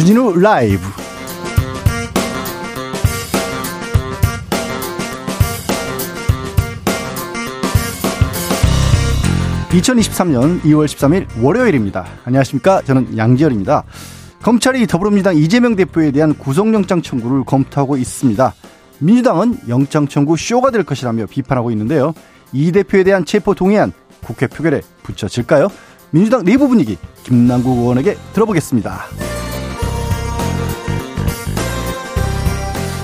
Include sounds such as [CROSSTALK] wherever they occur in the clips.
주진우 라이브. (2023년 2월 13일) 월요일입니다. 안녕하십니까? 저는 양지열입니다. 검찰이 더불어민주당 이재명 대표에 대한 구속영장 청구를 검토하고 있습니다. 민주당은 영장 청구 쇼가 될 것이라며 비판하고 있는데요. 이 대표에 대한 체포 동의안 국회 표결에 붙여질까요? 민주당 내부 분위기 김남국 의원에게 들어보겠습니다.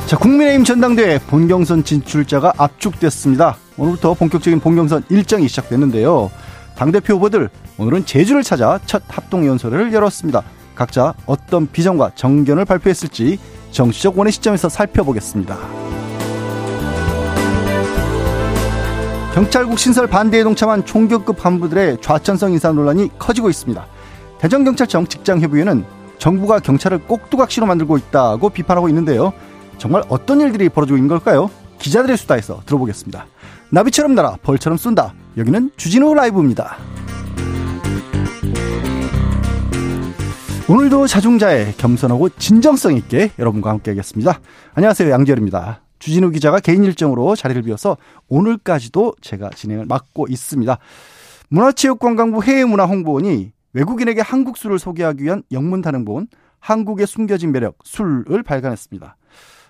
자, 국민의힘 전당대회 본경선 진출자가 압축됐습니다. 오늘부터 본격적인 본경선 일정이 시작됐는데요. 당대표 후보들 오늘은 제주를 찾아 첫 합동연설을 열었습니다. 각자 어떤 비전과 정견을 발표했을지 정치적 원의 시점에서 살펴보겠습니다. 경찰국 신설 반대에 동참한 총격급 간부들의 좌천성 인사 논란이 커지고 있습니다. 대전경찰청 직장협의회는 정부가 경찰을 꼭두각시로 만들고 있다고 비판하고 있는데요. 정말 어떤 일들이 벌어지고 있는 걸까요? 기자들의 수다에서 들어보겠습니다. 나비처럼 날아 벌처럼 쏜다. 여기는 주진우 라이브입니다. 오늘도 자중자의 겸손하고 진정성 있게 여러분과 함께 하겠습니다. 안녕하세요. 양지열입니다. 주진우 기자가 개인 일정으로 자리를 비워서 오늘까지도 제가 진행을 맡고 있습니다. 문화체육관광부 해외문화홍보원이 외국인에게 한국 술을 소개하기 위한 영문 단행본 한국의 숨겨진 매력 술을 발간했습니다.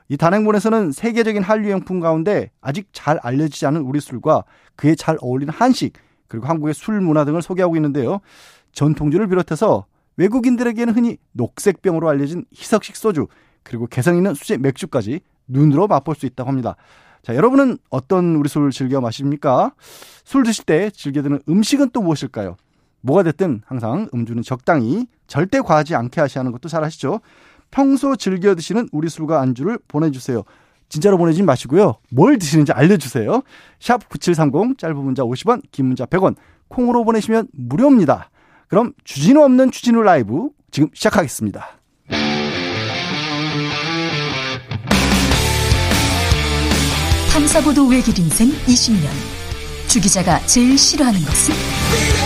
이 단행본에서는 세계적인 한류용품 가운데 아직 잘 알려지지 않은 우리 술과 그에 잘 어울리는 한식 그리고 한국의 술 문화 등을 소개하고 있는데요. 전통주를 비롯해서 외국인들에게는 흔히 녹색병으로 알려진 희석식 소주 그리고 개성 있는 수제 맥주까지 눈으로 맛볼 수 있다고 합니다. 자, 여러분은 어떤 우리 술을 즐겨 마십니까? 술 드실 때 즐겨 드는 음식은 또 무엇일까요? 뭐가 됐든 항상 음주는 적당히 절대 과하지 않게 하시는 것도 잘 아시죠? 평소 즐겨 드시는 우리 술과 안주를 보내주세요. 진짜로 보내지 마시고요. 뭘 드시는지 알려주세요. 샵 9730 짧은 문자 50원 긴 문자 100원 콩으로 보내시면 무료입니다. 그럼 주진우 없는 주진우 라이브 지금 시작하겠습니다. 탐사보도 외길 인생 20년. 주 기자가 제일 싫어하는 것은?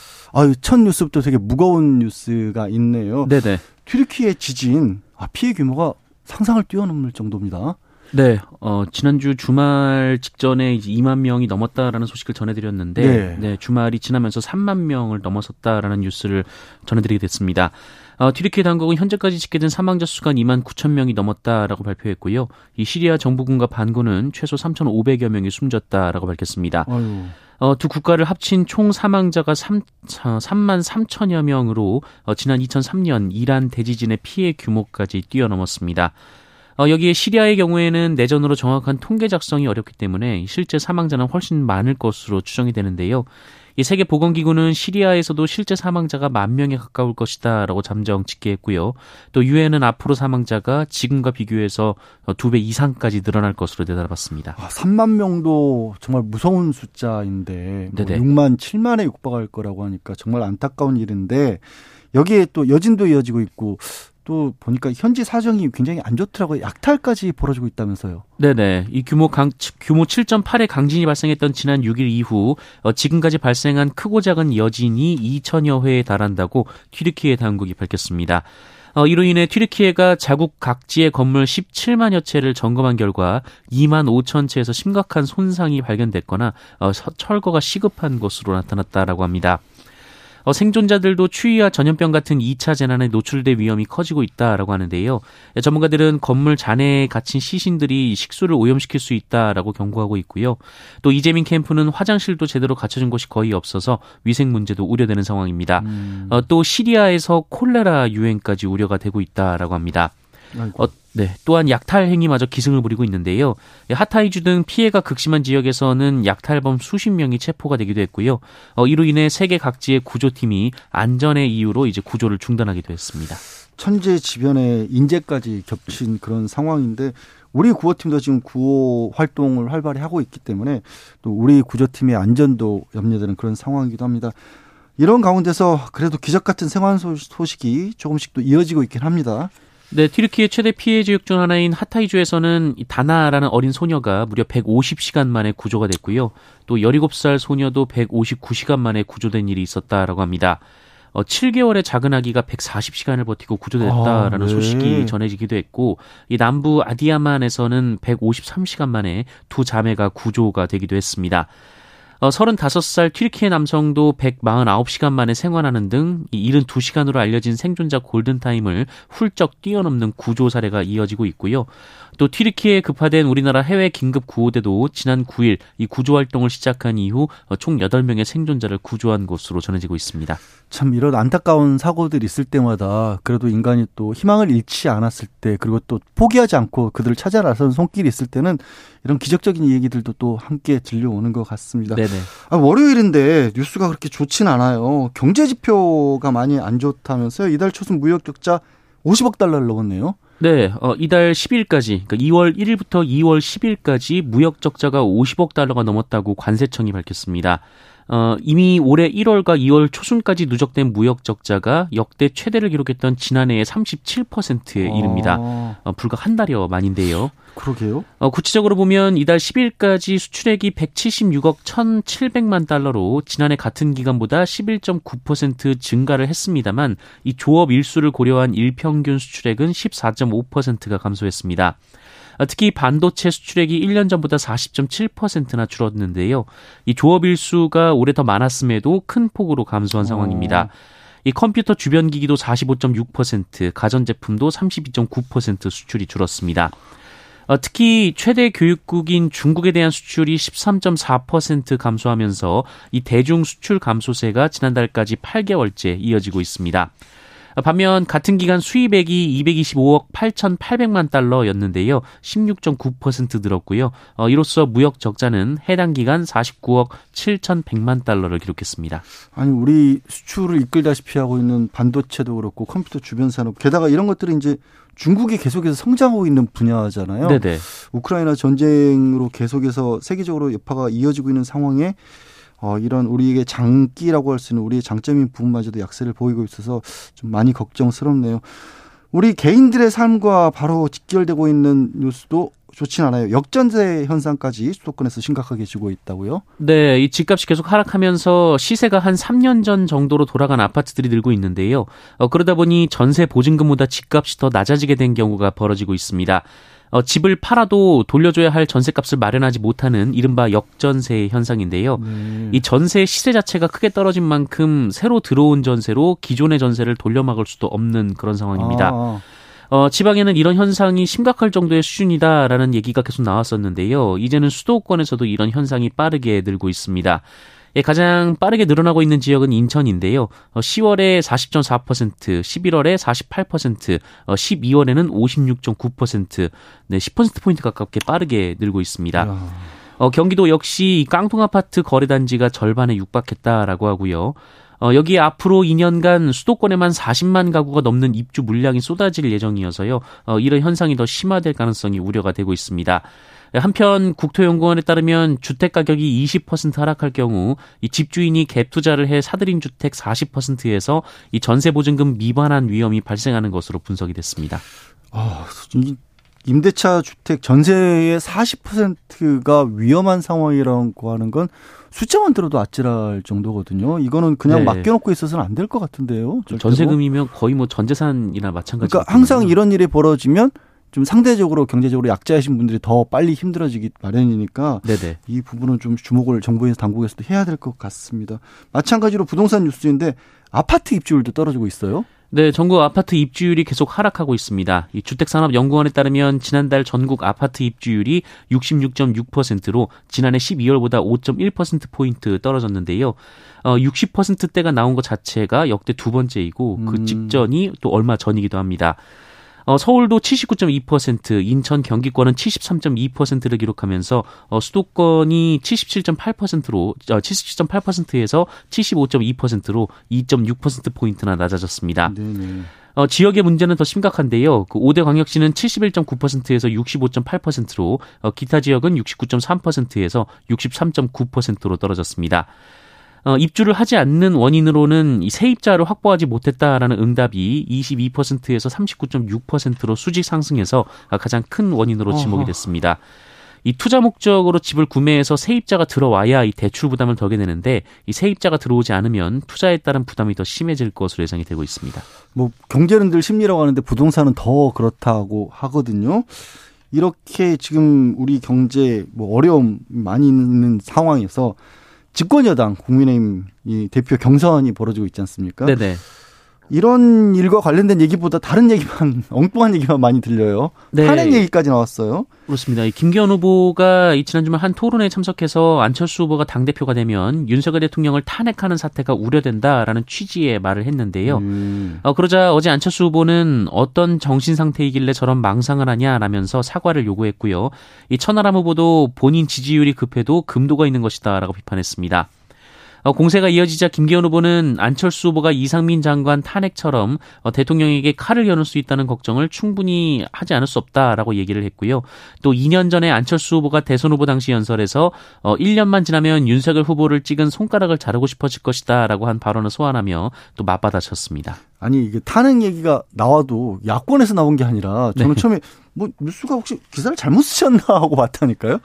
아유, 첫 뉴스부터 되게 무거운 뉴스가 있네요. 네네. 튀르키의 지진, 아, 피해 규모가 상상을 뛰어넘을 정도입니다. 네, 어, 지난주 주말 직전에 이제 2만 명이 넘었다라는 소식을 전해드렸는데, 네. 네 주말이 지나면서 3만 명을 넘어섰다라는 뉴스를 전해드리게 됐습니다. 어, 튀르키 당국은 현재까지 집계된 사망자 수가 2만 9천 명이 넘었다라고 발표했고요. 이 시리아 정부군과 반군은 최소 3,500여 명이 숨졌다라고 밝혔습니다. 어, 두 국가를 합친 총 사망자가 3, 3만 3천여 명으로 어, 지난 2003년 이란 대지진의 피해 규모까지 뛰어넘었습니다. 어, 여기에 시리아의 경우에는 내전으로 정확한 통계 작성이 어렵기 때문에 실제 사망자는 훨씬 많을 것으로 추정이 되는데요. 이 세계 보건기구는 시리아에서도 실제 사망자가 만 명에 가까울 것이다라고 잠정 집계했고요. 또 유엔은 앞으로 사망자가 지금과 비교해서 두 배 이상까지 늘어날 것으로 내다봤습니다. 아, 3만 명도 정말 무서운 숫자인데 뭐 6만 7만에 육박할 거라고 하니까 정말 안타까운 일인데 여기에 또 여진도 이어지고 있고 또 보니까 현지 사정이 굉장히 안 좋더라고요. 약탈까지 벌어지고 있다면서요. 네네. 이 규모 강, 규모 7.8의 강진이 발생했던 지난 6일 이후 어, 지금까지 발생한 크고 작은 여진이 2천여 회에 달한다고 튀르키예 당국이 밝혔습니다. 어, 이로 인해 튀르키예가 자국 각지의 건물 17만여 채를 점검한 결과 2만 5천 채에서 심각한 손상이 발견됐거나 어, 철거가 시급한 것으로 나타났다라고 합니다. 어, 생존자들도 추위와 전염병 같은 2차 재난에 노출될 위험이 커지고 있다라고 하는데요. 전문가들은 건물 잔해에 갇힌 시신들이 식수를 오염시킬 수 있다라고 경고하고 있고요. 또 이재민 캠프는 화장실도 제대로 갖춰진 곳이 거의 없어서 위생 문제도 우려되는 상황입니다. 음. 어, 또 시리아에서 콜레라 유행까지 우려가 되고 있다라고 합니다. 어, 네. 또한 약탈 행위마저 기승을 부리고 있는데요. 하타이주 등 피해가 극심한 지역에서는 약탈범 수십 명이 체포가 되기도 했고요. 어, 이로 인해 세계 각지의 구조팀이 안전의 이유로 이제 구조를 중단하기도 했습니다. 천재 지변에 인재까지 겹친 그런 상황인데 우리 구호팀도 지금 구호 활동을 활발히 하고 있기 때문에 또 우리 구조팀의 안전도 염려되는 그런 상황이기도 합니다. 이런 가운데서 그래도 기적 같은 생활 소식이 조금씩 또 이어지고 있긴 합니다. 네, 튀르키의 최대 피해 지역 중 하나인 하타이주에서는 다나라는 어린 소녀가 무려 150시간 만에 구조가 됐고요. 또 17살 소녀도 159시간 만에 구조된 일이 있었다라고 합니다. 어, 7개월의 작은 아기가 140시간을 버티고 구조됐다라는 아, 네. 소식이 전해지기도 했고 이 남부 아디아만에서는 153시간 만에 두 자매가 구조가 되기도 했습니다. 어, 35살 튀르키의 남성도 149시간 만에 생활하는 등 72시간으로 알려진 생존자 골든타임을 훌쩍 뛰어넘는 구조 사례가 이어지고 있고요. 또 튀르키에 급파된 우리나라 해외 긴급 구호대도 지난 9일 이 구조 활동을 시작한 이후 총 8명의 생존자를 구조한 것으로 전해지고 있습니다. 참 이런 안타까운 사고들이 있을 때마다 그래도 인간이 또 희망을 잃지 않았을 때 그리고 또 포기하지 않고 그들을 찾아 나선 손길이 있을 때는 이런 기적적인 얘기들도 또 함께 들려오는 것 같습니다. 네네. 아, 월요일인데 뉴스가 그렇게 좋진 않아요. 경제 지표가 많이 안 좋다면서요. 이달 초순 무역 적자 50억 달러를 넘었네요. 네, 어, 이달 10일까지, 그러니까 2월 1일부터 2월 10일까지 무역 적자가 50억 달러가 넘었다고 관세청이 밝혔습니다. 어, 이미 올해 1월과 2월 초순까지 누적된 무역 적자가 역대 최대를 기록했던 지난해의 37%에 아. 이릅니다. 어, 불과 한 달여 만인데요. 그러게요. 어, 구체적으로 보면 이달 10일까지 수출액이 176억 1,700만 달러로 지난해 같은 기간보다 11.9% 증가를 했습니다만 이 조업 일수를 고려한 일평균 수출액은 14.5%가 감소했습니다. 아, 특히 반도체 수출액이 1년 전보다 40.7%나 줄었는데요. 이 조업 일수가 올해 더 많았음에도 큰 폭으로 감소한 상황입니다. 어. 이 컴퓨터 주변 기기도 45.6%, 가전제품도 32.9% 수출이 줄었습니다. 어, 특히 최대 교육국인 중국에 대한 수출이 13.4% 감소하면서 이 대중 수출 감소세가 지난달까지 8개월째 이어지고 있습니다. 반면 같은 기간 수입액이 225억 8,800만 달러였는데요. 16.9% 늘었고요. 어, 이로써 무역 적자는 해당 기간 49억 7,100만 달러를 기록했습니다. 아니 우리 수출을 이끌다시피 하고 있는 반도체도 그렇고 컴퓨터 주변 산업 게다가 이런 것들이 이제 중국이 계속해서 성장하고 있는 분야잖아요. 네네. 우크라이나 전쟁으로 계속해서 세계적으로 여파가 이어지고 있는 상황에 어, 이런 우리에게 장기라고 할 수 있는 우리의 장점인 부분마저도 약세를 보이고 있어서 좀 많이 걱정스럽네요. 우리 개인들의 삶과 바로 직결되고 있는 뉴스도 좋진 않아요. 역전세 현상까지 수도권에서 심각하게 지고 있다고요? 네, 이 집값이 계속 하락하면서 시세가 한 3년 전 정도로 돌아간 아파트들이 늘고 있는데요. 어, 그러다 보니 전세 보증금보다 집값이 더 낮아지게 된 경우가 벌어지고 있습니다. 어, 집을 팔아도 돌려줘야 할 전세값을 마련하지 못하는 이른바 역전세 현상인데요. 네. 이 전세 시세 자체가 크게 떨어진 만큼 새로 들어온 전세로 기존의 전세를 돌려막을 수도 없는 그런 상황입니다. 아. 어, 지방에는 이런 현상이 심각할 정도의 수준이다라는 얘기가 계속 나왔었는데요. 이제는 수도권에서도 이런 현상이 빠르게 늘고 있습니다. 예, 가장 빠르게 늘어나고 있는 지역은 인천인데요. 어, 10월에 40.4%, 11월에 48%, 어, 12월에는 56.9%, 네, 10%포인트 가깝게 빠르게 늘고 있습니다. 어, 경기도 역시 깡통 아파트 거래 단지가 절반에 육박했다라고 하고요. 어, 여기에 앞으로 2년간 수도권에만 40만 가구가 넘는 입주 물량이 쏟아질 예정이어서요. 어, 이런 현상이 더 심화될 가능성이 우려가 되고 있습니다. 한편 국토연구원에 따르면 주택 가격이 20% 하락할 경우 이 집주인이 갭 투자를 해 사들인 주택 40%에서 이 전세 보증금 미반환 위험이 발생하는 것으로 분석이 됐습니다. 아, 임대차 주택 전세의 40%가 위험한 상황이라고 하는 건 숫자만 들어도 아찔할 정도거든요. 이거는 그냥 네. 맡겨놓고 있어서는 안 될 것 같은데요. 절대로. 전세금이면 거의 뭐 전재산이나 마찬가지. 그러니까 항상 이런 일이 벌어지면 좀 상대적으로 경제적으로 약자이신 분들이 더 빨리 힘들어지기 마련이니까 네네. 이 부분은 좀 주목을 정부에서 당국에서도 해야 될 것 같습니다. 마찬가지로 부동산 뉴스인데 아파트 입주율도 떨어지고 있어요. 네, 전국 아파트 입주율이 계속 하락하고 있습니다. 이 주택산업연구원에 따르면 지난달 전국 아파트 입주율이 66.6%로 지난해 12월보다 5.1% 포인트 떨어졌는데요. 어, 60%대가 나온 것 자체가 역대 두 번째이고 그 음. 직전이 또 얼마 전이기도 합니다. 어, 서울도 79.2%, 인천, 경기권은 73.2%를 기록하면서 어, 수도권이 77.8%로 어, 77.8%에서 75.2%로 2.6% 포인트나 낮아졌습니다. 네네. 어, 지역의 문제는 더 심각한데요. 그 5대 광역시는 71.9%에서 65.8%로 어, 기타 지역은 69.3%에서 63.9%로 떨어졌습니다. 어, 입주를 하지 않는 원인으로는 이 세입자를 확보하지 못했다라는 응답이 22%에서 39.6%로 수직 상승해서 가장 큰 원인으로 지목이 됐습니다. 이 투자 목적으로 집을 구매해서 세입자가 들어와야 이 대출 부담을 덜게 되는데 이 세입자가 들어오지 않으면 투자에 따른 부담이 더 심해질 것으로 예상이 되고 있습니다. 뭐 경제는 늘 심리라고 하는데 부동산은 더 그렇다고 하거든요. 이렇게 지금 우리 경제 뭐 어려움 많이 있는 상황에서 집권 여당 국민의힘 이 대표 경선이 벌어지고 있지 않습니까? 네네. 이런 일과 관련된 얘기보다 다른 얘기만 [LAUGHS] 엉뚱한 얘기만 많이 들려요. 네. 탄핵 얘기까지 나왔어요. 그렇습니다. 김기현 후보가 지난 주말 한 토론회에 참석해서 안철수 후보가 당 대표가 되면 윤석열 대통령을 탄핵하는 사태가 우려된다라는 취지의 말을 했는데요. 음. 어, 그러자 어제 안철수 후보는 어떤 정신 상태이길래 저런 망상을 하냐라면서 사과를 요구했고요. 이 천하람 후보도 본인 지지율이 급해도 금도가 있는 것이다라고 비판했습니다. 어, 공세가 이어지자 김기현 후보는 안철수 후보가 이상민 장관 탄핵처럼 어, 대통령에게 칼을 겨눌 수 있다는 걱정을 충분히 하지 않을 수 없다라고 얘기를 했고요. 또 2년 전에 안철수 후보가 대선 후보 당시 연설에서 1년만 어, 지나면 윤석열 후보를 찍은 손가락을 자르고 싶어질 것이다라고 한 발언을 소환하며 또 맞받아쳤습니다. 아니 이게 탄핵 얘기가 나와도 야권에서 나온 게 아니라 저는 네. 처음에 뭐 뉴스가 혹시 기사를 잘못 쓰셨나 [LAUGHS] 하고 봤다니까요.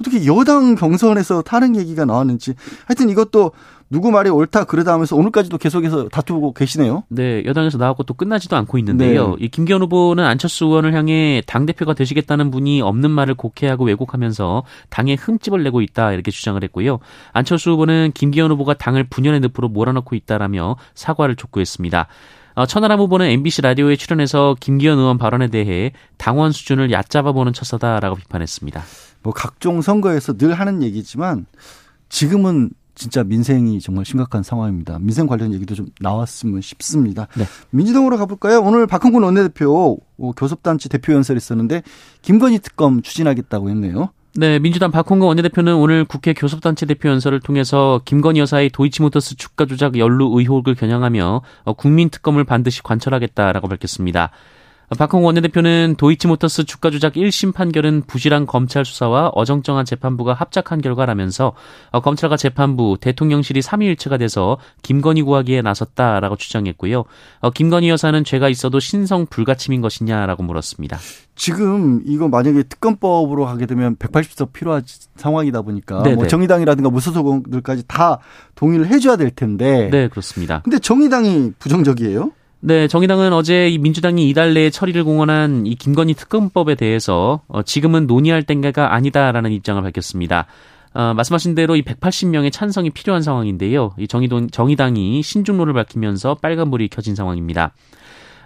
어떻게 여당 경선에서 탄핵 얘기가 나왔는지 하여튼 이것도 누구 말이 옳다 그러다 하면서 오늘까지도 계속해서 다투고 계시네요. 네, 여당에서 나왔고 또 끝나지도 않고 있는데요. 네. 이 김기현 후보는 안철수 의원을 향해 당 대표가 되시겠다는 분이 없는 말을 곡해하고 왜곡하면서 당에 흠집을 내고 있다 이렇게 주장을 했고요. 안철수 후보는 김기현 후보가 당을 분열의 늪으로 몰아넣고 있다라며 사과를 촉구했습니다. 어, 천하람 후보는 MBC 라디오에 출연해서 김기현 의원 발언에 대해 당원 수준을 얕잡아보는 처사다라고 비판했습니다. 뭐 각종 선거에서 늘 하는 얘기지만 지금은 진짜 민생이 정말 심각한 상황입니다. 민생 관련 얘기도 좀 나왔으면 싶습니다. 네. 민주당으로 가볼까요? 오늘 박홍근 원내대표 교섭단체 대표 연설이 있었는데 김건희 특검 추진하겠다고 했네요. 네, 민주당 박홍근 원내대표는 오늘 국회 교섭단체 대표 연설을 통해서 김건희 여사의 도이치모터스 주가 조작 연루 의혹을 겨냥하며 어, 국민 특검을 반드시 관철하겠다라고 밝혔습니다. 박홍 원내대표는 도이치모터스 주가 조작 1심 판결은 부실한 검찰 수사와 어정쩡한 재판부가 합작한 결과라면서 어, 검찰과 재판부, 대통령실이 삼위일체가 돼서 김건희 구하기에 나섰다라고 주장했고요. 어, 김건희 여사는 죄가 있어도 신성 불가침인 것이냐라고 물었습니다. 지금 이거 만약에 특검법으로 가게 되면 180석 필요한 상황이다 보니까 뭐 정의당이라든가 무소속들까지 다 동의를 해줘야 될 텐데. 네, 그렇습니다. 근데 정의당이 부정적이에요? 네, 정의당은 어제 이 민주당이 이달 내에 처리를 공언한 이 김건희 특검법에 대해서 어, 지금은 논의할 땐가가 아니다라는 입장을 밝혔습니다. 어, 말씀하신 대로 이 180명의 찬성이 필요한 상황인데요. 이 정의동, 정의당이 신중로를 밝히면서 빨간불이 켜진 상황입니다.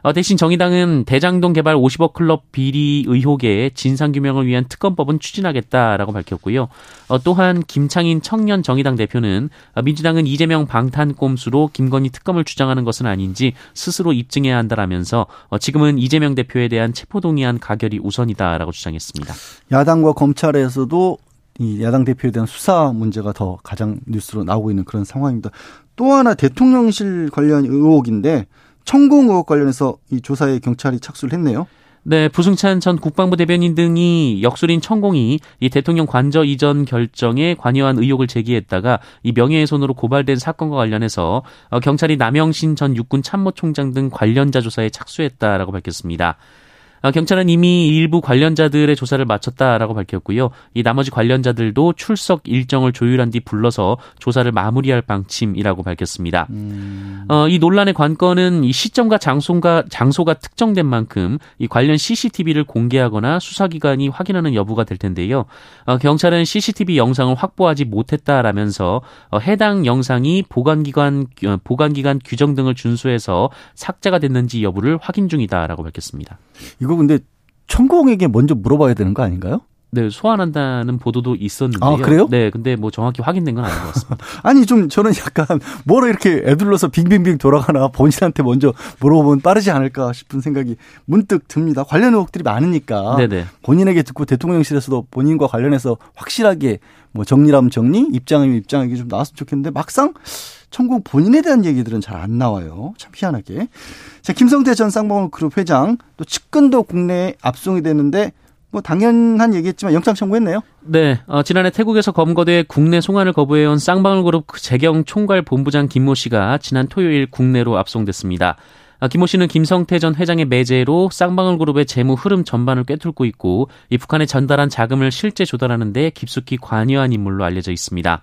어, 대신 정의당은 대장동 개발 50억 클럽 비리 의혹의 진상 규명을 위한 특검법은 추진하겠다라고 밝혔고요. 어, 또한 김창인 청년 정의당 대표는 어, 민주당은 이재명 방탄 꼼수로 김건희 특검을 주장하는 것은 아닌지 스스로 입증해야 한다라면서 어, 지금은 이재명 대표에 대한 체포동의안 가결이 우선이다라고 주장했습니다. 야당과 검찰에서도 이 야당 대표에 대한 수사 문제가 더 가장 뉴스로 나오고 있는 그런 상황입니다. 또 하나 대통령실 관련 의혹인데 천공 의혹 관련해서 이 조사에 경찰이 착수를 했네요. 네, 부승찬 전 국방부 대변인 등이 역술인 천공이 이 대통령 관저 이전 결정에 관여한 의혹을 제기했다가 이 명예훼손으로 고발된 사건과 관련해서 어, 경찰이 남영신 전 육군 참모총장 등 관련자 조사에 착수했다라고 밝혔습니다. 어, 경찰은 이미 일부 관련자들의 조사를 마쳤다라고 밝혔고요. 이 나머지 관련자들도 출석 일정을 조율한 뒤 불러서 조사를 마무리할 방침이라고 밝혔습니다. 음. 어, 이 논란의 관건은 이 시점과 장소가 장소가 특정된 만큼 이 관련 CCTV를 공개하거나 수사기관이 확인하는 여부가 될 텐데요. 어, 경찰은 CCTV 영상을 확보하지 못했다라면서 어, 해당 영상이 보관기관 어, 보관기관 규정 등을 준수해서 삭제가 됐는지 여부를 확인 중이다라고 밝혔습니다. 이거 근데 천공에게 먼저 물어봐야 되는 거 아닌가요? 네, 소환한다는 보도도 있었는데요. 아, 그래요? 네, 근데 뭐 정확히 확인된 건 아닌 것 같습니다. [LAUGHS] 아니 좀 저는 약간 뭐로 이렇게 애둘러서 빙빙빙 돌아가나 본인한테 먼저 물어보면 빠르지 않을까 싶은 생각이 문득 듭니다. 관련 의혹들이 많으니까 네네. 본인에게 듣고 대통령실에서도 본인과 관련해서 확실하게 뭐 정리라면 정리, 입장이면 입장하게 좀 나왔으면 좋겠는데 막상 천국 본인에 대한 얘기들은 잘 안 나와요. 참 희한하게. 자, 김성태 전 쌍방울 그룹 회장 또 측근도 국내에 압송이 되는데 뭐 당연한 얘기했지만 영장 청구했네요. 네, 어, 지난해 태국에서 검거돼 국내 송환을 거부해온 쌍방울그룹 재경 총괄 본부장 김모 씨가 지난 토요일 국내로 압송됐습니다. 아, 김모 씨는 김성태 전 회장의 매제로 쌍방울그룹의 재무 흐름 전반을 꿰뚫고 있고 이 북한에 전달한 자금을 실제 조달하는데 깊숙이 관여한 인물로 알려져 있습니다.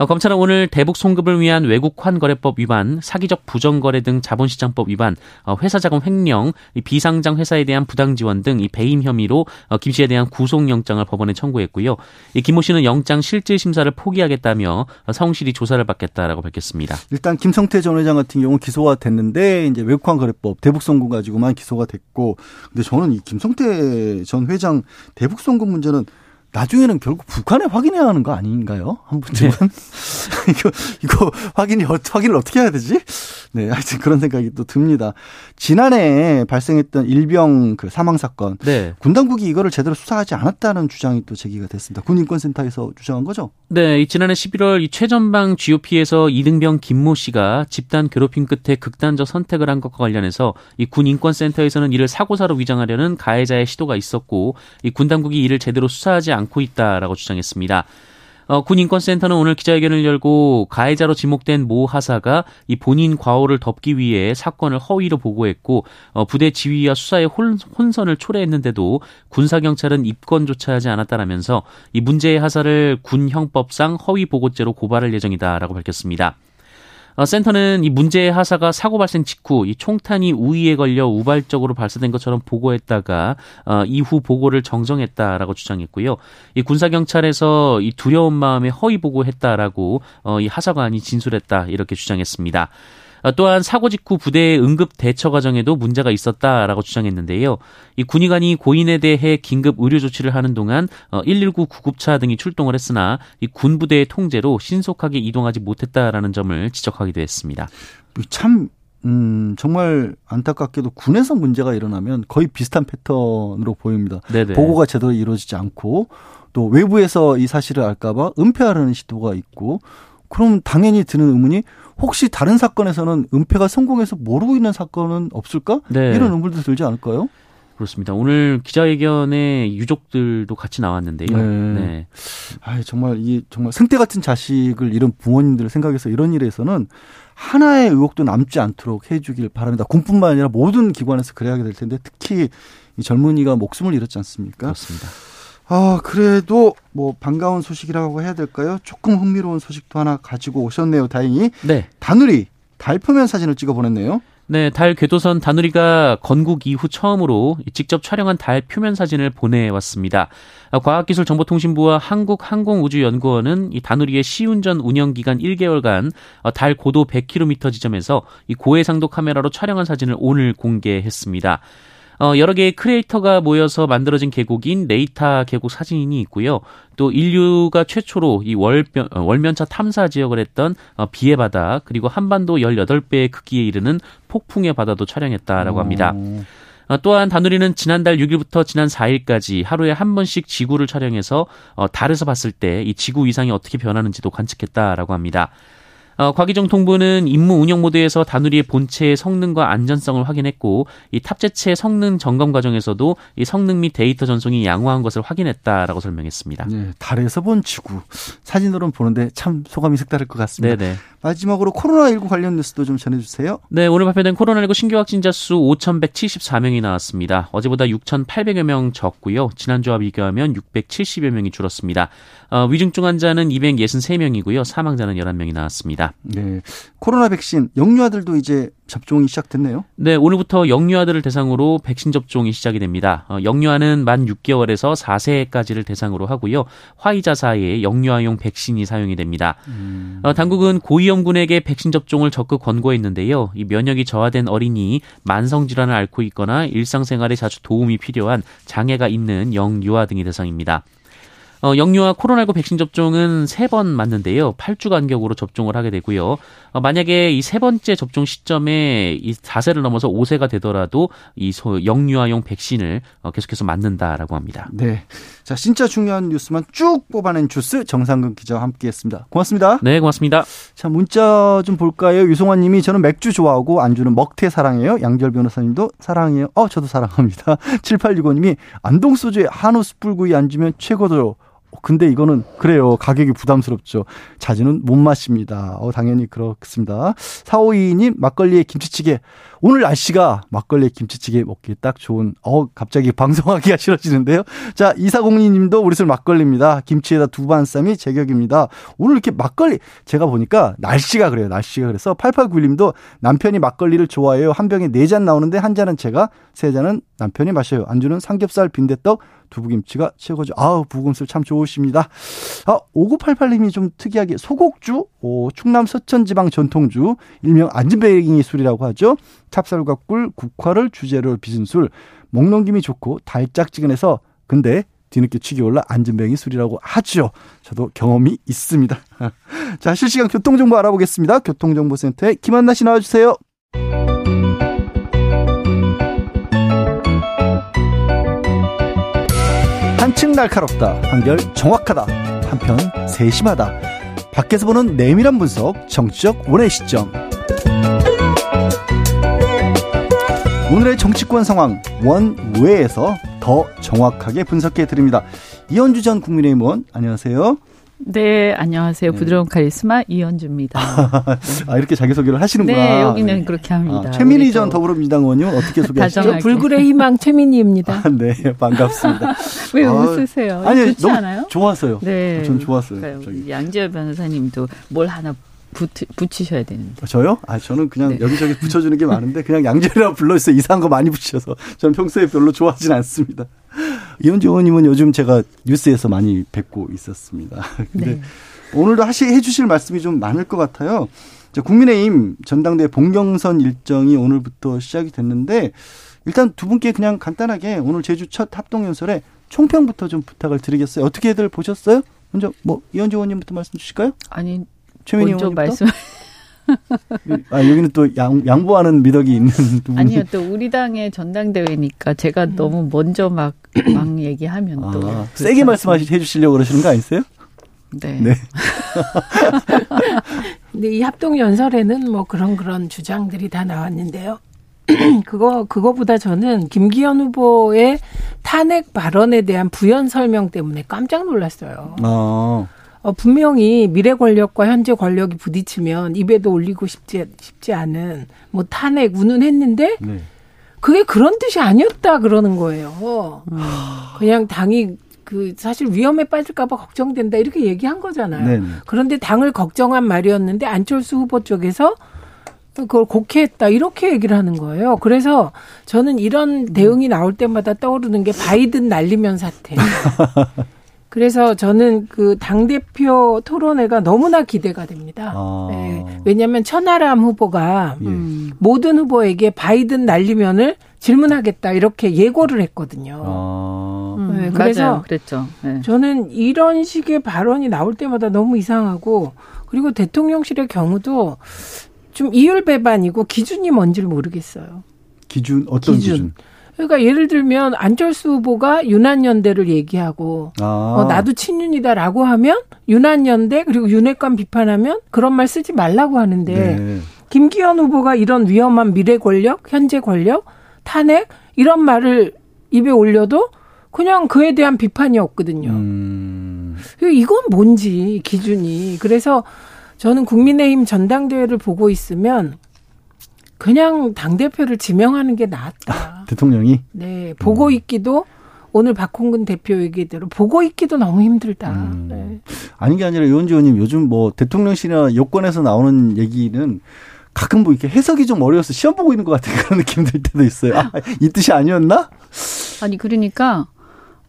어, 검찰은 오늘 대북 송급을 위한 외국 환거래법 위반, 사기적 부정거래 등 자본시장법 위반, 어, 회사자금 횡령, 비상장 회사에 대한 부당 지원 등 이 배임 혐의로 어, 김 씨에 대한 구속영장을 법원에 청구했고요. 김모 씨는 영장 실질 심사를 포기하겠다며 성실히 조사를 받겠다라고 밝혔습니다. 일단 김성태 전 회장 같은 경우 기소가 됐는데 이제 외국 환거래법 대북 송금 가지고만 기소가 됐고, 근데 저는 이 김성태 전 회장 대북 송금 문제는 나중에는 결국 북한에 확인해야 하는 거 아닌가요? 한 번쯤은 네. [LAUGHS] 이거 이거 확인이 확인을 어떻게 해야 되지? 네, 하여튼 그런 생각이 또 듭니다. 지난해 발생했던 일병 그 사망 사건, 네. 군 당국이 이거를 제대로 수사하지 않았다는 주장이 또 제기가 됐습니다. 군인권센터에서 주장한 거죠? 네, 지난해 11월 이 최전방 GOP에서 이등병 김모 씨가 집단 괴롭힘 끝에 극단적 선택을 한 것과 관련해서 이 군인권센터에서는 이를 사고사로 위장하려는 가해자의 시도가 있었고 이 군 당국이 이를 제대로 수사하지 않고 있다라고 주장했습니다. 어, 군인권센터는 오늘 기자회견을 열고 가해자로 지목된 모 하사가 이 본인 과오를 덮기 위해 사건을 허위로 보고했고 어, 부대 지휘와 수사의 혼, 혼선을 초래했는데도 군사경찰은 입건조차 하지 않았다라면서 이 문제의 하사를 군형법상 허위 보고죄로 고발할 예정이다라고 밝혔습니다. 어, 센터는 이 문제의 하사가 사고 발생 직후 이 총탄이 우위에 걸려 우발적으로 발사된 것처럼 보고했다가 어, 이후 보고를 정정했다라고 주장했고요. 이 군사 경찰에서 이 두려운 마음에 허위 보고했다라고 어, 이 하사관이 진술했다 이렇게 주장했습니다. 어, 또한 사고 직후 부대의 응급 대처 과정에도 문제가 있었다라고 주장했는데요. 이 군의관이 고인에 대해 긴급 의료 조치를 하는 동안 119 어, 구급차 등이 출동을 했으나 이 군부대의 통제로 신속하게 이동하지 못했다라는 점을 지적하기도 했습니다. 참 음, 정말 안타깝게도 군에서 문제가 일어나면 거의 비슷한 패턴으로 보입니다. 네네. 보고가 제대로 이루어지지 않고 또 외부에서 이 사실을 알까봐 은폐하려는 시도가 있고 그럼 당연히 드는 의문이 혹시 다른 사건에서는 은폐가 성공해서 모르고 있는 사건은 없을까? 네. 이런 의문도 들지 않을까요? 그렇습니다. 오늘 기자회견에 유족들도 같이 나왔는데요. 네. 네. 아, 정말 이 정말 승태 같은 자식을 잃은 부모님들을 생각해서 이런 일에서는 하나의 의혹도 남지 않도록 해주길 바랍니다. 군뿐만 아니라 모든 기관에서 그래야 될 텐데 특히 이 젊은이가 목숨을 잃었지 않습니까? 그렇습니다. 아, 그래도 뭐 반가운 소식이라고 해야 될까요? 조금 흥미로운 소식도 하나 가지고 오셨네요. 다행히. 네. 다누리 달 표면 사진을 찍어 보냈네요. 네, 달 궤도선 다누리가 건국 이후 처음으로 직접 촬영한 달 표면 사진을 보내왔습니다. 과학기술정보통신부와 한국항공우주연구원은 이 다누리의 시운전 운영 기간 1개월간 달 고도 100km 지점에서 이 고해상도 카메라로 촬영한 사진을 오늘 공개했습니다. 어, 여러 개의 크레이터가 모여서 만들어진 계곡인 레이타 계곡 사진이 있고요. 또 인류가 최초로 이 월면, 어, 월면차 탐사 지역을 했던 어, 비의 바다 그리고 한반도 18배의 크기에 이르는 폭풍의 바다도 촬영했다라고 합니다. 어, 또한 다누리는 지난달 6일부터 지난 4일까지 하루에 한 번씩 지구를 촬영해서 어, 달에서 봤을 때 이 지구 위상이 어떻게 변하는지도 관측했다라고 합니다. 어, 과기정통부는 임무 운영 모드에서 다누리의 본체의 성능과 안전성을 확인했고 이 탑재체 성능 점검 과정에서도 이 성능 및 데이터 전송이 양호한 것을 확인했다라고 설명했습니다. 네, 달에서 본 지구 사진으로는 보는데 참 소감이 색다를 것 같습니다. 네네. 마지막으로 코로나19 관련 뉴스도 좀 전해주세요. 네, 오늘 발표된 코로나19 신규 확진자 수 5,174명이 나왔습니다. 어제보다 6,800여 명 적고요. 지난주와 비교하면 670여 명이 줄었습니다. 어, 위중증 환자는 263명이고요. 사망자는 11명이 나왔습니다. 네, 코로나 백신 영유아들도 이제 접종이 시작됐네요. 네, 오늘부터 영유아들을 대상으로 백신 접종이 시작이 됩니다. 어, 영유아는 만 6개월에서 4세까지를 대상으로 하고요. 화이자사에 영유아용 백신이 사용이 됩니다. 음. 어, 당국은 고위 위험군에게 백신 접종을 적극 권고했는데요. 이 면역이 저하된 어린이, 만성 질환을 앓고 있거나 일상생활에 자주 도움이 필요한 장애가 있는 영유아 등이 대상입니다. 어, 영유아 코로나19 백신 접종은 세 번 맞는데요. 8주 간격으로 접종을 하게 되고요. 어, 만약에 이 세 번째 접종 시점에 이 4세를 넘어서 5세가 되더라도 이 소, 영유아용 백신을 어, 계속해서 맞는다라고 합니다. 네. 자, 진짜 중요한 뉴스만 쭉 뽑아낸 주스 정상근 기자와 함께 했습니다. 고맙습니다. 네, 고맙습니다. 자, 문자 좀 볼까요? 유송환 님이 저는 맥주 좋아하고 안주는 먹태 사랑해요. 양절 변호사님도 사랑해요. 어, 저도 사랑합니다. [LAUGHS] 7865 님이 안동소주에 한우 숯불구이 안주면 최고죠. 근데 이거는 그래요. 가격이 부담스럽죠. 자주는 못 마십니다. 어, 당연히 그렇습니다. 4522님 막걸리에 김치찌개. 오늘 날씨가 막걸리에 김치찌개 먹기 딱 좋은 어 갑자기 방송하기가 [LAUGHS] 싫어지는데요. 자, 이사공리 님도 우리 술 막걸리입니다. 김치에다 두반 쌈이 제격입니다. 오늘 이렇게 막걸리 제가 보니까 날씨가 그래요. 날씨가 그래서 8891 님도 남편이 막걸리를 좋아해요. 한 병에 네 잔 나오는데 한 잔은 제가 세 잔은 남편이 마셔요. 안주는 삼겹살 빈대떡 두부김치가 최고죠. 아우, 부금술 참 좋으십니다. 아, 5988님이 좀 특이하게 소곡주, 오, 충남 서천 지방 전통주, 일명 안진뱅이 술이라고 하죠. 찹쌀과 꿀, 국화를 주재료로 빚은 술, 먹넘김이 좋고 달짝지근해서 근데 뒤늦게 취기 올라 안진뱅이 술이라고 하죠. 저도 경험이 있습니다. [LAUGHS] 자, 실시간 교통정보 알아보겠습니다. 교통정보센터에 김한나 씨 나와주세요. 한층 날카롭다. 한결 정확하다. 한편 세심하다. 밖에서 보는 내밀한 분석, 정치적 원의 시점. 오늘의 정치권 상황 원외에서 더 정확하게 분석해 드립니다. 이현주 전 국민의힘 의원 안녕하세요. 네, 안녕하세요. 부드러운 카리스마 이현주입니다. [LAUGHS] 아, 이렇게 자기소개를 하시는구나. 네, 여기는 그렇게 합니다. 아, 최민희 전 더불어민주당 의원님 어떻게 소개하시죠? 불굴의 희망 최민희입니다. 아, 네, 반갑습니다. [LAUGHS] 왜 아, 웃으세요? 아니, 좋지 너무 않아요? 좋았어요. 네. 전 좋았어요. 양지열 변호사님도 뭘 하나 붙, 붙이셔야 되는데. 저요? 아, 저는 그냥 네. 여기저기 붙여주는 게 많은데 그냥 양재이라고 불러주세요. 이상한 거 많이 붙여서. 저는 평소에 별로 좋아하진 않습니다. 이현주 의원님은 요즘 제가 뉴스에서 많이 뵙고 있었습니다. [LAUGHS] 근데 네. 오늘도 하시, 해주실 말씀이 좀 많을 것 같아요. 국민의힘 전당대 본경선 일정이 오늘부터 시작이 됐는데 일단 두 분께 그냥 간단하게 오늘 제주 첫 합동연설에 총평부터 좀 부탁을 드리겠어요. 어떻게들 보셨어요? 먼저 뭐 이현주 의원님부터 말씀 주실까요? 아니 최민희 먼저 말씀. 아, 여기는 또 양, 양보하는 미덕이 있는 [LAUGHS] 두 아니요, 또 우리 당의 전당대회니까 제가 음. 너무 먼저 막, [CLEARS THROAT] 막 얘기하면 아, 또. 세게 말씀해 주시려고 그러시는 거 아니세요? 네. 네. [LAUGHS] 근데 이 합동 연설에는 뭐 그런 그런 주장들이 다 나왔는데요. [CLEARS THROAT] 그거 그거보다 저는 김기현 후보의 탄핵 발언에 대한 부연 설명 때문에 깜짝 놀랐어요. 아. 어, 분명히 미래 권력과 현재 권력이 부딪히면 입에도 올리고 싶지 싶지 않은 뭐 탄핵 운운했는데 네. 그게 그런 뜻이 아니었다 그러는 거예요. 음. 그냥 당이 그 사실 위험에 빠질까봐 걱정된다 이렇게 얘기한 거잖아요. 네네. 그런데 당을 걱정한 말이었는데 안철수 후보 쪽에서 그걸 곡해했다 이렇게 얘기를 하는 거예요. 그래서 저는 이런 대응이 나올 때마다 떠오르는 게 바이든 날리면 사태. [LAUGHS] 그래서 저는 그 당대표 토론회가 너무나 기대가 됩니다. 아. 네. 왜냐하면 천하람 후보가 예. 음, 모든 후보에게 바이든 날리면을 질문하겠다 이렇게 예고를 했거든요. 아. 음, 네, 그래서 맞아요. 그랬죠. 네. 저는 이런 식의 발언이 나올 때마다 너무 이상하고 그리고 대통령실의 경우도 좀 이율 배반이고 기준이 뭔지를 모르겠어요. 기준 어떤 기준? 기준? 그러니까 예를 들면 안철수 후보가 유난연대를 얘기하고 아. 어, 나도 친윤이다라고 하면 유난연대 그리고 윤핵관 비판하면 그런 말 쓰지 말라고 하는데 네. 김기현 후보가 이런 위험한 미래 권력, 현재 권력, 탄핵 이런 말을 입에 올려도 그냥 그에 대한 비판이 없거든요. 음. 이건 뭔지 기준이 그래서 저는 국민의힘 전당대회를 보고 있으면 그냥 당 대표를 지명하는 게 낫다. 대통령이 네 보고 음. 있기도 오늘 박홍근 대표 얘기대로 보고 있기도 너무 힘들다. 음. 네. 아닌 게 아니라 의원지 의원님 요즘 뭐 대통령실이나 여권에서 나오는 얘기는 가끔 뭐 이렇게 해석이 좀 어려워서 시험 보고 있는 것 같은 그런 느낌 들 때도 있어요. 아, 이 뜻이 아니었나? 아니 그러니까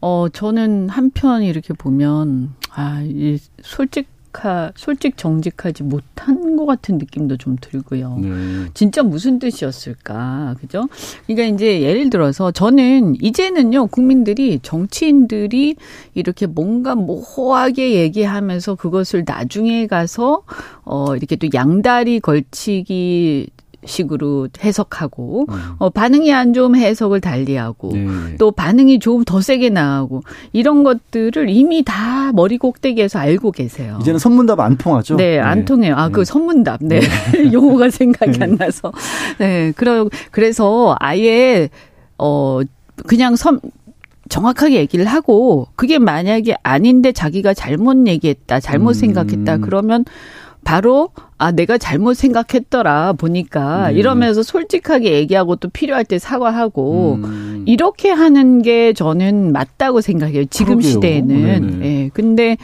어 저는 한편 이렇게 보면 아 이 솔직 솔직하 솔직 정직하지 못한 것 같은 느낌도 좀 들고요. 네. 진짜 무슨 뜻이었을까, 그죠? 그러니까 이제 예를 들어서 저는 이제는요 국민들이 정치인들이 이렇게 뭔가 모호하게 얘기하면서 그것을 나중에 가서 어 이렇게 또 양다리 걸치기 식으로 해석하고 어 반응이 안 좋으면 해석을 달리하고 네. 또 반응이 좀 더 세게 나가고 이런 것들을 이미 다 머리 꼭대기에서 알고 계세요. 이제는 선문답 안 통하죠? 네, 안 통해요. 아, 그 네. 선문답. 네. [LAUGHS] 용어가 생각이 안 나서. 네. 그러, 그래서 아예, 어, 그냥 섬, 정확하게 얘기를 하고, 그게 만약에 아닌데 자기가 잘못 얘기했다, 잘못 음. 생각했다, 그러면 바로, 아, 내가 잘못 생각했더라, 보니까, 네. 이러면서 솔직하게 얘기하고 또 필요할 때 사과하고, 음. 이렇게 하는 게 저는 맞다고 생각해요. 지금 그러게요. 시대에는. 네네. 예. 근데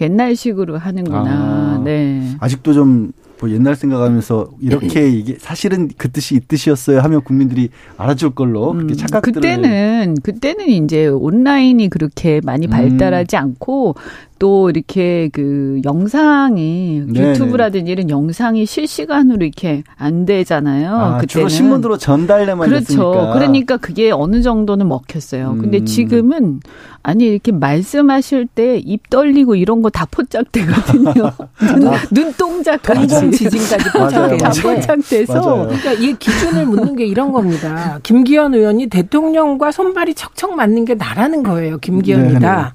옛날식으로 하는구나. 아. 네. 아직도 좀뭐 옛날 생각하면서 이렇게 이게 사실은 그 뜻이 이 뜻이었어요 하면 국민들이 알아줄 걸로 그렇게 음, 착각들을 그때는 그때는 이제 온라인이 그렇게 많이 음. 발달하지 않고 또 이렇게 그 영상이 네네. 유튜브라든지 이런 영상이 실시간으로 이렇게 안 되잖아요. 아, 그때는 주로 신문으로 전달내만 그렇죠. 됐으니까. 그러니까 그게 어느 정도는 먹혔어요. 근데 음. 지금은 아니 이렇게 말씀하실 때 입 떨리고 이런 거 다 포착되거든요. [LAUGHS] 눈, 눈동자까지 동공 지진까지. 포착돼서 맞아요. 그러니까 이 기준을 묻는 게 이런 겁니다. 김기현 의원이 대통령과 손발이 척척 맞는 게 나라는 거예요. 김기현이다.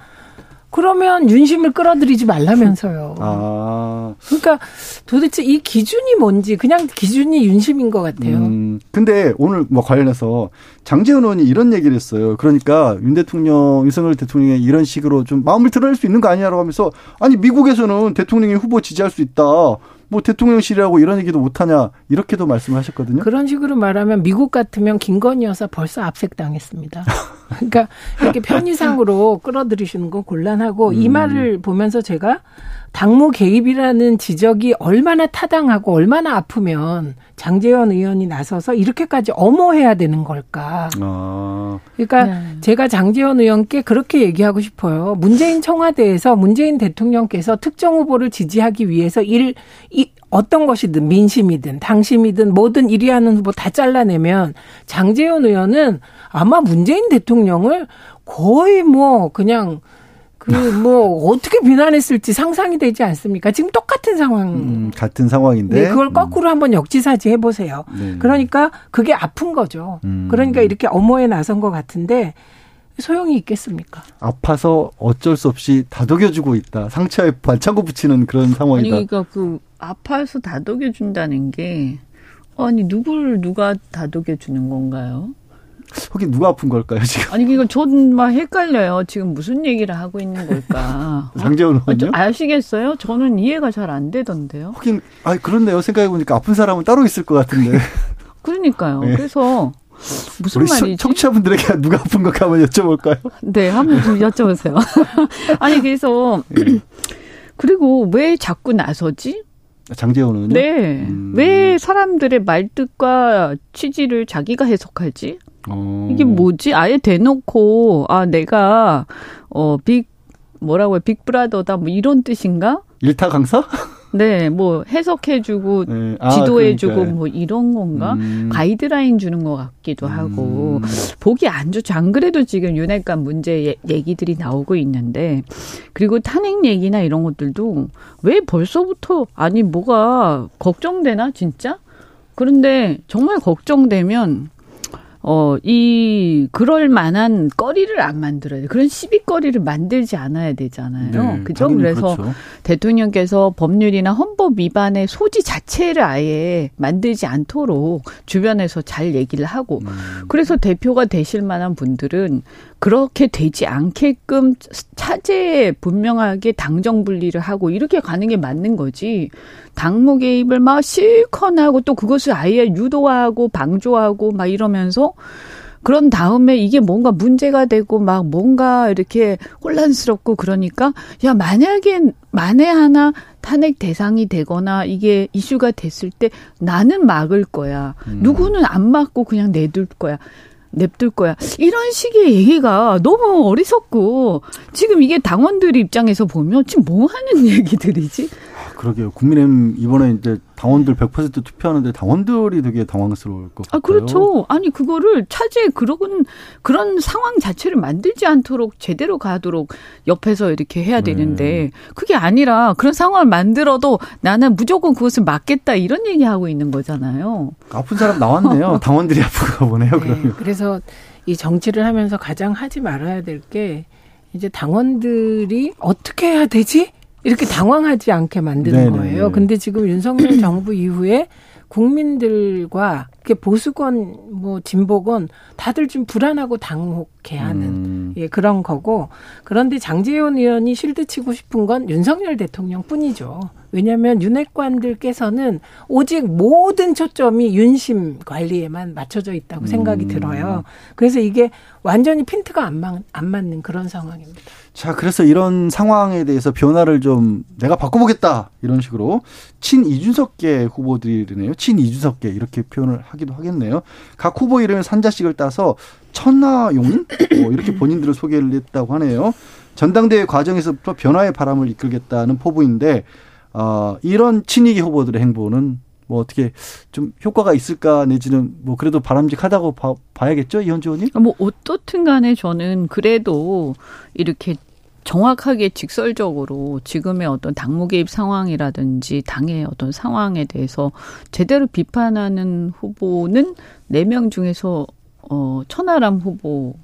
그러면 윤심을 끌어들이지 말라면서요. 아. 그러니까 도대체 이 기준이 뭔지 그냥 기준이 윤심인 것 같아요. 음, 근데 오늘 뭐 관련해서 장재현 의원이 이런 얘기를 했어요. 그러니까 윤 대통령, 윤석열 대통령이 이런 식으로 좀 마음을 드러낼 수 있는 거 아니냐라고 하면서 아니 미국에서는 대통령이 후보 지지할 수 있다. 뭐 대통령실이라고 이런 얘기도 못하냐 이렇게도 말씀을 하셨거든요. 그런 식으로 말하면 미국 같으면 김건희 여사 벌써 압색당했습니다. [LAUGHS] 그러니까 이렇게 편의상으로 끌어들이시는 건 곤란하고 이 음. 말을 보면서 제가 당무 개입이라는 지적이 얼마나 타당하고 얼마나 아프면 장재현 의원이 나서서 이렇게까지 엄호해야 되는 걸까. 아, 그러니까 네. 제가 장재현 의원께 그렇게 얘기하고 싶어요. 문재인 청와대에서 문재인 대통령께서 특정 후보를 지지하기 위해서 일, 이, 어떤 것이든 민심이든 당심이든 뭐든 1위 하는 후보 다 잘라내면 장재현 의원은 아마 문재인 대통령을 거의 뭐 그냥 그뭐 어떻게 비난했을지 상상이 되지 않습니까? 지금 똑같은 상황. 음, 같은 상황인데. 네, 그걸 거꾸로 한번 역지사지 해보세요. 네. 그러니까 그게 아픈 거죠. 음. 그러니까 이렇게 엄호에 나선 것 같은데 소용이 있겠습니까? 아파서 어쩔 수 없이 다독여주고 있다. 상처에 반창고 붙이는 그런 상황이다. 그러니까 그 아파서 다독여 준다는 게 아니 누구를 누가 다독여 주는 건가요? 혹시 누가 아픈 걸까요 지금? 아니 이거 전막 헷갈려요. 지금 무슨 얘기를 하고 있는 걸까? [LAUGHS] 아, 좀 의원요? 아시겠어요? 저는 이해가 잘 안 되던데요. 하긴 아 그렇네요. 생각해 보니까 아픈 사람은 따로 있을 것 같은데. [LAUGHS] 그러니까요. 네. 그래서 무슨 우리 시- 말이지? 청취자분들에게 [LAUGHS] 누가 아픈 걸까 한번 여쭤볼까요? 네, 한번 좀 여쭤보세요. 아니 그래서 예. 그리고 왜 자꾸 나서지? 장재원 의원요? 네, 음. 왜 사람들의 말뜻과 취지를 자기가 해석하지? 어. 이게 뭐지? 아예 대놓고 아 내가 어빅 뭐라고 해 빅브라더다 뭐 이런 뜻인가? 일타 강사? 네, 뭐 해석해주고 [LAUGHS] 네. 아, 지도해주고. 뭐 이런 건가? 음. 가이드라인 주는 것 같기도 하고 음. 보기 안 좋죠. 안 그래도 지금 윤핵관 문제 예- 얘기들이 나오고 있는데 그리고 탄핵 얘기나 이런 것들도 왜 벌써부터 아니 뭐가 걱정되나 진짜? 그런데 정말 걱정되면 어, 이, 그럴 만한 거리를 안 만들어야 돼. 그런 시비거리를 만들지 않아야 되잖아요. 네, 그죠? 그래서 그렇죠. 대통령께서 법률이나 헌법 위반의 소지 자체를 아예 만들지 않도록 주변에서 잘 얘기를 하고 음. 그래서 대표가 되실 만한 분들은 그렇게 되지 않게끔 차제에 분명하게 당정 분리를 하고 이렇게 가는 게 맞는 거지. 당무 개입을 막 실컷 하고 또 그것을 아예 유도하고 방조하고 막 이러면서 그런 다음에 이게 뭔가 문제가 되고 막 뭔가 이렇게 혼란스럽고 그러니까 야 만약에 만에 하나 탄핵 대상이 되거나 이게 이슈가 됐을 때 나는 막을 거야. 음. 누구는 안 막고 그냥 내둘 거야. 냅둘 거야. 이런 식의 얘기가 너무 어리석고 지금 이게 당원들 입장에서 보면 지금 뭐 하는 [LAUGHS] 얘기들이지? 그러게요. 국민의힘 이번에 이제 당원들 100% 투표하는데 당원들이 되게 당황스러울 것 같아요. 아, 그렇죠. 아니, 그거를 차제 그런, 그런 상황 자체를 만들지 않도록 제대로 가도록 옆에서 이렇게 해야 네. 되는데, 그게 아니라 그런 상황을 만들어도 나는 무조건 그것을 막겠다 이런 얘기 하고 있는 거잖아요. 아픈 사람 나왔네요. [LAUGHS] 당원들이 아픈가 보네요, 그러면. 네, 그래서 이 정치를 하면서 가장 하지 말아야 될 게 이제 당원들이 어떻게 해야 되지? 이렇게 당황하지 않게 만드는 네네. 거예요. 근데 지금 윤석열 [CLEARS THROAT] 정부 이후에 국민들과 보수권 뭐 진보권 다들 좀 불안하고 당혹해하는 음. 예, 그런 거고. 그런데 장재원 의원이 실드 치고 싶은 건 윤석열 대통령 뿐이죠. 왜냐하면 윤핵관들께서는 오직 모든 초점이 윤심 관리에만 맞춰져 있다고 생각이 음. 들어요. 그래서 이게 완전히 핀트가 안, 맞, 안 맞는 그런 상황입니다. 자, 그래서 이런 상황에 대해서 변화를 좀 내가 바꿔보겠다 이런 식으로 친 이준석계 후보들이네요. 친 이준석계 이렇게 표현을 하기도 하겠네요. 각 후보 이름에 산자식을 따서 천하용인 뭐 이렇게 [CLEARS THROAT] 본인들을 소개를 했다고 하네요. 전당대회 과정에서부터 변화의 바람을 이끌겠다는 포부인데 어, 이런 친이계 후보들의 행보는 뭐 어떻게 좀 효과가 있을까 내지는 뭐 그래도 바람직하다고 봐, 봐야겠죠 이현주 의원님? 뭐 어떻든 간에 저는 그래도 이렇게 정확하게 직설적으로 지금의 어떤 당무 개입 상황이라든지 당의 어떤 상황에 대해서 제대로 비판하는 후보는 네 명 중에서 어 천하람 후보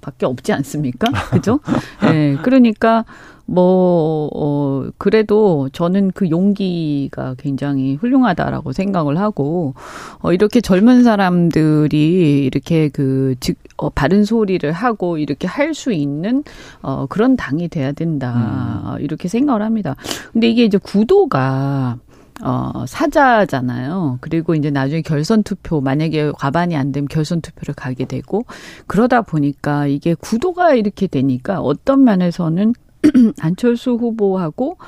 밖에 없지 않습니까? 그죠? [LAUGHS] 예. 네, 그러니까 뭐, 어, 그래도 저는 그 용기가 굉장히 훌륭하다라고 생각을 하고, 어, 이렇게 젊은 사람들이 이렇게 그, 즉, 어, 바른 소리를 하고 이렇게 할 수 있는, 어, 그런 당이 돼야 된다. 음. 이렇게 생각을 합니다. 근데 이게 이제 구도가, 어, 사자잖아요. 그리고 이제 나중에 결선 투표, 만약에 과반이 안 되면 결선 투표를 가게 되고, 그러다 보니까 이게 구도가 이렇게 되니까 어떤 면에서는 [CLEARS THROAT] 안철수 후보하고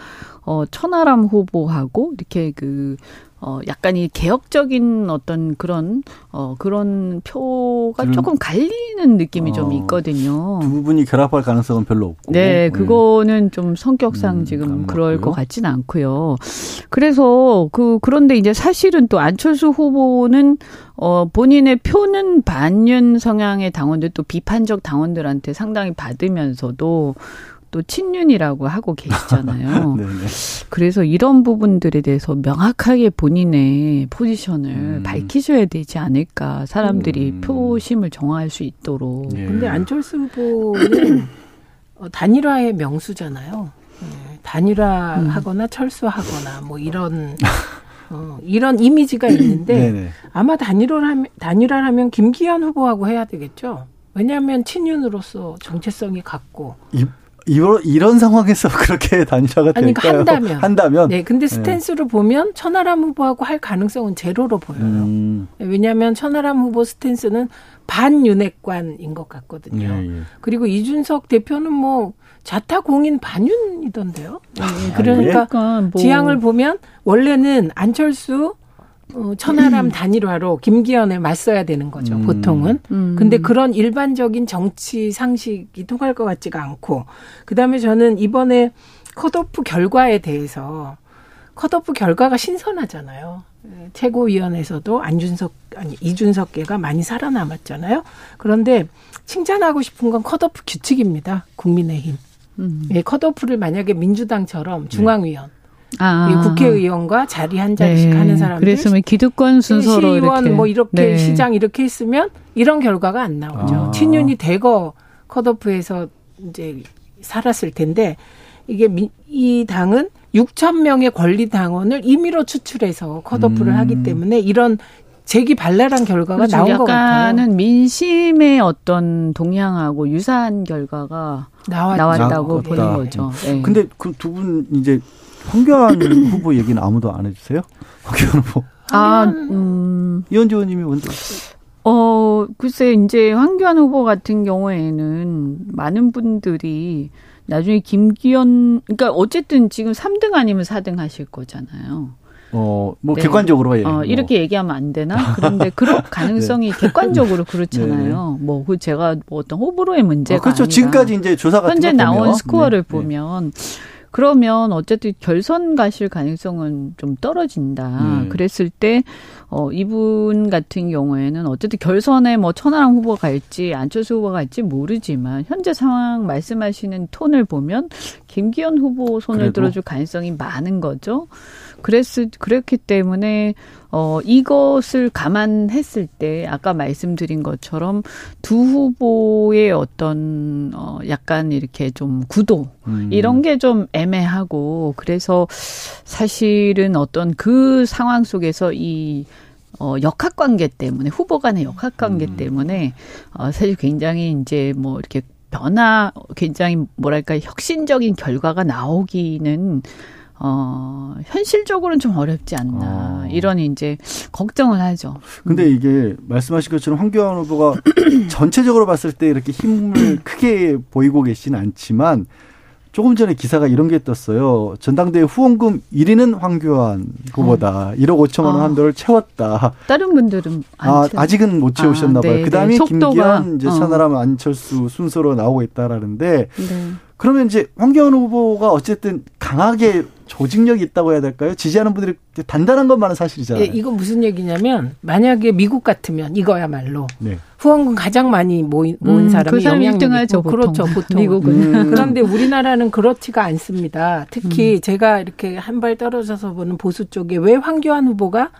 어 천하람 후보하고 이렇게 그 어 약간 이 개혁적인 어떤 그런 어 그런 표가 그런- 조금 갈리는 느낌이 좀 어, 있거든요. 두 분이 결합할 가능성은 별로 없고. 네, 그거는 좀 성격상 음, 지금 안 그럴. 것 같지는 않고요. 그래서 그 그런데 이제 사실은 또 안철수 후보는 어 본인의 표는 반윤 성향의 당원들 또 비판적 당원들한테 상당히 받으면서도 또 친윤이라고 하고 계시잖아요. [LAUGHS] 네, 네. 그래서 이런 부분들에 대해서 명확하게 본인의 포지션을 음. 밝히셔야 되지 않을까. 사람들이 음. 표심을 정할 수 있도록. 예. 근데 안철수 후보는 [CLEARS THROAT] 어, 단일화의 명수잖아요. 네, 단일화하거나 철수하거나 뭐 이런 어, 이런 이미지가 있는데 네, 네. 아마 단일화를 하면, 단일화를 하면 김기현 후보하고 해야 되겠죠. 왜냐하면 친윤으로서 정체성이 같고. 이, 이런, 이런 상황에서 [LAUGHS] 그렇게 단일화가 아니, 그러니까 될까요? 한다면. 한다면? 네, 근데 스탠스로 보면 천하람 후보하고 할 가능성은 제로로 보여요. 음, 왜냐하면 천하람 후보 스탠스는 반윤핵관인 것 같거든요. 예, 예. 그리고 이준석 대표는 뭐 자타 공인 반윤이던데요. 네, 예? 그러니까 뭐 지향을 보면 원래는 안철수 어, 천하람 단일화로 김기현을 맞서야 되는 거죠. 음. 보통은. 음. 근데 그런 일반적인 정치 상식이 통할 것 같지가 않고 그다음에 저는 이번에 컷오프 결과에 대해서 컷오프 결과가 신선하잖아요. 예, 최고위원회에서도 안준석 아니 이준석계가 많이 살아남았잖아요. 그런데 칭찬하고 싶은 건 컷오프 규칙입니다. 국민의힘. 음. 예, 컷오프를 만약에 민주당처럼 중앙위원, 아. 이 국회의원과 자리 한 자리씩 네. 하는 사람들, 그랬으면 기득권 순서로 시의원 이렇게 뭐 이렇게 네. 시장 이렇게 했으면 이런 결과가 안 나오죠. 아. 친윤이 대거 컷오프에서 이제 살았을 텐데 이게 미, 이 당은 6천 명의 권리 당원을 임의로 추출해서 컷오프를 음. 하기 때문에 이런 재기 발랄한 결과가 그렇죠. 나온 것 같아요. 약간은 민심의 어떤 동향하고 유사한 결과가 나왔, 나왔다. 보는 거죠. 네. 근데 그 두 분 이제 황교안 [CLEARS THROAT] 후보 얘기는 아무도 안 해주세요? 황교안 후보. 아, 음, 이현주 의원님이 먼저. 어, 글쎄, 이제 황교안 후보 같은 경우에는 많은 분들이 나중에 김기현, 그러니까 어쨌든 지금 3등 아니면 4등 하실 거잖아요. 어, 뭐 네. 객관적으로 예. 어, 뭐. 이렇게 얘기하면 안 되나? 그런데 그럴 [LAUGHS] 가능성이 객관적으로 그렇잖아요. 뭐, 그 제가 뭐 어떤 호불호의 문제가 어, 그렇죠. 아니라 지금까지 이제 조사 같은 현재. 나온 스코어를 네, 네. 보면 그러면 어쨌든 결선 가실 가능성은 좀 떨어진다. 네. 그랬을 때 어, 이분 같은 경우에는 어쨌든 결선에 뭐 천하람 후보가 갈지 안철수 후보가 갈지 모르지만 현재 상황 말씀하시는 톤을 보면 김기현 후보 손을 그래도. 들어줄 가능성이 많은 거죠. 그랬을 그렇기 때문에 어 이것을 감안했을 때 아까 말씀드린 것처럼 두 후보의 어떤 어 약간 이렇게 좀 구도 음. 이런 게 좀 애매하고 그래서 사실은 어떤 그 상황 속에서 이 어, 역학 관계 때문에 후보 간의 역학 관계 음. 때문에 어, 사실 굉장히 이제 뭐 이렇게 변화 굉장히 뭐랄까 혁신적인 결과가 나오기는 어, 현실적으로는 좀 어렵지 않나. 아. 이런 이제 걱정을 하죠. 근데 이게 말씀하신 것처럼 황교안 후보가 [CLEARS THROAT] 전체적으로 봤을 때 이렇게 힘을 [CLEARS THROAT] 크게 보이고 계시는 않지만 조금 전에 기사가 이런 게 떴어요. 전당대회 후원금 1위는 황교안 후보다. 1억 5천만 원 아. 한도를 채웠다. 다른 분들은 안 아, 채- 아직은 못 채우셨나 아, 봐요. 네, 그다음에 네. 속도가, 김기현, 이제 어. 천하람, 안철수 순서로 나오고 있다라는데 네. 그러면 이제 황교안 후보가 어쨌든 강하게 조직력이 있다고 해야 될까요? 지지하는 분들이 단단한 것만은 사실이잖아요. 예, 이건 무슨 얘기냐면 만약에 미국 같으면 이거야말로 네. 후원금 가장 많이 모인, 모은 음, 사람이 그 사람이 영향력 1등 하죠, 있고 보통. 그렇죠 보통 미국은. 음. 그런데 우리나라는 그렇지가 않습니다. 특히 음. 제가 이렇게 한 발 떨어져서 보는 보수 쪽에 왜 황교안 후보가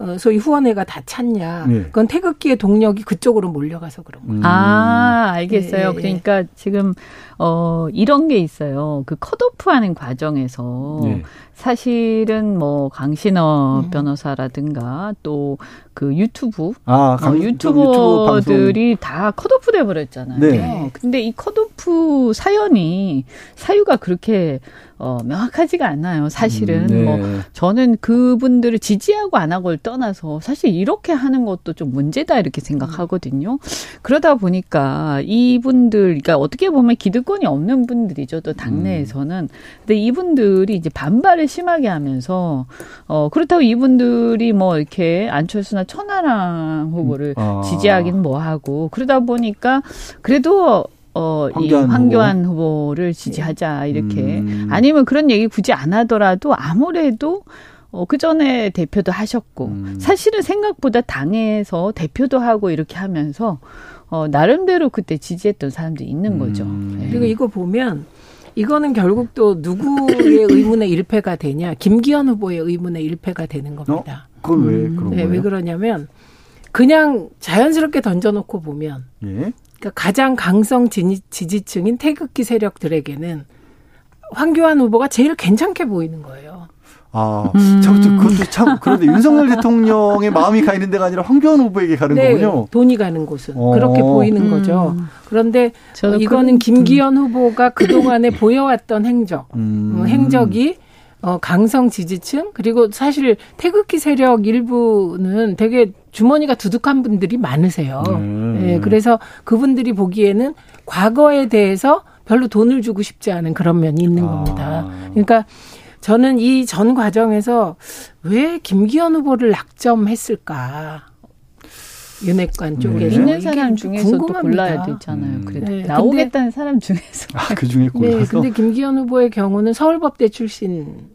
어, 소위 후원회가 다 찼냐. 네. 그건 태극기의 동력이 그쪽으로 몰려가서 그런 거예요. 음. 아, 알겠어요. 예, 예, 예. 그러니까 지금 어 이런 게 있어요. 그 컷오프하는 과정에서 네. 사실은 뭐 강신업 음. 변호사라든가 또 그 유튜브 아, 어, 강, 좀 유튜버들이 다 컷오프 돼 버렸잖아요. 네. 근데 이 컷오프 사연이 사유가 그렇게 어 명확하지가 않아요. 사실은 음, 네. 뭐 저는 그분들을 지지하고 안 하고를 떠나서 사실 이렇게 하는 것도 좀 문제다 이렇게 생각하거든요. 그러다 보니까 이분들, 그러니까 어떻게 보면 기득 권이 없는 분들이죠. 또 당내에서는. 근데 이분들이 이제 반발을 심하게 하면서 어 그렇다고 이분들이 뭐 이렇게 안철수나 천하람 후보를 아. 지지하긴 뭐하고 그러다 보니까 그래도 어, 이 황교안 황교안 후보 를 지지하자 이렇게 음. 아니면 그런 얘기 굳이 안 하더라도 아무래도 어, 그 전에 대표도 하셨고 음. 사실은 생각보다 당에서 대표도 하고 이렇게 하면서 어, 나름대로 그때 지지했던 사람들이 있는 거죠. 음. 네. 그리고 이거 보면 이거는 결국 또 누구의 [COUGHS] 의문의 일패가 되냐. 김기현 후보의 의문의 일패가 되는 겁니다. 그건 왜 음. 그런 네, 거예요? 왜 그러냐면 그냥 자연스럽게 던져놓고 보면 예. 그러니까 가장 강성 지지, 지지층인 태극기 세력들에게는 황교안 후보가 제일 괜찮게 보이는 거예요. 아, 음. 참, 또 그것도 참, 그런데 윤석열 대통령의 마음이 가 있는 데가 아니라 황교안 후보에게 가는 거군요. 돈이 가는 곳은 어. 그렇게 보이는 음. 거죠. 그런데 이거는 그런- 김기현 후보가 그동안에 보여왔던 행적, 음. 어, 행적이 어, 강성 지지층 그리고 사실 태극기 세력 일부는 되게 주머니가 두둑한 분들이 많으세요. 음. 예, 그래서 그분들이 보기에는 과거에 대해서 별로 돈을 주고 싶지 않은 그런 면이 있는 아. 겁니다. 그러니까 저는 이 전 과정에서 왜 김기현 후보를 낙점했을까? 윤핵관 네. 쪽에서 있는 이게 사람 중에서. 골라야 되잖아요. 음. 그래도 네, 나오겠다는 사람 중에서 아, 그 중에 네, 골라서. 근데 김기현 후보의 경우는 서울법대 출신.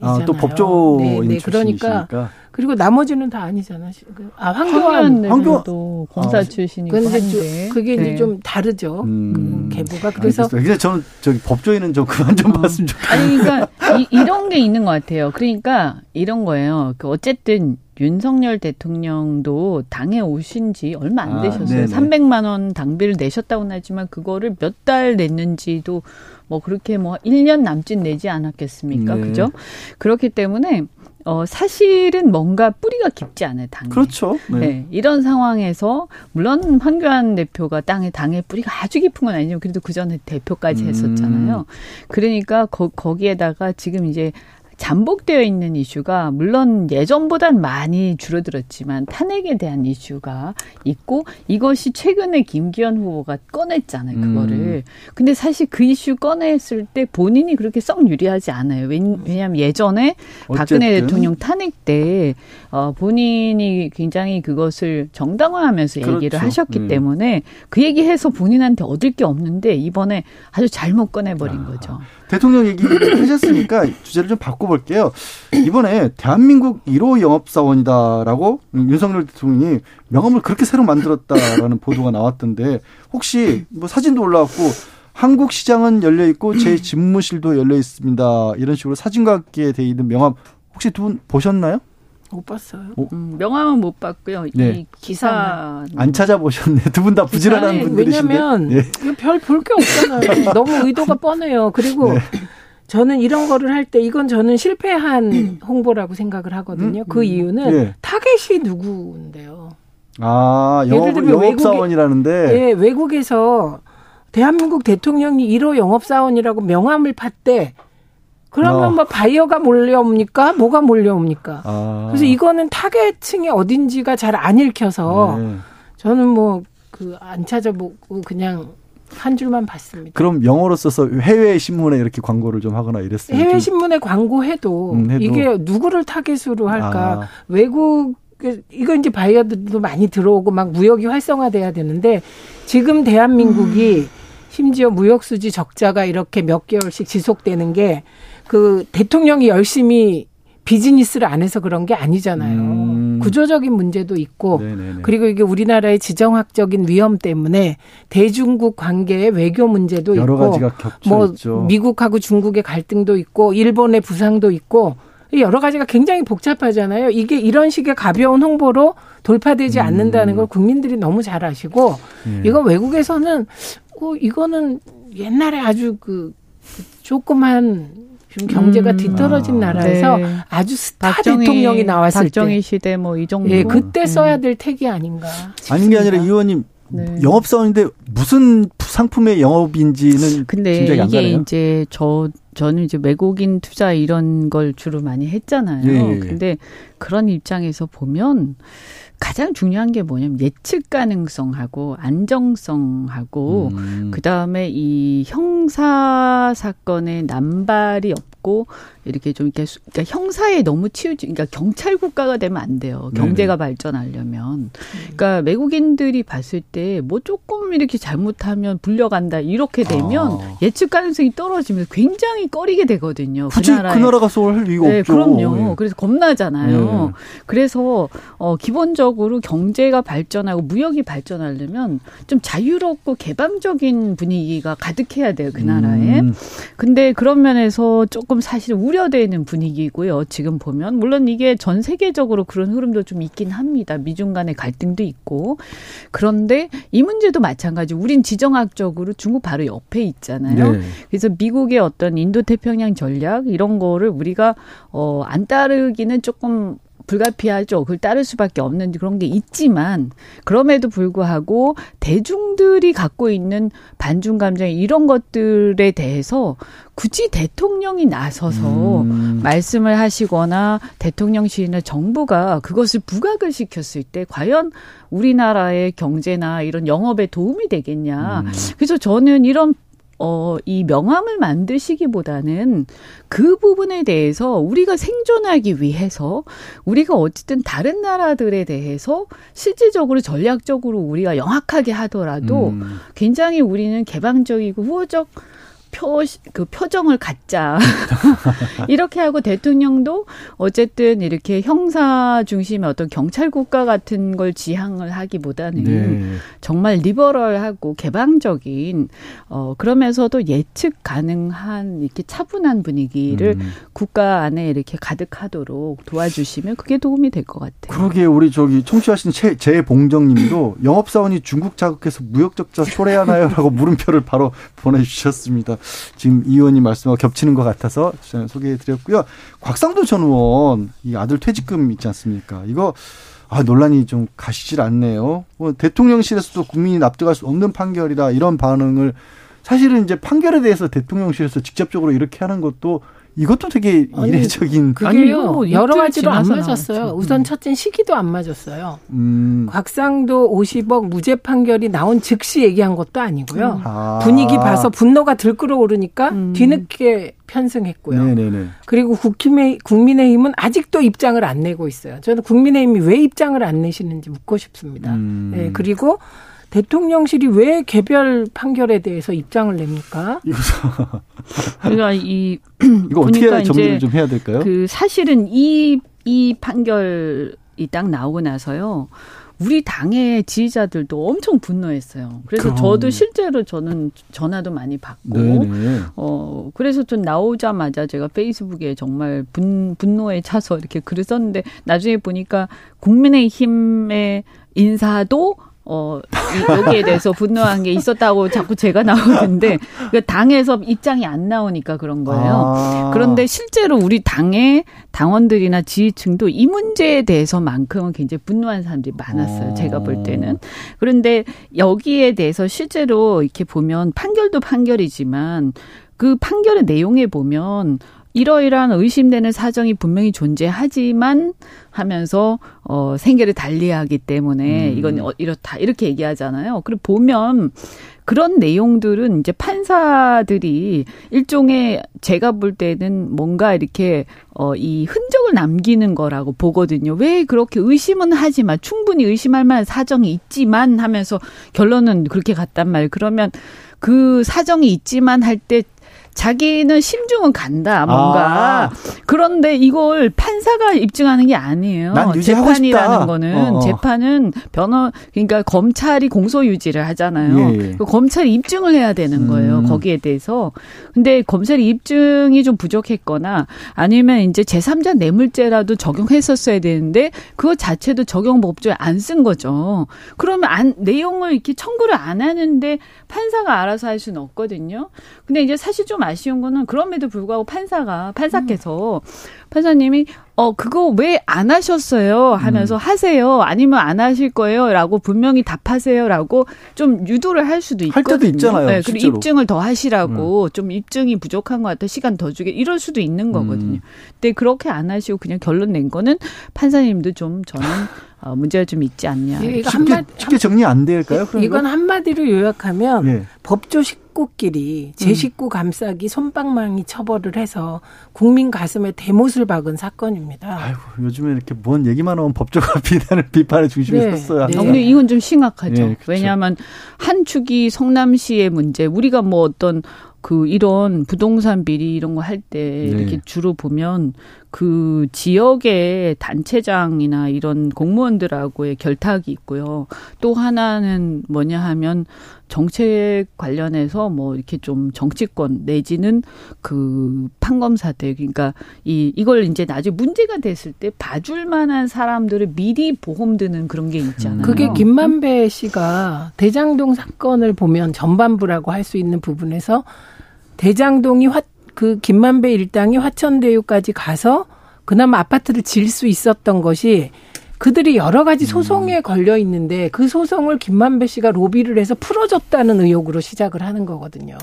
아, 또 법조인 네, 네, 출신이시니까. 그러니까 그리고 나머지는 다 아니잖아. 아 황교안. 황교안 황교- 대표도 검사 아, 출신이고 근데 좀 그게 이제 네. 좀 다르죠. 음. 그 계보가 그래서. 근데 저는 저기 법조인은 좀 그만 좀 어. 봤으면 좋겠어요. 아니 그러니까 이, 이런 게 있는 것 같아요. 그러니까 이런 거예요. 그 어쨌든 윤석열 대통령도 당에 오신 지 얼마 안 아, 되셨어요. 네네. 300만 원 당비를 내셨다고는 하지만 그거를 몇 달 냈는지도 뭐 그렇게 뭐 1년 남짓 내지 않았겠습니까? 네. 그죠? 그렇기 때문에 어 사실은 뭔가 뿌리가 깊지 않아요, 당에. 그렇죠. 네. 네. 이런 상황에서 물론 황교안 대표가 땅에 당의 뿌리가 아주 깊은 건 아니지만 그래도 그 전에 대표까지 음. 했었잖아요. 그러니까 거, 거기에다가 지금 이제 잠복되어 있는 이슈가 물론 예전보단 많이 줄어들었지만 탄핵에 대한 이슈가 있고 이것이 최근에 김기현 후보가 꺼냈잖아요. 그거를. 음. 근데 사실 그 이슈 꺼냈을 때 본인이 그렇게 썩 유리하지 않아요. 왜냐하면 예전에 어쨌든. 박근혜 대통령 탄핵 때 어, 본인이 굉장히 그것을 정당화하면서 그렇죠. 얘기를 하셨기 음. 때문에 그 얘기해서 본인한테 얻을 게 없는데 이번에 아주 잘못 꺼내버린 아. 거죠. 대통령 얘기를 [COUGHS] 하셨으니까 주제를 좀 바꿔볼게요. 이번에 대한민국 1호 영업사원이다라고 윤석열 대통령이 명함을 그렇게 새로 만들었다라는 [LAUGHS] 보도가 나왔던데 혹시 뭐 사진도 올라왔고 한국 시장은 열려 있고 제 집무실도 열려 있습니다. 이런 식으로 사진과 함께 돼 있는 명함 혹시 두 분 보셨나요? 못 봤어요. 음, 명함은 못 봤고요. 네. 이 기사 안 찾아보셨네. 두 분 다 부지런한 분들이신데. 왜냐면 네. 별볼 게 없잖아요. [LAUGHS] 너무 의도가 뻔해요. 그리고 네. 저는 이런 거를 할 때 이건 저는 실패한 홍보라고 생각을 하거든요. 음? 그 이유는 네. 타겟이 누구인데요. 아, 영업, 영업사원이라는데. 예, 외국에서 대한민국 대통령이 1호 영업사원이라고 명함을 팠대. 그러면 어. 뭐 바이어가 몰려옵니까? 뭐가 몰려옵니까? 아. 그래서 이거는 타겟층이 어딘지가 잘 안 읽혀서 네. 저는 뭐 그 안 찾아보고 그냥 한 줄만 봤습니다. 그럼 영어로 써서 해외 신문에 이렇게 광고를 좀 하거나 이랬어요. 해외 신문에 광고해도 음, 이게 누구를 타겟으로 할까? 아. 외국 이거 이제 바이어들도 많이 들어오고 막 무역이 활성화돼야 되는데 지금 대한민국이 음. 심지어 무역 수지 적자가 이렇게 몇 개월씩 지속되는 게 그 대통령이 열심히 비즈니스를 안 해서 그런 게 아니잖아요. 음. 구조적인 문제도 있고 네네네. 그리고 이게 우리나라의 지정학적인 위험 때문에 대중국 관계의 외교 문제도 여러 있고 가지가 겹쳐 뭐 있죠. 미국하고 중국의 갈등도 있고 일본의 부상도 있고 여러 가지가 굉장히 복잡하잖아요. 이게 이런 식의 가벼운 홍보로 돌파되지 음. 않는다는 걸 국민들이 너무 잘 아시고 예. 이거 외국에서는 어 이거는 옛날에 아주 그 조그만 지금 경제가 음. 뒤떨어진 아. 나라에서 네. 아주 스타 박정희, 대통령이 나왔을 박정희 때. 시대 뭐 이 정도. 예, 그때 음. 써야 될 택이 아닌가. 싶습니다. 아닌 게 아니라 의원님 네. 영업 사원인데 무슨 상품의 영업인지는 근데 이게 가네요. 이제 저 저는 이제 외국인 투자 이런 걸 주로 많이 했잖아요. 예, 예. 근데 그런 입장에서 보면 가장 중요한 게 뭐냐면 예측 가능성하고 안정성하고 음. 그다음에 이 형사 사건의 남발이 없고 이렇게 좀 이렇게 그러니까 형사에 너무 치우지 그러니까 경찰 국가가 되면 안 돼요. 경제가 네네. 발전하려면. 그러니까 외국인들이 봤을 때 뭐 조금 이렇게 잘못하면 불려간다 이렇게 되면 아. 예측 가능성이 떨어지면 굉장히 꺼리게 되거든요. 그 굳이 그, 그 나라 가서 할 이유가 네, 없죠. 그럼요. 네. 그래서 겁나잖아요. 네. 그래서 어 기본적으로 경제가 발전하고 무역이 발전하려면 좀 자유롭고 개방적인 분위기가 가득해야 돼요. 그 나라에. 음. 근데 그런 면에서 조금 사실 우려 우려되는 분위기고요. 지금 보면 물론 이게 전 세계적으로 그런 흐름도 좀 있긴 합니다. 미중 간의 갈등도 있고 그런데 이 문제도 마찬가지. 우린 지정학적으로 중국 바로 옆에 있잖아요. 네. 그래서 미국의 어떤 인도 태평양 전략 이런 거를 우리가 어 안 따르기는 조금 불가피하죠. 그걸 따를 수밖에 없는 그런 게 있지만 그럼에도 불구하고 대중들이 갖고 있는 반중 감정 이런 것들에 대해서 굳이 대통령이 나서서 음. 말씀을 하시거나 대통령실이나 정부가 그것을 부각을 시켰을 때 과연 우리나라의 경제나 이런 영업에 도움이 되겠냐. 음. 그래서 저는 이런 어, 이 명함을 만드시기보다는 그 부분에 대해서 우리가 생존하기 위해서 우리가 어쨌든 다른 나라들에 대해서 실질적으로 전략적으로 우리가 영악하게 하더라도 음. 굉장히 우리는 개방적이고 후호적 표, 그 표정을 갖자. [LAUGHS] 이렇게 하고 대통령도 어쨌든 이렇게 형사 중심의 어떤 경찰 국가 같은 걸 지향을 하기보다는 네. 정말 리버럴하고 개방적인 어 그러면서도 예측 가능한 이렇게 차분한 분위기를 음. 국가 안에 이렇게 가득하도록 도와주시면 그게 도움이 될 것 같아요. 그러게 우리 저기 청취하시는 재봉정 님도 영업사원이 중국 자극해서 무역적자 초래하나요 라고 물음표를 바로 보내주셨습니다. 지금 이 의원님 말씀과 겹치는 것 같아서 소개해 드렸고요. 곽상도 전 의원 이 아들 퇴직금 있지 않습니까? 이거 아, 논란이 좀 가시질 않네요. 뭐 대통령실에서도 국민이 납득할 수 없는 판결이다 이런 반응을 사실은 이제 판결에 대해서 대통령실에서 직접적으로 이렇게 하는 것도 이것도 되게 아니, 이례적인. 그게요. 뭐 여러 가지로 안 맞았어요. 나왔죠. 우선 첫째 시기도 안 맞았어요. 음. 곽상도 50억 무죄 판결이 나온 즉시 얘기한 것도 아니고요. 아. 분위기 봐서 분노가 들끓어 오르니까 음. 뒤늦게 편승했고요. 네네네. 그리고 국힘의, 국민의힘은 아직도 입장을 안 내고 있어요. 저는 국민의힘이 왜 입장을 안 내시는지 묻고 싶습니다. 음. 네, 그리고 대통령실이 왜 개별 판결에 대해서 입장을 냅니까? 그러니까 이 [CLEARS THROAT] 이거 어떻게 정리를 좀 해야 될까요? 그 사실은 이, 이 판결이 딱 나오고 나서요. 우리 당의 지지자들도 엄청 분노했어요. 그래서 그럼. 저도 실제로 저는 전화도 많이 받고, 네네. 어, 그래서 좀 나오자마자 제가 페이스북에 정말 분, 분노에 차서 이렇게 글을 썼는데 나중에 보니까 국민의힘의 인사도 어, 이- 여기에 대해서 분노한 게 있었다고 자꾸 제가 나오는데, 그 당에서 입장이 안 나오니까 그런 거예요. 아. 그런데 실제로 우리 당의 당원들이나 지지층도 이 문제에 대해서만큼은 굉장히 분노한 사람들이 많았어요. 어. 제가 볼 때는. 그런데 여기에 대해서 실제로 이렇게 보면 판결도 판결이지만 그 판결의 내용에 보면 이러이러한 의심되는 사정이 분명히 존재하지만 하면서 어 생계를 달리하기 때문에 음. 이건 어, 이렇다 이렇게 얘기하잖아요. 그리고 보면 그런 내용들은 이제 판사들이 일종의 제가 볼 때는 뭔가 이렇게 어 이 흔적을 남기는 거라고 보거든요. 왜 그렇게 의심은 하지만 충분히 의심할 만한 사정이 있지만 하면서 결론은 그렇게 갔단 말이에요. 그러면 그 사정이 있지만 할 때 자기는 심중은 간다 뭔가 아. 그런데 이걸 판사가 입증하는 게 아니에요. 재판이라는. 거는 어, 어. 재판은 변호 그러니까 검찰이 공소 유지를 하잖아요. 예, 예. 그 검찰이 입증을 해야 되는 거예요. 음. 거기에 대해서. 근데 검찰이 입증이 좀 부족했거나 아니면 이제 제3자 뇌물죄라도 적용했었어야 되는데 그거 자체도 적용 법조에 안 쓴 거죠. 그러면 안 내용을 이렇게 청구를 안 하는데 판사가 알아서 할 수는 없거든요. 근데 이제 사실 좀 아쉬운 거는 그럼에도 불구하고 판사가 판사께서 판사님이 어 그거 왜 안 하셨어요 하면서 하세요 아니면 안 하실 거예요라고 분명히 답하세요라고 좀 유도를 할 수도 할 때도 있거든요. 있잖아요, 네, 그리고 실제로. 입증을 더 하시라고 좀 입증이 부족한 것 같아 시간 더 주게 이럴 수도 있는 거거든요. 음. 근데 그렇게 안 하시고 그냥 결론 낸 거는 판사님도 좀 저는 [LAUGHS] 어, 문제가 좀 있지 않냐. 예, 이거 쉽게, 한마, 쉽게 정리 안 될까요? 그럼 이건 한마디로 요약하면 예. 법조 식구끼리 제 식구 감싸기 손방망이 처벌을 해서 국민 가슴에 대못을 박은 사건입니다. 아이고 요즘에 이렇게 뭔 얘기만 하면 법조가 [LAUGHS] 비난을 비판의 중심에 네, 섰어요. 네. 아, 근데 이건 좀 심각하죠. 예, 그렇죠. 왜냐하면 한 축이 성남시의 문제, 우리가 뭐 어떤 그 이런 부동산 비리 이런 거 할때 네. 이렇게 주로 보면 그 지역의 단체장이나 이런 공무원들하고의 결탁이 있고요. 또 하나는 뭐냐 하면 정책 관련해서 뭐 이렇게 좀 정치권 내지는 그 판검사들 그러니까 이 이걸 이제 나중에 문제가 됐을 때 봐줄 만한 사람들을 미리 보험 드는 그런 게 있잖아요. 그게 김만배 씨가 대장동 사건을 보면 전반부라고 할 수 있는 부분에서 대장동이 화, 그 김만배 일당이 화천대유까지 가서 그나마 아파트를 질 수 있었던 것이 그들이 여러 가지 소송에 걸려 있는데 그 소송을 김만배 씨가 로비를 해서 풀어줬다는 의혹으로 시작을 하는 거거든요.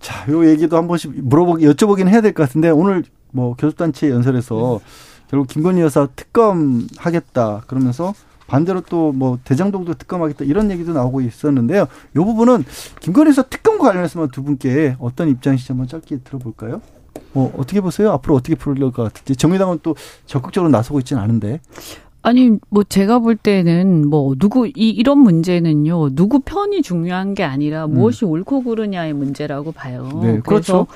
자, 요 얘기도 한 번씩 물어보기 여쭤보긴 해야 될 것 같은데 오늘 뭐 교섭단체 연설에서 결국 김건희 여사 특검 하겠다 그러면서 반대로 또 뭐 대장동도 특검하겠다 이런 얘기도 나오고 있었는데요. 요 부분은 김건희 여사 특검과 관련해서만 두 분께 어떤 입장이신지 한번 짧게 들어볼까요? 뭐 어떻게 보세요? 앞으로 어떻게 풀릴 것 같은지 정의당은 또 적극적으로 나서고 있지는 않은데. 아니 뭐 제가 볼 때는 뭐 누구 이 이런 문제는요 누구 편이 중요한 게 아니라 무엇이 옳고 그르냐의 문제라고 봐요. 음. 네, 그래서 그렇죠.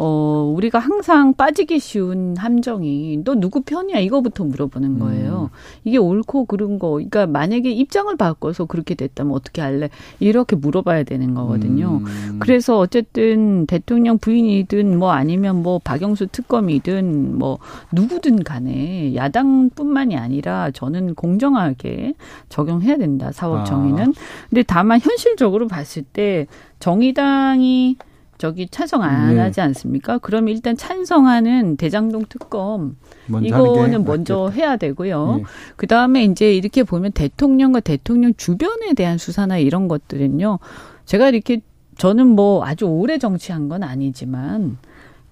어 우리가 항상 빠지기 쉬운 함정이 너 누구 편이야 이거부터 물어보는 음. 거예요. 이게 옳고 그른 거. 그러니까 만약에 입장을 바꿔서 그렇게 됐다면 어떻게 할래? 이렇게 물어봐야 되는 거거든요. 음. 그래서 어쨌든 대통령 부인이든 뭐 아니면 뭐 박영수 특검이든 뭐 누구든 간에 야당뿐만이 아니라 저는 공정하게 적용해야 된다 사법 아. 정의는. 근데 다만 현실적으로 봤을 때 정의당이 저기 찬성 안 네. 하지 않습니까? 그럼 일단 찬성하는 대장동 특검 이거는 먼저 낫겠다. 해야 되고요. 예. 그 다음에 이제 이렇게 보면 대통령과 대통령 주변에 대한 수사나 이런 것들은요. 제가 이렇게 저는 뭐 아주 오래 정치한 건 아니지만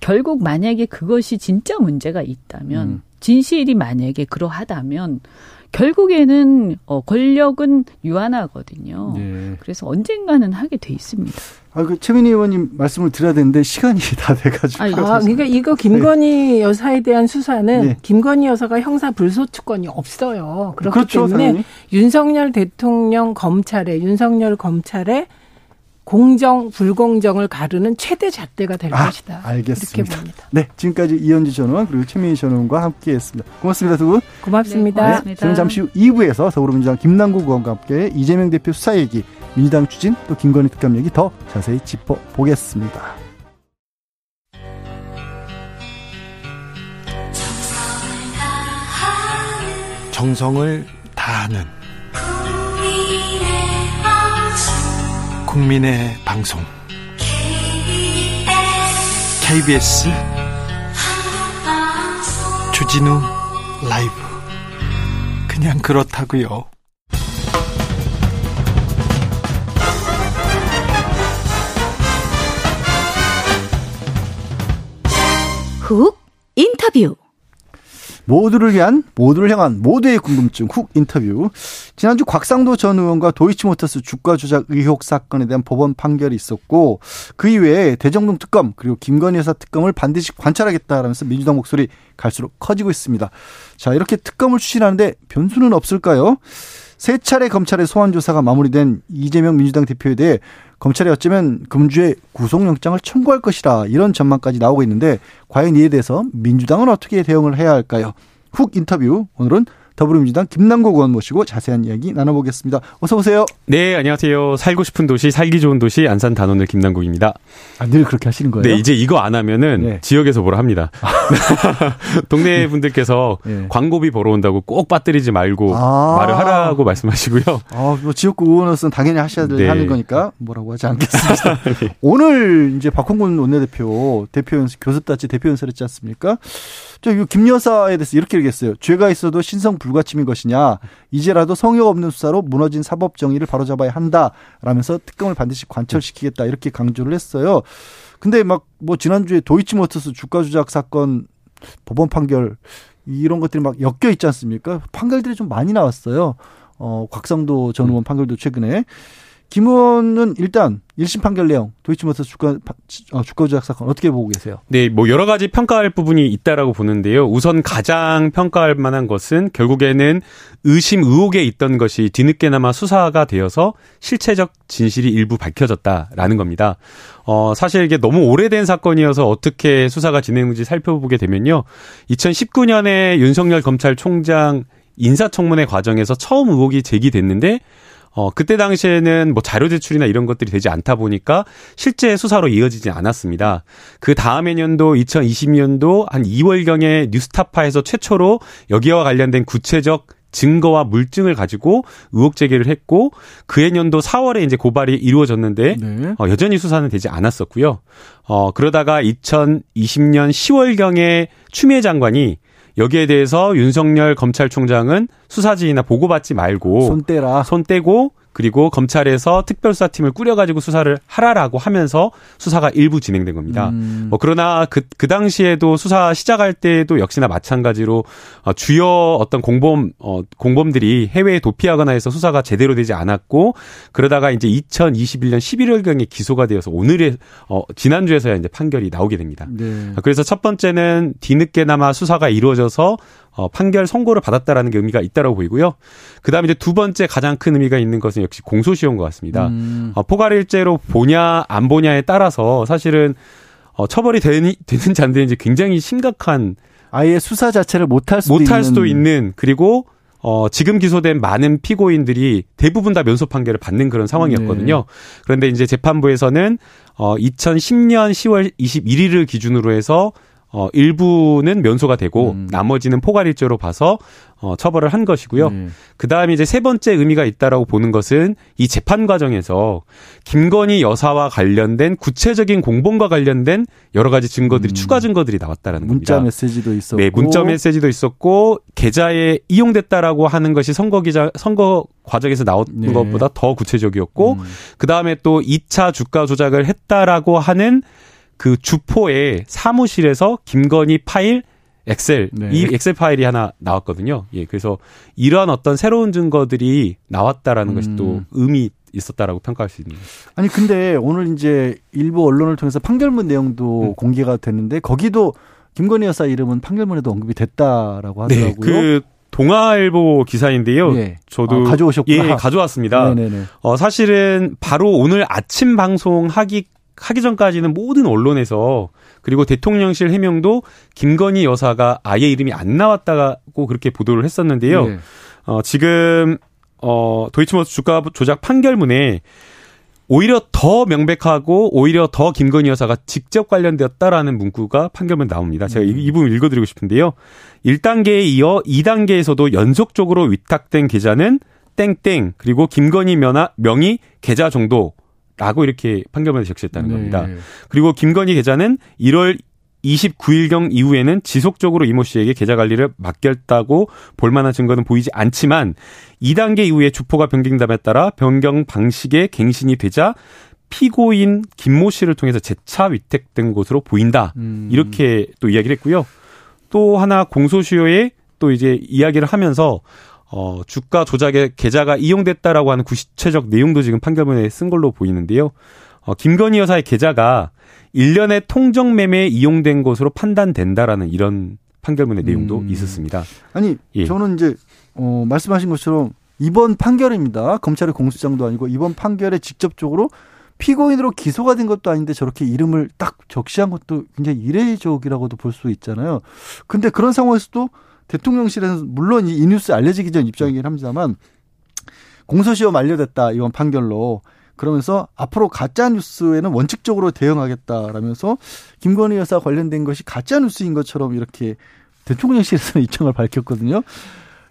결국 만약에 그것이 진짜 문제가 있다면 음. 진실이 만약에 그러하다면 결국에는 어 권력은 유한하거든요. 네. 그래서 언젠가는 하게 돼 있습니다. 아, 그 최민희 의원님 말씀을 드려야 되는데 시간이 [LAUGHS] 다 돼가지고. 아니, 아, 그러니까 이거 김건희 여사에 대한 수사는 네. 김건희 여사가 형사 불소추권이 없어요. 그렇기 그렇죠, 때문에 당연히. 윤석열 대통령 검찰에 윤석열 검찰에 공정 불공정을 가르는 최대 잣대가 될 아, 것이다. 알겠습니다. 이렇게 봅니다. 네, 지금까지 이현지 전 의원 그리고 최민희 전 의원과 함께했습니다. 고맙습니다, 두 분. 고맙습니다. 네, 고맙습니다. 저는 잠시 후 2부에서 더불어민주당 김남국 의원과 함께 이재명 대표 수사 얘기, 민주당 추진 또 김건희 특감 얘기 더 자세히 짚어보겠습니다. 정성을 다하는 국민의 방송 KBS 주진우 라이브 그냥 그렇다고요. 훅 인터뷰. 모두를 위한 모두를 향한 모두의 궁금증 훅 인터뷰. 지난주 곽상도 전 의원과 도이치모터스 주가 조작 의혹 사건에 대한 법원 판결이 있었고 그 이외에 대정동 특검 그리고 김건희 여사 특검을 반드시 관찰하겠다라면서 민주당 목소리 갈수록 커지고 있습니다. 자 이렇게 특검을 추진하는데 변수는 없을까요? 세 차례 검찰의 소환 조사가 마무리된 이재명 민주당 대표에 대해 검찰이 어쩌면 금주에 구속영장을 청구할 것이라 이런 전망까지 나오고 있는데 과연 이에 대해서 민주당은 어떻게 대응을 해야 할까요? 훅 인터뷰 오늘은 더불어민주당 김남국 의원 모시고 자세한 이야기 나눠보겠습니다. 어서 오세요. 네, 안녕하세요. 살고 싶은 도시, 살기 좋은 도시, 안산 단원을 김남국입니다. 아, 늘 그렇게 하시는 거예요? 네, 이제 이거 안 하면은 네. 지역에서 뭐라 합니다. [LAUGHS] 동네 분들께서 네. 광고비 벌어온다고 꼭 빠뜨리지 말고 아. 말을 하라고 말씀하시고요. 아, 뭐 지역구 의원으로서는 당연히 하셔야 될 네. 하는 거니까 뭐라고 하지 않겠습니다. [LAUGHS] 오늘 이제 박홍근 원내대표 대표 연설 교섭단체 대표 연설했지 않습니까? 저 이거 김 여사에 대해서 이렇게 얘기했어요. 죄가 있어도 신성 불가침인 것이냐. 이제라도 성역 없는 수사로 무너진 사법 정의를 바로잡아야 한다라면서 특검을 반드시 관철시키겠다 이렇게 강조를 했어요. 근데 막 뭐 지난주에 도이치모터스 주가 조작 사건 법원 판결 이런 것들이 막 엮여 있지 않습니까? 판결들이 좀 많이 나왔어요. 어, 곽상도 전 의원 판결도 최근에. 김 의원은 일단 1심 판결 내용, 도이치모터스 주가, 파- 어, 주가 조작 사건 어떻게 보고 계세요? 네, 뭐 여러 가지 평가할 부분이 있다라고 보는데요. 우선 가장 평가할 만한 것은 결국에는 의심 의혹에 있던 것이 뒤늦게나마 수사가 되어서 실체적 진실이 일부 밝혀졌다라는 겁니다. 어, 사실 이게 너무 오래된 사건이어서 어떻게 수사가 진행되는지 살펴보게 되면요. 2019년에 윤석열 검찰총장 인사청문회 과정에서 처음 의혹이 제기됐는데 어, 그때 당시에는 뭐 자료 제출이나 이런 것들이 되지 않다 보니까 실제 수사로 이어지지 않았습니다. 그 다음 해 년도 2020년도 한 2월경에 뉴스타파에서 최초로 여기와 관련된 구체적 증거와 물증을 가지고 의혹 제기를 했고 그해 년도 4월에 이제 고발이 이루어졌는데 네. 어, 여전히 수사는 되지 않았었고요. 어, 그러다가 2020년 10월 경에 추미애 장관이 여기에 대해서 윤석열 검찰총장은 수사지휘나 보고받지 말고 손 떼라. 손 떼고 그리고 검찰에서 특별수사팀을 꾸려가지고 수사를 하라라고 하면서 수사가 일부 진행된 겁니다. 음. 뭐 그러나 그, 그 당시에도 수사 시작할 때도 역시나 마찬가지로 어, 주요 어떤 공범 어, 공범들이 해외에 도피하거나 해서 수사가 제대로 되지 않았고 그러다가 이제 2021년 11월경에 기소가 되어서 오늘의 어, 지난주에서야 이제 판결이 나오게 됩니다. 네. 그래서 첫 번째는 뒤늦게나마 수사가 이루어져서 어, 판결 선고를 받았다라는 게 의미가 있다라고 보이고요. 그다음에 이제 두 번째 가장 큰 의미가 있는 것은 역시 공소시효인 것 같습니다. 음. 어, 포괄일제로 보냐 안 보냐에 따라서 사실은 어, 처벌이 되니, 되는지 안 되는지 굉장히 심각한 아예 수사 자체를 못할 수도 못할 있는. 수도 있는 그리고 어, 지금 기소된 많은 피고인들이 대부분 다 면소 판결을 받는 그런 상황이었거든요. 네. 그런데 이제 재판부에서는 어, 2010년 10월 21일을 기준으로 해서 어, 일부는 면소가 되고 음. 나머지는 포괄일죄로 봐서 어, 처벌을 한 것이고요. 네. 그 다음에 이제 세 번째 의미가 있다라고 보는 것은 이 재판 과정에서 김건희 여사와 관련된 구체적인 공범과 관련된 여러 가지 증거들이 음. 추가 증거들이 나왔다라는 문자 겁니다. 메시지도 있었고. 네, 문자 메시지도 있었고 계좌에 이용됐다라고 하는 것이 선거 기자 선거 과정에서 나온 네. 것보다 더 구체적이었고 음. 그 다음에 또 2차 주가 조작을 했다라고 하는 그 주포의 사무실에서 김건희 파일 엑셀 네. 이 엑셀 파일이 하나 나왔거든요. 예, 그래서 이러한 어떤 새로운 증거들이 나왔다라는 것이 음. 또 의미 있었다라고 평가할 수 있는. 아니 근데 오늘 이제 일부 언론을 통해서 판결문 내용도 음. 공개가 됐는데 거기도 김건희 여사 이름은 판결문에도 언급이 됐다라고 하더라고요. 그 동아일보 기사인데요. 예. 저도 아, 가져오셨구나. 예, 가져왔습니다. [LAUGHS] 네네네. 어, 사실은 바로 오늘 아침 방송 하기 하기 전까지는 모든 언론에서 그리고 대통령실 해명도 김건희 여사가 아예 이름이 안 나왔다고 그렇게 보도를 했었는데요. 예. 어, 지금 어, 도이치모터 주가 조작 판결문에 오히려 더 명백하고 오히려 더 김건희 여사가 직접 관련되었다라는 문구가 판결문 나옵니다. 제가 이, 이 부분 읽어드리고 싶은데요. 1단계에 이어 2단계에서도 연속적으로 위탁된 계좌는 땡땡 그리고 김건희 명의 계좌 정도 라고 이렇게 판결문에 적시했다는 겁니다. 네. 그리고 김건희 계좌는 1월 29일경 이후에는 지속적으로 이모 씨에게 계좌 관리를 맡겼다고 볼 만한 증거는 보이지 않지만 2단계 이후에 주포가 변경됨에 따라 변경 방식의 갱신이 되자 피고인 김모 씨를 통해서 재차 위탁된 것으로 보인다. 음. 이렇게 또 이야기를 했고요. 또 하나 공소시효에 또 이제 이야기를 하면서 어, 주가 조작의 계좌가 이용됐다라고 하는 구체적 내용도 지금 판결문에 쓴 걸로 보이는데요. 어, 김건희 여사의 계좌가 일련의 통정 매매에 이용된 것으로 판단된다라는 이런 판결문의 내용도 음. 있었습니다. 아니 예. 저는 이제 어, 말씀하신 것처럼 이번 판결입니다. 검찰의 공소장도 아니고 이번 판결에 직접적으로 피고인으로 기소가 된 것도 아닌데 저렇게 이름을 딱 적시한 것도 굉장히 이례적이라고도 볼 수 있잖아요. 근데 그런 상황에서도 대통령실에서 물론 이, 이 뉴스 알려지기 전 입장이긴 합니다만 공소시효 만료됐다 이번 판결로 그러면서 앞으로 가짜 뉴스에는 원칙적으로 대응하겠다라면서 김건희 여사 관련된 것이 가짜 뉴스인 것처럼 이렇게 대통령실에서는 [LAUGHS] 입장을 밝혔거든요.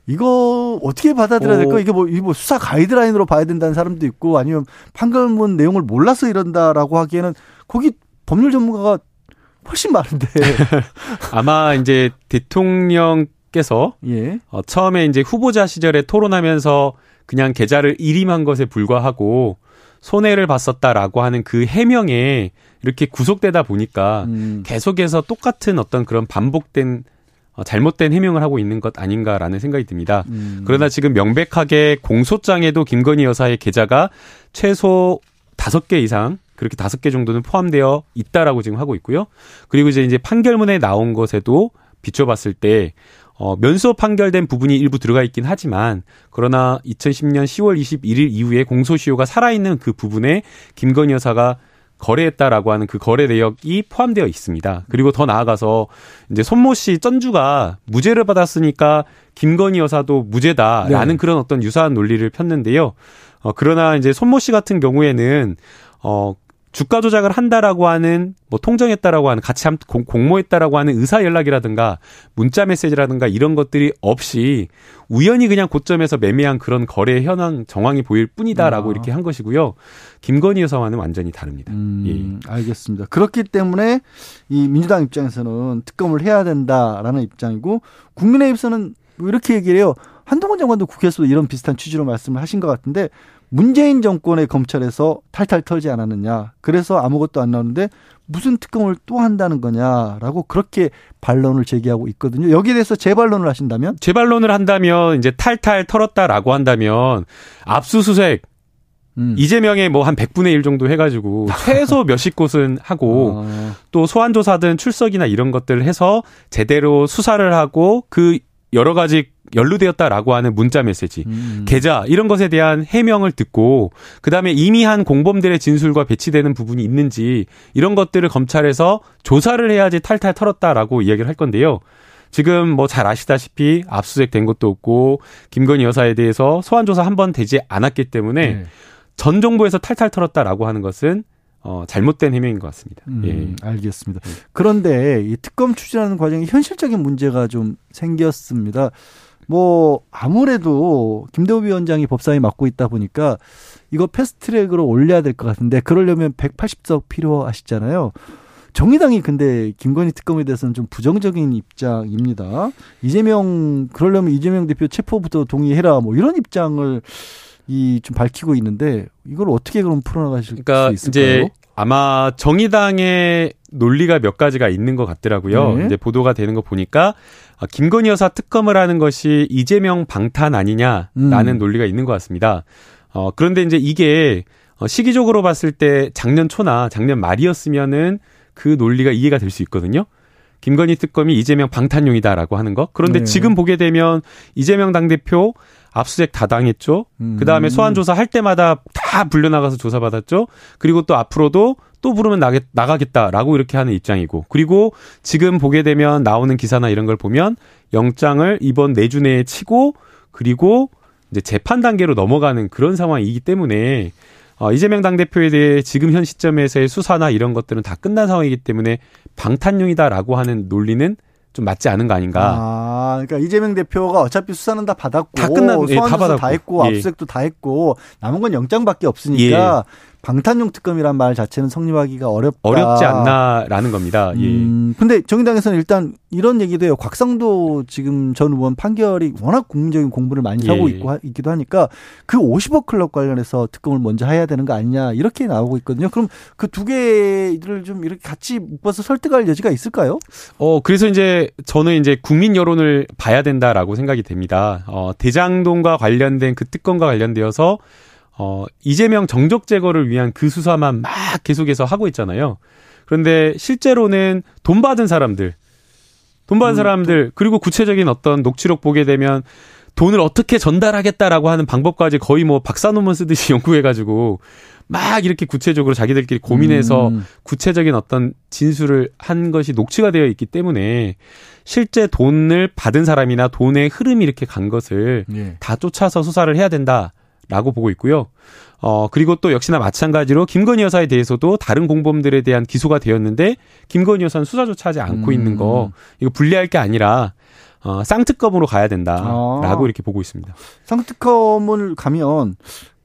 이거 어떻게 받아들여야 어. 될까? 이게 뭐, 이게 뭐 수사 가이드라인으로 봐야 된다는 사람도 있고 아니면 판결문 내용을 몰라서 이런다라고 하기에는 거기 법률 전문가가 훨씬 많은데. [LAUGHS] 아마 이제 대통령 께서 예. 어, 처음에 이제 후보자 시절에 토론하면서 그냥 계좌를 일임한 것에 불과하고 손해를 봤었다라고 하는 그 해명에 이렇게 구속되다 보니까 음. 계속해서 똑같은 어떤 그런 반복된 어, 잘못된 해명을 하고 있는 것 아닌가라는 생각이 듭니다. 음. 그러나 지금 명백하게 공소장에도 김건희 여사의 계좌가 최소 다섯 개 이상 그렇게 다섯 개 정도는 포함되어 있다라고 지금 하고 있고요. 그리고 이제 이제 판결문에 나온 것에도 비춰봤을 때 어, 면소 판결된 부분이 일부 들어가 있긴 하지만 그러나 2010년 10월 21일 이후에 공소시효가 살아있는 그 부분에 김건희 여사가 거래했다라고 하는 그 거래 내역이 포함되어 있습니다. 그리고 더 나아가서 이제 손모 씨 전주가 무죄를 받았으니까 김건희 여사도 무죄다라는 네. 그런 어떤 유사한 논리를 폈는데요. 어, 그러나 이제 손모 씨 같은 경우에는 어, 주가 조작을 한다라고 하는 뭐 통정했다라고 하는 같이 함, 공, 공모했다라고 하는 의사 연락이라든가 문자 메시지라든가 이런 것들이 없이 우연히 그냥 고점에서 매매한 그런 거래 현황 정황이 보일 뿐이다라고 아. 이렇게 한 것이고요. 김건희 여사와는 완전히 다릅니다. 음, 알겠습니다. 그렇기 때문에 이 민주당 입장에서는 특검을 해야 된다라는 입장이고 국민의힘에서는 뭐 이렇게 얘기를 해요. 한동훈 장관도 국회에서도 이런 비슷한 취지로 말씀을 하신 것 같은데 문재인 정권의 검찰에서 탈탈 털지 않았느냐. 그래서 아무것도 안 나오는데 무슨 특검을 또 한다는 거냐라고 그렇게 반론을 제기하고 있거든요. 여기에 대해서 재반론을 하신다면 재반론을 한다면 이제 탈탈 털었다라고 한다면 압수수색 음. 이재명의 뭐 한 100분의 1 정도 해가지고 [LAUGHS] 최소 몇십 곳은 하고 어, 또 소환조사든 출석이나 이런 것들을 해서 제대로 수사를 하고 그 여러 가지 연루되었다라고 하는 문자 메시지, 음. 계좌 이런 것에 대한 해명을 듣고 그다음에 이미 한 공범들의 진술과 배치되는 부분이 있는지 이런 것들을 검찰에서 조사를 해야지 탈탈 털었다라고 이야기를 할 건데요. 지금 뭐 잘 아시다시피 압수수색 된 것도 없고 김건희 여사에 대해서 소환 조사 한 번 되지 않았기 때문에 네. 전 정부에서 탈탈 털었다라고 하는 것은 어, 잘못된 해명인 것 같습니다. 음, 예. 알겠습니다. 그런데 이 특검 추진하는 과정에 현실적인 문제가 좀 생겼습니다. 뭐 아무래도 김대호 위원장이 법사위 맡고 있다 보니까 이거 패스트트랙으로 올려야 될 것 같은데 그러려면 180석 필요하시잖아요. 정의당이 근데 김건희 특검에 대해서는 좀 부정적인 입장입니다. 이재명 그러려면 이재명 대표 체포부터 동의해라 뭐 이런 입장을 이 좀 밝히고 있는데 이걸 어떻게 그럼 풀어나가실 그러니까 수 있을까요? 이제 아마 정의당의 논리가 몇 가지가 있는 것 같더라고요. 네. 이제 보도가 되는 거 보니까 아, 김건희 여사 특검을 하는 것이 이재명 방탄 아니냐라는 음. 논리가 있는 것 같습니다. 어, 그런데 이제 이게 어, 시기적으로 봤을 때 작년 초나 작년 말이었으면은 그 논리가 이해가 될 수 있거든요. 김건희 특검이 이재명 방탄용이다라고 하는 거. 그런데 네. 지금 보게 되면 이재명 당대표 압수수색 다 당했죠. 음. 그 다음에 소환 조사 할 때마다 다 불려나가서 조사받았죠. 그리고 또 앞으로도 또 부르면 나겠, 나가겠다라고 이렇게 하는 입장이고. 그리고 지금 보게 되면 나오는 기사나 이런 걸 보면 영장을 이번 내주 내에 치고 그리고 이제 재판 단계로 넘어가는 그런 상황이기 때문에 어, 이재명 당대표에 대해 지금 현 시점에서의 수사나 이런 것들은 다 끝난 상황이기 때문에 방탄용이다라고 하는 논리는 좀 맞지 않은 거 아닌가. 아, 그러니까 이재명 대표가 어차피 수사는 다 받았고 다 끝난- 예, 다 소환조사 다, 받았고. 했고 예. 압수수색도 다 했고 남은 건 영장밖에 없으니까 방탄용 특검이란 말 자체는 성립하기가 어렵다. 어렵지 않나라는 겁니다. 예. 음, 근데 정의당에서는 일단 이런 얘기도 해요. 곽상도 지금 전 의원 판결이 워낙 국민적인 공부를 많이 예. 하고 있고 하- 있기도 하니까 그 50억 클럽 관련해서 특검을 먼저 해야 되는 거 아니냐 이렇게 나오고 있거든요. 그럼 그 두 개를 좀 이렇게 같이 묶어서 설득할 여지가 있을까요? 어, 그래서 이제 저는 이제 국민 여론을 봐야 된다라고 생각이 됩니다. 어, 대장동과 관련된 그 특검과 관련되어서 어, 이재명 정적 제거를 위한 그 수사만 막 계속해서 하고 있잖아요. 그런데 실제로는 돈 받은 사람들, 돈 받은 사람들, 그리고 구체적인 어떤 녹취록 보게 되면 돈을 어떻게 전달하겠다라고 하는 방법까지 거의 뭐 박사 논문 쓰듯이 [LAUGHS] 연구해가지고 막 이렇게 구체적으로 자기들끼리 고민해서 음. 구체적인 어떤 진술을 한 것이 녹취가 되어 있기 때문에 실제 돈을 받은 사람이나 돈의 흐름이 이렇게 간 것을 예. 다 쫓아서 수사를 해야 된다 라고 보고 있고요. 어, 그리고 또 역시나 마찬가지로 김건희 여사에 대해서도 다른 공범들에 대한 기소가 되었는데 김건희 여사는 수사조차 하지 않고 음. 있는 거 이거 분리할 게 아니라 어, 쌍특검으로 가야 된다라고 아. 이렇게 보고 있습니다. 상특검을 가면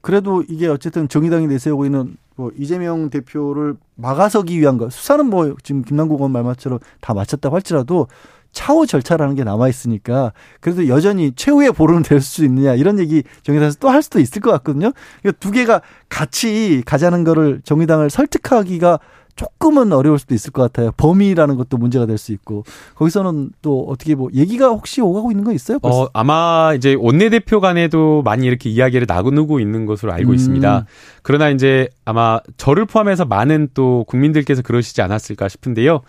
그래도 이게 어쨌든 정의당이 내세우고 있는 뭐 이재명 대표를 막아서기 위한 거 수사는 뭐 지금 김남국 의원 말씀처럼 다 마쳤다고 할지라도 차후 절차라는 게 남아 있으니까 그래도 여전히 최후의 보루는 될 수 있느냐 이런 얘기 정의당에서 또 할 수도 있을 것 같거든요. 그러니까 두 개가 같이 가자는 거를 정의당을 설득하기가 조금은 어려울 수도 있을 것 같아요. 범위라는 것도 문제가 될 수 있고 거기서는 또 어떻게 뭐 얘기가 혹시 오가고 있는 거 있어요? 벌써? 어, 아마 이제 원내 대표 간에도 많이 이렇게 이야기를 나누고 있는 것으로 알고 음. 있습니다. 그러나 이제 아마 저를 포함해서 많은 또 국민들께서 그러시지 않았을까 싶은데요.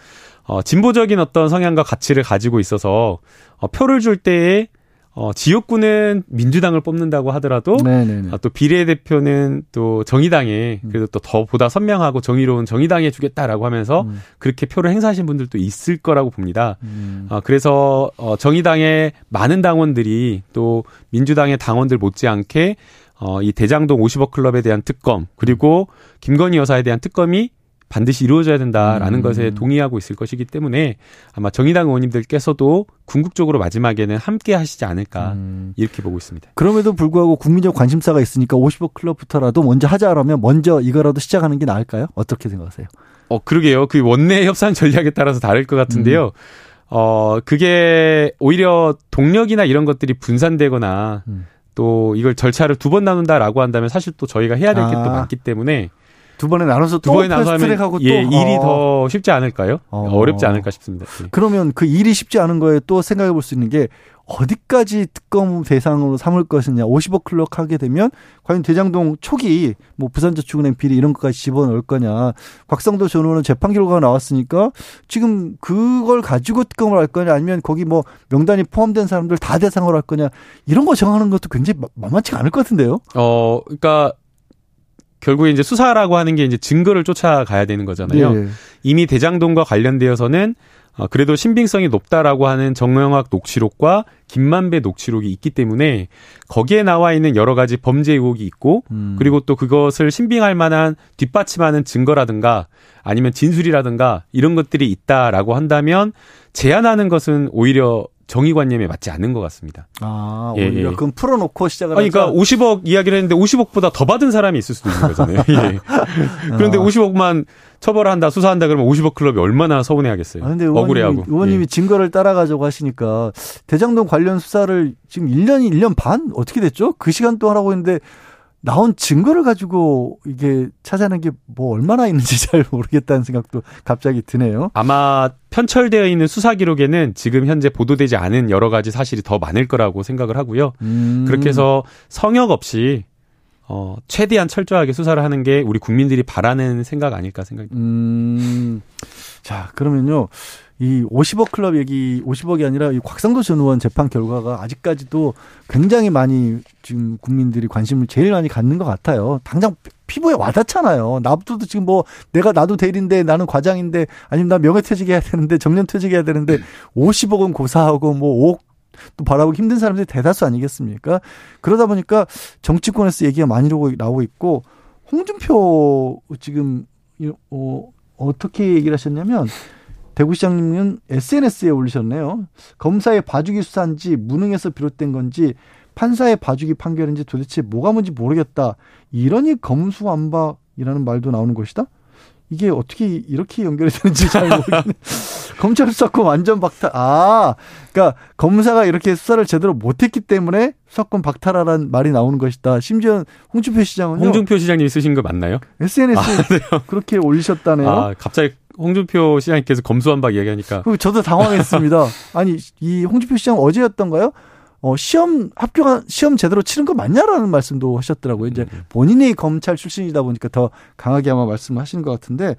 어, 진보적인 어떤 성향과 가치를 가지고 있어서 어, 표를 줄 때에 어, 지역구는 민주당을 뽑는다고 하더라도 네네네. 아, 또 비례대표는 또 정의당에 그래도 또 더 보다 선명하고 정의로운 정의당에 주겠다라고 하면서 음. 그렇게 표를 행사하신 분들도 있을 거라고 봅니다. 음. 어, 그래서 어, 정의당의 많은 당원들이 또 민주당의 당원들 못지않게 어, 이 대장동 50억 클럽에 대한 특검 그리고 김건희 여사에 대한 특검이 반드시 이루어져야 된다라는 음. 것에 동의하고 있을 것이기 때문에 아마 정의당 의원님들께서도 궁극적으로 마지막에는 함께 하시지 않을까 음. 이렇게 보고 있습니다. 그럼에도 불구하고 국민적 관심사가 있으니까 50억 클럽부터라도 먼저 하자라면 먼저 이거라도 시작하는 게 나을까요? 어떻게 생각하세요? 어, 그러게요. 그 원내 협상 전략에 따라서 다를 것 같은데요. 음. 어, 그게 오히려 동력이나 이런 것들이 분산되거나 음. 또 이걸 절차를 두 번 나눈다라고 한다면 사실 또 저희가 해야 될 게또 아. 많기 때문에 두 번에 나눠서 두또 번에 나눠서 하면 패스트트랙하고 또 예, 일이 어. 더 쉽지 않을까요? 어. 어. 렵지 않을까 싶습니다. 예. 그러면 그 일이 쉽지 않은 거에 또 생각해 볼 수 있는 게 어디까지 특검 대상으로 삼을 것이냐. 50억 클럽 하게 되면 과연 대장동 초기 뭐 부산저축은행 비리 이런 것까지 집어넣을 거냐. 곽상도 전 의원은 재판 결과가 나왔으니까 지금 그걸 가지고 특검을 할 거냐 아니면 거기 뭐 명단이 포함된 사람들 다 대상으로 할 거냐. 이런 거 정하는 것도 굉장히 마- 만만치 가 않을 것 같은데요. 어, 그러니까 결국에 이제 수사라고 하는 게 이제 증거를 쫓아가야 되는 거잖아요. 예. 이미 대장동과 관련되어서는 어, 그래도 신빙성이 높다라고 하는 정명학 녹취록과 김만배 녹취록이 있기 때문에 거기에 나와 있는 여러 가지 범죄 의혹이 있고 음. 그리고 또 그것을 신빙할 만한 뒷받침하는 증거라든가 아니면 진술이라든가 이런 것들이 있다라고 한다면 제안하는 것은 오히려 정의관념에 맞지 않는 것 같습니다. 아, 예, 오히려 예. 그럼 풀어놓고 시작을 아니, 그러니까 하자. 50억 이야기를 했는데 50억보다 더 받은 사람이 있을 수도 있는 거잖아요. [LAUGHS] 예. 그런데 어. 50억만 처벌한다, 수사한다 그러면 50억 클럽이 얼마나 서운해하겠어요. 아, 근데 의원님이, 억울해하고. 의원님이 예. 증거를 따라가자고 하시니까 대장동 관련 수사를 지금 1년이 1년 반 어떻게 됐죠? 그 시간 동안 하고 있는데 나온 증거를 가지고 이게 찾아내는 게뭐 얼마나 있는지 [LAUGHS] 잘 모르겠다는 생각도 갑자기 드네요. 아마 편철되어 있는 수사 기록에는 지금 현재 보도되지 않은 여러 가지 사실이 더 많을 거라고 생각을 하고요. 음. 그렇게 해서 성역 없이 어, 최대한 철저하게 수사를 하는 게 우리 국민들이 바라는 생각 아닐까 생각합니다. 음. 자, 그러면요. 이 50억 클럽 얘기, 50억이 아니라 이 곽상도 전 의원 재판 결과가 아직까지도 굉장히 많이 지금 국민들이 관심을 제일 많이 갖는 것 같아요. 당장 피부에 와닿잖아요. 나도 지금 뭐 내가 나도 대리인데 나는 과장인데 아니면 나 명예퇴직 해야 되는데 정년퇴직 해야 되는데 50억은 고사하고 뭐 5억 또 바라보기 힘든 사람들이 대다수 아니겠습니까? 그러다 보니까 정치권에서 얘기가 많이 나오고 있고 홍준표 지금 어, 어떻게 얘기를 하셨냐면 대구시장님은 SNS에 올리셨네요. 검사의 봐주기 수사인지 무능에서 비롯된 건지 판사의 봐주기 판결인지 도대체 뭐가 뭔지 모르겠다. 이러니 검수완박이라는 말도 나오는 것이다. 이게 어떻게 이렇게 연결이 되는지 잘 모르겠네. [LAUGHS] 검찰 수사권 완전 박탈. 아, 그러니까 검사가 이렇게 수사를 제대로 못했기 때문에 수사권 박탈하라는 말이 나오는 것이다. 심지어 홍준표 시장은요. 홍준표 시장님이 쓰신 거 맞나요? SNS에 아, [LAUGHS] 그렇게 올리셨다네요. 아, 갑자기 홍준표 시장님께서 검수완박 이야기하니까. 저도 당황했습니다. [LAUGHS] 아니, 이 홍준표 시장 어제였던가요? 어, 시험 합격한 시험 제대로 치른 거 맞냐라는 말씀도 하셨더라고요. 이제 음. 본인이 검찰 출신이다 보니까 더 강하게 아마 말씀하시는 것 같은데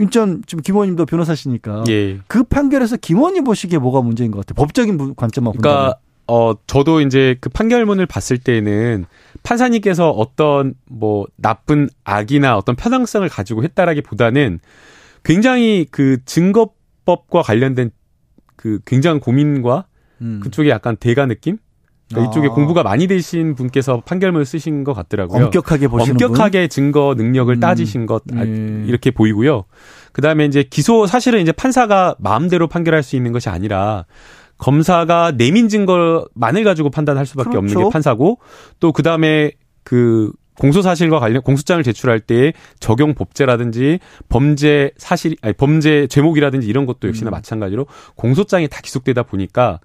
인천 지금 김원님도 변호사시니까 예. 그 판결에서 김원님 보시기에 뭐가 문제인 것 같아요. 법적인 관점만. 그러니까 어 저도 이제 그 판결문을 봤을 때는 판사님께서 어떤 뭐 나쁜 악이나 어떤 편향성을 가지고 했다라기보다는 굉장히 그 증거법과 관련된 그 굉장한 고민과 음. 그쪽에 약간 대가 느낌? 그러니까 아. 이쪽에 공부가 많이 되신 분께서 판결문을 쓰신 것 같더라고요. 엄격하게 보시는 엄격하게 증거 능력을 음. 따지신 것 아, 음. 이렇게 보이고요. 그다음에 이제 기소 사실은 이제 판사가 마음대로 판결할 수 있는 것이 아니라 검사가 내민 증거만을 가지고 판단할 수밖에 없는 그렇죠. 게 판사고 또 그다음에 그 공소 사실과 관련 공소장을 제출할 때 적용 법제라든지 범죄 사실 아니 범죄 제목이라든지 이런 것도 역시나 음. 마찬가지로 공소장이 다 기속되다 보니까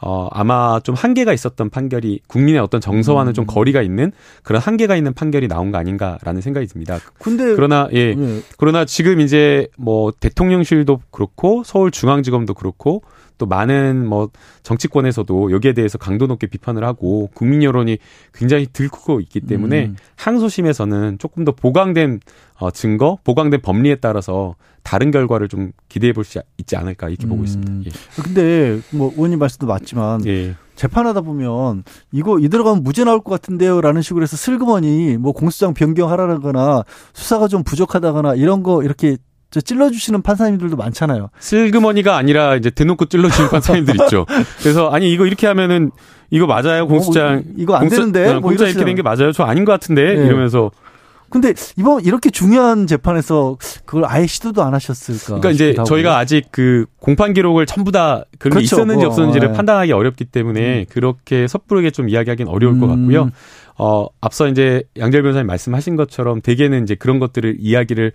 어 아마 좀 한계가 있었던 판결이 국민의 어떤 정서와는 음. 좀 거리가 있는 그런 한계가 있는 판결이 나온 거 아닌가라는 생각이 듭니다. 근데 그러나 예 예. 그러나 지금 이제 뭐 대통령실도 그렇고 서울중앙지검도 그렇고 또 많은 뭐 정치권에서도 여기에 대해서 강도 높게 비판을 하고 국민 여론이 굉장히 들고 있기 때문에 음. 항소심에서는 조금 더 보강된 어, 증거, 보강된 법리에 따라서 다른 결과를 좀 기대해 볼 수 있지 않을까 이렇게 보고 음. 있습니다. 근데 뭐 의원님 말씀도 맞지만 예. 예. 재판하다 보면 이거 이 들어가면 무죄 나올 것 같은데요라는 식으로 해서 슬그머니 뭐 공소장 변경하라거나 수사가 좀 부족하다거나 이런 거 이렇게 저 찔러주시는 판사님들도 많잖아요. 슬그머니가 아니라 이제 대놓고 찔러주는 판사님들 [LAUGHS] 있죠. 그래서 아니 이거 이렇게 하면은 이거 맞아요 공소장 어, 이거 안 되는데? 어, 뭐 공소장 이렇게. 된 게 맞아요. 저 아닌 것 같은데 예. 이러면서 근데 이번 이렇게 중요한 재판에서 그걸 아예 시도도 안 하셨을까? 그러니까 이제. 저희가 아직 그 공판 기록을 전부 다 그런 게 그렇죠. 있었는지 뭐, 없었는지를 예. 판단하기 어렵기 때문에 그렇게 섣부르게 좀 이야기하기는 어려울 것 음. 같고요. 어 앞서 이제 양재 변호사님 말씀하신 것처럼 대개는 이제 그런 것들을 이야기를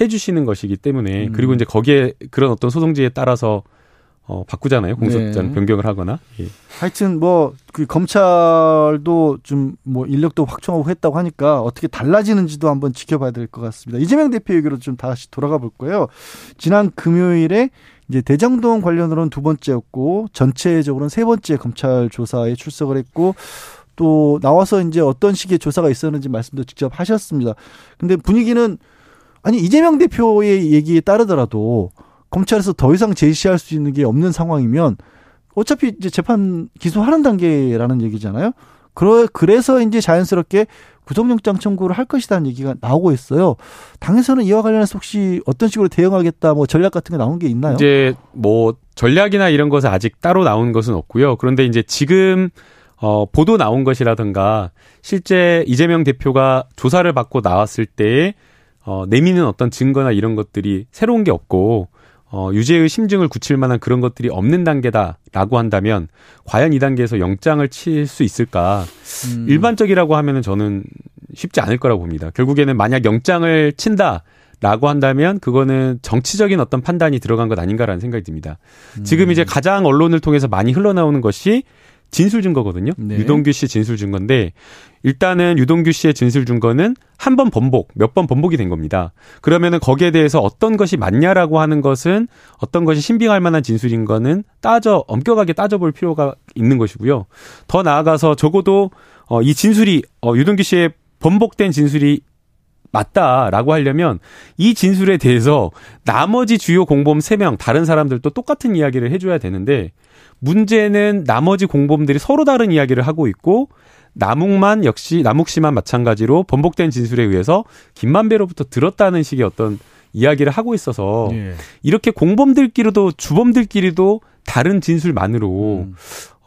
해주시는 것이기 때문에 음. 그리고 이제 거기에 그런 어떤 소송지에 따라서 어 바꾸잖아요 공소장 네. 변경을 하거나 예. 하여튼 뭐 그 검찰도 좀 뭐 인력도 확충하고 했다고 하니까 어떻게 달라지는지도 한번 지켜봐야 될 것 같습니다. 이재명 대표 얘기로 좀 다시 돌아가 볼 거예요. 지난 금요일에 이제 대장동 관련으로는 두 번째였고 전체적으로는 세 번째 검찰 조사에 출석을 했고 또 나와서 이제 어떤 식의 조사가 있었는지 말씀도 직접 하셨습니다. 근데 분위기는 아니 이재명 대표의 얘기에 따르더라도 검찰에서 더 이상 제시할 수 있는 게 없는 상황이면 어차피 이제 재판 기소하는 단계라는 얘기잖아요. 그래서 이제 자연스럽게 구속영장 청구를 할 것이라는 얘기가 나오고 있어요. 당에서는 이와 관련해서 혹시 어떤 식으로 대응하겠다 뭐 전략 같은 게 나온 게 있나요? 이제 뭐 전략이나 이런 것은 아직 따로 나온 것은 없고요. 그런데 이제 지금 어 보도 나온 것이라든가 실제 이재명 대표가 조사를 받고 나왔을 때에 어 내미는 어떤 증거나 이런 것들이 새로운 게 없고 어 유죄의 심증을 굳힐 만한 그런 것들이 없는 단계다라고 한다면 과연 이 단계에서 영장을 칠 수 있을까? 음. 일반적이라고 하면은 저는 쉽지 않을 거라고 봅니다. 결국에는 만약 영장을 친다. 라고 한다면 그거는 정치적인 어떤 판단이 들어간 것 아닌가라는 생각이 듭니다. 지금 이제 가장 언론을 통해서 많이 흘러나오는 것이 진술 증거거든요. 네. 유동규 씨 진술 증거인데 일단은 유동규 씨의 진술 증거는 한 번 번복, 몇 번 번복이 된 겁니다. 그러면은 거기에 대해서 어떤 것이 맞냐라고 하는 것은 어떤 것이 신빙할 만한 진술인 거는 따져 엄격하게 따져볼 필요가 있는 것이고요. 더 나아가서 적어도 어, 이 진술이 어, 유동규 씨의 번복된 진술이 맞다라고 하려면 이 진술에 대해서 나머지 주요 공범 3명 다른 사람들도 똑같은 이야기를 해줘야 되는데 문제는 나머지 공범들이 서로 다른 이야기를 하고 있고 남욱만 역시 남욱 씨만 마찬가지로 번복된 진술에 의해서 김만배로부터 들었다는 식의 어떤 이야기를 하고 있어서 예. 이렇게 공범들끼리도 주범들끼리도 다른 진술만으로 음.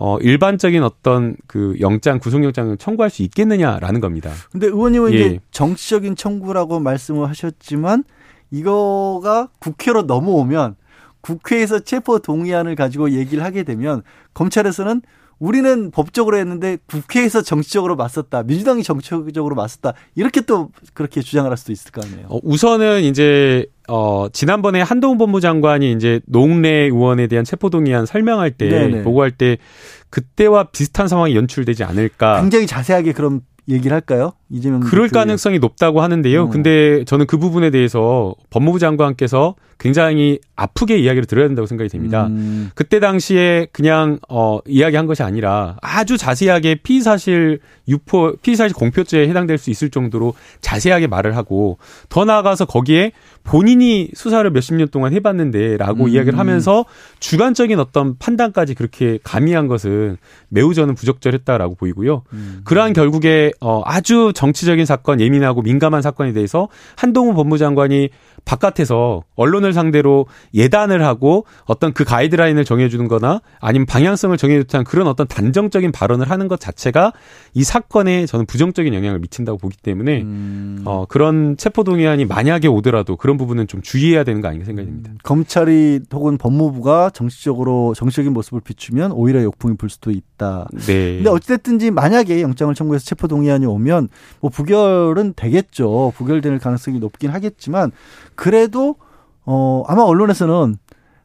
어 일반적인 어떤 그 영장 구속영장을 청구할 수 있겠느냐라는 겁니다. 근데 의원님은 예. 이제 정치적인 청구라고 말씀을 하셨지만 이거가 국회로 넘어오면 국회에서 체포 동의안을 가지고 얘기를 하게 되면 검찰에서는 우리는 법적으로 했는데 국회에서 정치적으로 맞섰다. 민주당이 정치적으로 맞섰다. 이렇게 또 그렇게 주장을 할 수도 있을 거 아니에요. 어, 우선은 이제 어 지난번에 한동훈 법무장관이 이제 노웅래 의원에 대한 체포 동의안 설명할 때 네네. 보고할 때 그때와 비슷한 상황이 연출되지 않을까. 굉장히 자세하게 그럼 얘기를 할까요? 이재명 그럴. 가능성이 높다고 하는데요. 음. 근데 저는 그 부분에 대해서 법무부 장관께서 굉장히 아프게 이야기를 들어야 된다고 생각이 됩니다. 음. 그때 당시에 그냥 어 이야기한 것이 아니라 아주 자세하게 피의 사실 유포 피의 사실 공표죄에 해당될 수 있을 정도로 자세하게 말을 하고 더 나아가서 거기에 본인이 수사를 몇십 년 동안 해봤는데라고 음. 이야기를 하면서 주관적인 어떤 판단까지 그렇게 가미한 것은 매우 저는 부적절했다라고 보이고요. 음. 그러한 결국에 어 아주 정치적인 사건 예민하고 민감한 사건에 대해서 한동훈 법무장관이 바깥에서 언론을 상대로 예단을 하고 어떤 그 가이드라인을 정해주는 거나 아니면 방향성을 정해주는 듯한 그런 어떤 단정적인 발언을 하는 것 자체가 이 사건에 저는 부정적인 영향을 미친다고 보기 때문에 음. 어 그런 체포동의안이 만약에 오더라도 그런 부분은 좀 주의해야 되는 거 아닌가 생각이 듭니다. 검찰이 혹은 법무부가 정치적으로 정치적인 모습을 비추면 오히려 역풍이 불 수도 있다. 네. 근데 어찌됐든지 만약에 영장을 청구해서 체포 동의안이 오면 뭐 부결은 되겠죠. 부결될 가능성이 높긴 하겠지만 그래도 어 아마 언론에서는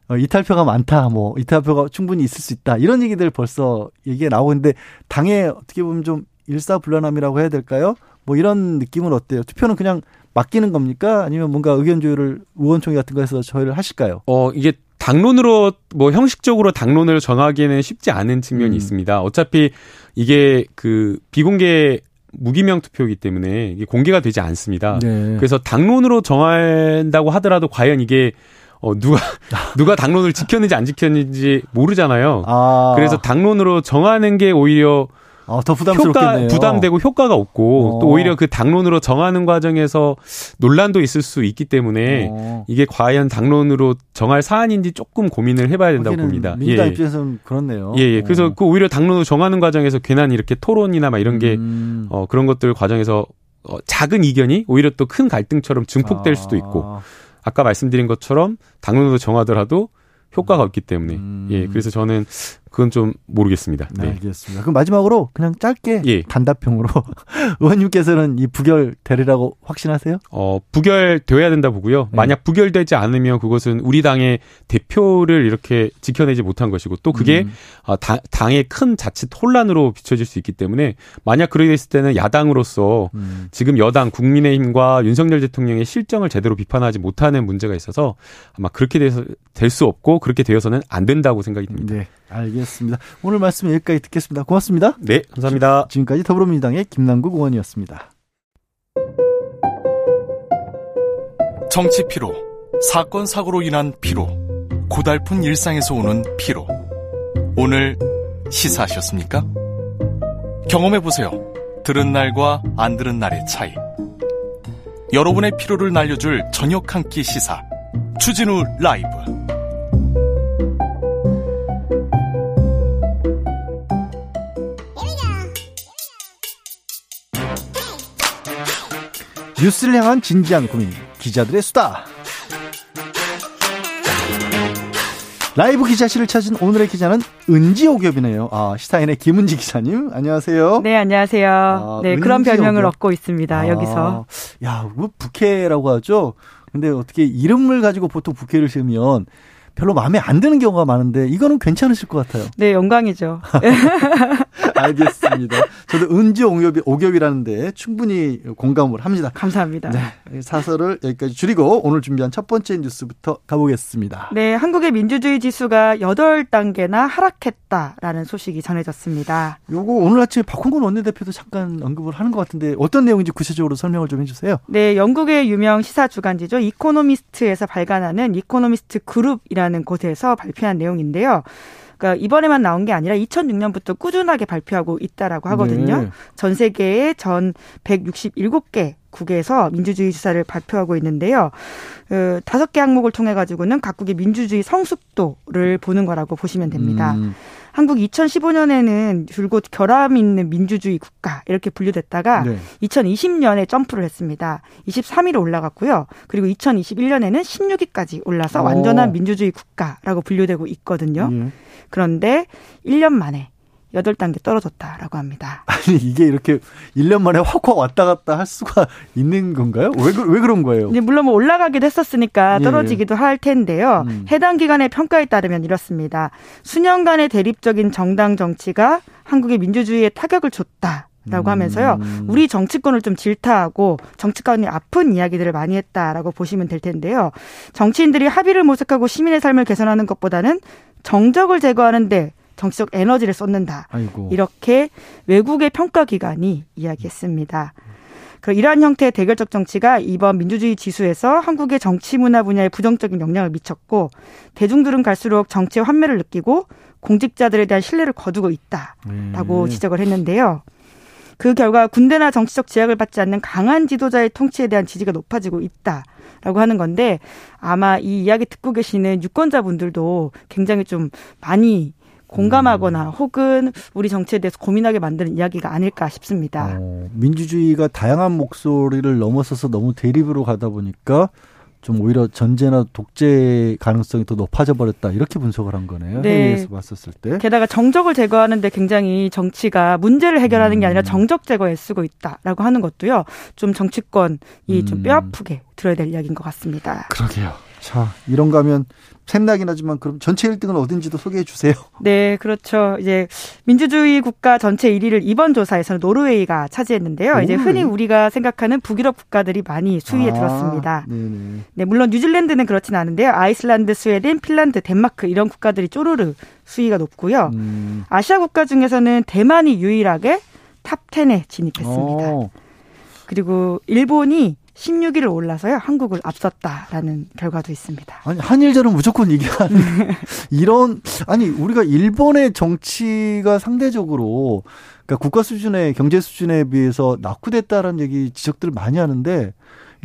어, 이탈표가 많다, 뭐 이탈표가 충분히 있을 수 있다 이런 얘기들 벌써 얘기가 나오고 있는데 당에 어떻게 보면 좀 일사불란함이라고 해야 될까요? 뭐 이런 느낌은 어때요? 투표는 그냥 맡기는 겁니까? 아니면 뭔가 의견 조율을 의원총회 같은 거에서 저희를 하실까요? 어, 이게 당론으로 뭐 형식적으로 당론을 정하기에는 쉽지 않은 측면이 음. 있습니다. 어차피 이게 그 비공개 무기명 투표이기 때문에 이게 공개가 되지 않습니다. 네. 그래서 당론으로 정한다고 하더라도 과연 이게 어 누가 [LAUGHS] 누가 당론을 지켰는지 안 지켰는지 모르잖아요. 아, 그래서 당론으로 정하는 게 오히려 어, 더 효과 부담스럽겠네요. 부담되고 효과가 없고 어. 또 오히려 그 당론으로 정하는 과정에서 논란도 있을 수 있기 때문에 어. 이게 과연 당론으로 정할 사안인지 조금 고민을 해봐야 된다고 봅니다. 민주당 예. 입장에서는 그렇네요. 예, 예. 그래서 어. 그 오히려 당론으로 정하는 과정에서 괜한 이렇게 토론이나 막 이런 게 음. 어, 그런 것들 과정에서 어, 작은 이견이 오히려 또 큰 갈등처럼 증폭될 수도 있고 아. 아까 말씀드린 것처럼 당론으로 정하더라도 효과가 없기 때문에 음. 예 그래서 저는 그건 좀 모르겠습니다. 네, 네. 알겠습니다. 그럼 마지막으로 그냥 짧게 예. 단답형으로 [LAUGHS] 의원님께서는 이 부결 되리라고 확신하세요? 어 부결되어야 된다 보고요. 네. 만약 부결되지 않으면 그것은 우리 당의 대표를 이렇게 지켜내지 못한 것이고 또 그게 음. 어, 당, 당의 큰 자칫 혼란으로 비춰질 수 있기 때문에 만약 그러게 됐을 때는 야당으로서 음. 지금 여당 국민의힘과 윤석열 대통령의 실정을 제대로 비판하지 못하는 문제가 있어서 아마 그렇게 돼서 될 수 없고 그렇게 되어서는 안 된다고 생각이 듭니다. 네, 알겠습니다. 오늘 말씀 여기까지 듣겠습니다. 고맙습니다. 네, 감사합니다. 지금까지 더불어민주당의 김남국 의원이었습니다. 정치 피로, 사건 사고로 인한 피로, 고달픈 일상에서 오는 피로. 오늘 시사하셨습니까? 경험해 보세요. 들은 날과 안 들은 날의 차이. 여러분의 피로를 날려줄 저녁 한 끼 시사. 추진우 라이브. 뉴스를 향한 진지한 고민, 기자들의 수다. 라이브 기자실을 찾은 오늘의 기자는 은지오겹이네요. 아, 시사인의 김은지 기자님, 안녕하세요. 네, 안녕하세요. 아, 네, 그런 별명을. 얻고 있습니다. 아, 여기서. 야, 뭐 부캐라고 하죠. 근데 어떻게 이름을 가지고 보통 부캐를 지으면 별로 마음에 안 드는 경우가 많은데 이거는 괜찮으실 것 같아요. 네, 영광이죠. [LAUGHS] 알겠습니다. 저도 은지 옹엽이 오겹이라는데 충분히 공감을 합니다. 감사합니다. 네, 사설을 여기까지 줄이고 오늘 준비한 첫 번째 뉴스부터 가보겠습니다. 네, 한국의 민주주의 지수가 8단계나 하락했다라는 소식이 전해졌습니다. 요거 오늘 아침에 박홍근 원내대표도 잠깐 언급을 하는 것 같은데 어떤 내용인지 구체적으로 설명을 좀 해주세요. 네, 영국의 유명 시사 주간지죠. 이코노미스트에서 발간하는 이코노미스트 그룹이라는 곳에서 발표한 내용인데요. 그러니까 이번에만 나온 게 아니라 2006년부터 꾸준하게 발표하고 있다라고 하거든요. 네. 전 세계의 전 167개 국에서 민주주의 주사를 발표하고 있는데요. 그 다섯 개 항목을 통해 가지고는 각국의 민주주의 성숙도를 보는 거라고 보시면 됩니다. 음, 한국 2015년에는 줄곧 결함 있는 민주주의 국가 이렇게 분류됐다가 네. 2020년에 점프를 했습니다. 23위로 올라갔고요. 그리고 2021년에는 16위까지 올라서 오. 완전한 민주주의 국가라고 분류되고 있거든요. 예. 그런데 1년 만에 8단계 떨어졌다라고 합니다. [LAUGHS] 아니 이게 이렇게 1년 만에 확확 왔다 갔다 할 수가 [LAUGHS] 있는 건가요? 왜, 그- 왜 그런 거예요? 이제 물론 뭐 올라가기도 했었으니까 예. 떨어지기도 할 텐데요. 음. 해당 기관의 평가에 따르면 이렇습니다. 수년간의 대립적인 정당 정치가 한국의 민주주의에 타격을 줬다. 라고 하면서요. 음. 우리 정치권을 좀 질타하고 정치권이 아픈 이야기들을 많이 했다라고 보시면 될 텐데요. 정치인들이 합의를 모색하고 시민의 삶을 개선하는 것보다는 정적을 제거하는데 정치적 에너지를 쏟는다. 아이고. 이렇게 외국의 평가 기관이 이야기했습니다. 그럼 이러한 형태의 대결적 정치가 이번 민주주의 지수에서 한국의 정치 문화 분야에 부정적인 영향을 미쳤고 대중들은 갈수록 정치의 환멸을 느끼고 공직자들에 대한 신뢰를 거두고 있다라고 음. 지적을 했는데요. 그 결과 군대나 정치적 제약을 받지 않는 강한 지도자의 통치에 대한 지지가 높아지고 있다라고 하는 건데 아마 이 이야기 듣고 계시는 유권자분들도 굉장히 좀 많이 공감하거나 혹은 우리 정치에 대해서 고민하게 만드는 이야기가 아닐까 싶습니다. 어, 민주주의가 다양한 목소리를 넘어서서 너무 대립으로 가다 보니까 좀 오히려 전제나 독재 가능성이 더 높아져 버렸다 이렇게 분석을 한 거네요. 네. 회의에서 봤었을 때. 게다가 정적을 제거하는데 굉장히 정치가 문제를 해결하는 게 아니라 음. 정적 제거에 쓰고 있다라고 하는 것도요. 좀 정치권이 좀 음. 뼈아프게 들어야 될 이야기인 것 같습니다. 그러게요. 자, 이런가 하면 샘나긴 하지만 그럼 전체 1등은 어딘지도 소개해 주세요. [LAUGHS] 네, 그렇죠. 이제 민주주의 국가 전체 1위를 이번 조사에서는 노르웨이가 차지했는데요. 이제 흔히? 우리가 생각하는 북유럽 국가들이 많이 수위에 아, 들었습니다. 네네. 네, 물론 뉴질랜드는 그렇진 않은데요. 아이슬란드, 스웨덴, 핀란드, 덴마크 이런 국가들이 쪼르르 수위가 높고요. 음. 아시아 국가 중에서는 대만이 유일하게 탑 10에 진입했습니다. 어, 그리고 일본이 16위를 올라서요. 한국을 앞섰다라는 결과도 있습니다. 아니 한일전은 무조건 이겨야 하는 [LAUGHS] 이런 아니 우리가 일본의 정치가 상대적으로 그러니까 국가 수준의 경제 수준에 비해서 낙후됐다라는 얘기 지적들을 많이 하는데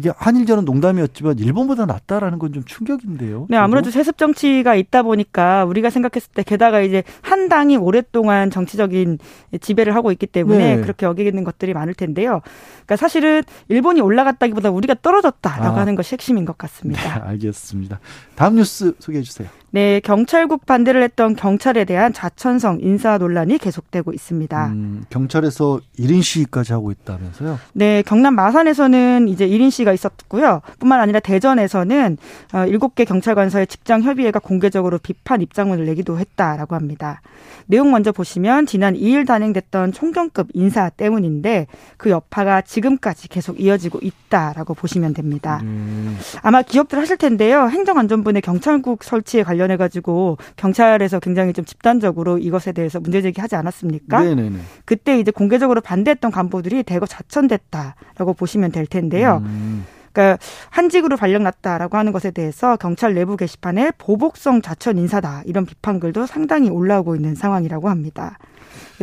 이게 한일전은 농담이었지만 일본보다 낫다라는 건 좀 충격인데요. 네, 아무래도 세습 정치가 있다 보니까 우리가 생각했을 때 게다가 이제 한 당이 오랫동안 정치적인 지배를 하고 있기 때문에 네. 그렇게 여기는 것들이 많을 텐데요. 그러니까 사실은 일본이 올라갔다기보다 우리가 떨어졌다라고 아. 하는 것이 핵심인 것 네, 같습니다. 알겠습니다. 다음 뉴스 소개해 주세요. 네, 경찰국 반대를 했던 경찰에 대한 자천성 인사 논란이 계속되고 있습니다. 음, 경찰에서 1인 시위까지 하고 있다면서요? 네, 경남 마산에서는 이제 1인 씨가 있었고요. 뿐만 아니라 대전에서는 어, 7개 경찰관서의 직장 협의회가 공개적으로 비판 입장문을 내기도 했다라고 합니다. 내용 먼저 보시면 지난 2일 단행됐던 총경급 인사 때문인데 그 여파가 지금까지 계속 이어지고 있다라고 보시면 됩니다. 음, 아마 기억들 하실 텐데요. 행정안전부의 경찰국 설치에 관련 해 가지고 경찰에서 굉장히 좀 집단적으로 이것에 대해서 문제 제기하지 않았습니까? 네네네. 그때 이제 공개적으로 반대했던 간부들이 대거 자천됐다라고 보시면 될 텐데요. 음, 그러니까 한직으로 발령났다라고 하는 것에 대해서 경찰 내부 게시판에 보복성 자천 인사다 이런 비판글도 상당히 올라오고 있는 상황이라고 합니다.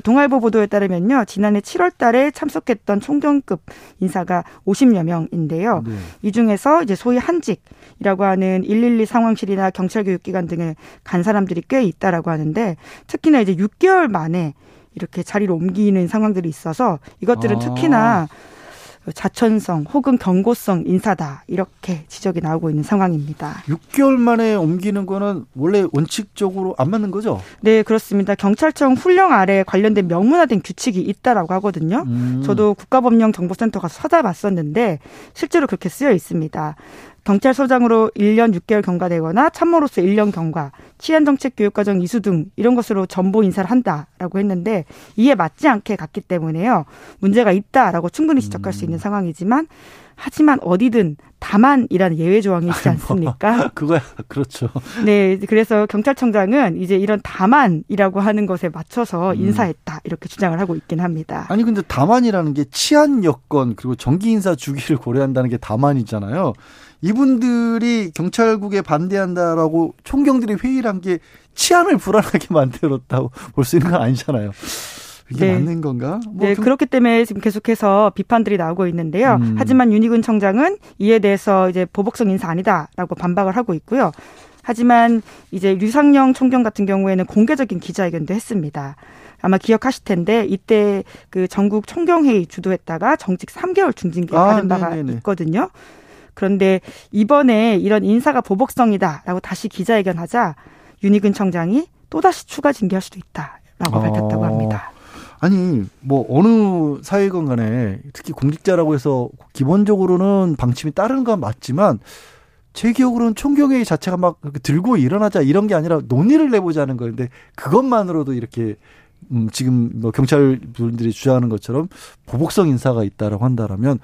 동아일보 보도에 따르면요. 지난해 7월 달에 참석했던 총경급 인사가 50여 명인데요. 네. 이 중에서 이제 소위 한직이라고 하는 112 상황실이나 경찰 교육기관 등에 간 사람들이 꽤 있다라고 하는데 특히나 이제 6개월 만에 이렇게 자리를 옮기는 상황들이 있어서 이것들은 아. 특히나 자천성 혹은 경고성 인사다 이렇게 지적이 나오고 있는 상황입니다. 6개월 만에 옮기는 거는 원래 원칙적으로 안 맞는 거죠? 네 그렇습니다. 경찰청 훈령 아래 관련된 명문화된 규칙이 있다라고 하거든요. 음. 저도 국가법령정보센터 가서 찾아봤었는데 실제로 그렇게 쓰여 있습니다. 경찰서장으로 1년 6개월 경과되거나 참모로서 1년 경과, 치안정책 교육과정 이수 등 이런 것으로 전보 인사를 한다라고 했는데 이에 맞지 않게 갔기 때문에요. 문제가 있다라고 충분히 지적할 수 있는 상황이지만 하지만 어디든 다만이라는 예외 조항이 있지 않습니까? 뭐, [LAUGHS] 그거야 그렇죠. 네, 그래서 경찰청장은 이제 이런 다만이라고 하는 것에 맞춰서 인사했다 이렇게 주장을 하고 있긴 합니다. 아니 근데 다만이라는 게 치안 여건 그리고 정기 인사 주기를 고려한다는 게 다만이잖아요. 이분들이 경찰국에 반대한다라고 총경들이 회의를 한 게 치안을 불안하게 [LAUGHS] 만들었다고 볼 수 있는 건 아니잖아요. 이게 네. 맞는 건가? 뭐 네, 경- 그렇기 때문에 지금 계속해서 비판들이 나오고 있는데요. 음. 하지만 윤희근 청장은 이에 대해서 이제 보복성 인사 아니다라고 반박을 하고 있고요. 하지만 이제 류상영 총경 같은 경우에는 공개적인 기자회견도 했습니다. 아마 기억하실 텐데 이때 그 전국 총경회의 주도했다가 정직 3개월 중징계 아, 받은 바가 네네네. 있거든요. 그런데 이번에 이런 인사가 보복성이다라고 다시 기자회견하자 윤희근 청장이 또다시 추가 징계할 수도 있다라고 어. 밝혔다고 합니다. 아니 뭐 어느 사회건 간에 특히 공직자라고 해서 기본적으로는 방침이 따르는 건 맞지만 제 기억으로는 총경회의 자체가 막 들고 일어나자 이런 게 아니라 논의를 내보자는 거였는데 그것만으로도 이렇게 음 지금 뭐 경찰 분들이 주장하는 것처럼 보복성 인사가 있다라고 한다라면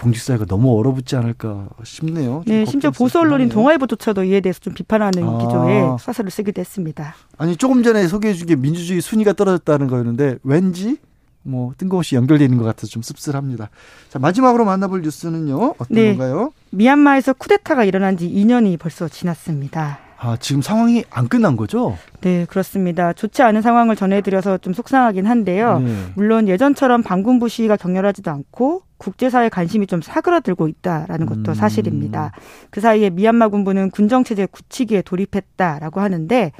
공직사회가 너무 얼어붙지 않을까 싶네요. 좀 네, 심지어 보수 언론인. 동아일보조차도 이에 대해서 좀 비판하는 아. 기조의 사설을 쓰기도 했습니다. 아니 조금 전에 소개해 준 게 민주주의 순위가 떨어졌다는 거였는데 왠지 뭐 뜬금없이 연결되어 있는 것 같아서 좀 씁쓸합니다. 자 마지막으로 만나볼 뉴스는요 어떤 네. 건가요? 미얀마에서 쿠데타가 일어난 지 2년이 벌써 지났습니다. 아 지금 상황이 안 끝난 거죠? 네, 그렇습니다. 좋지 않은 상황을 전해드려서 좀 속상하긴 한데요. 네. 물론 예전처럼 반군부 시위가 격렬하지도 않고 국제사회 관심이 좀 사그라들고 있다라는 것도 음. 사실입니다. 그 사이에 미얀마 군부는 군정체제 굳히기에 돌입했다라고 하는데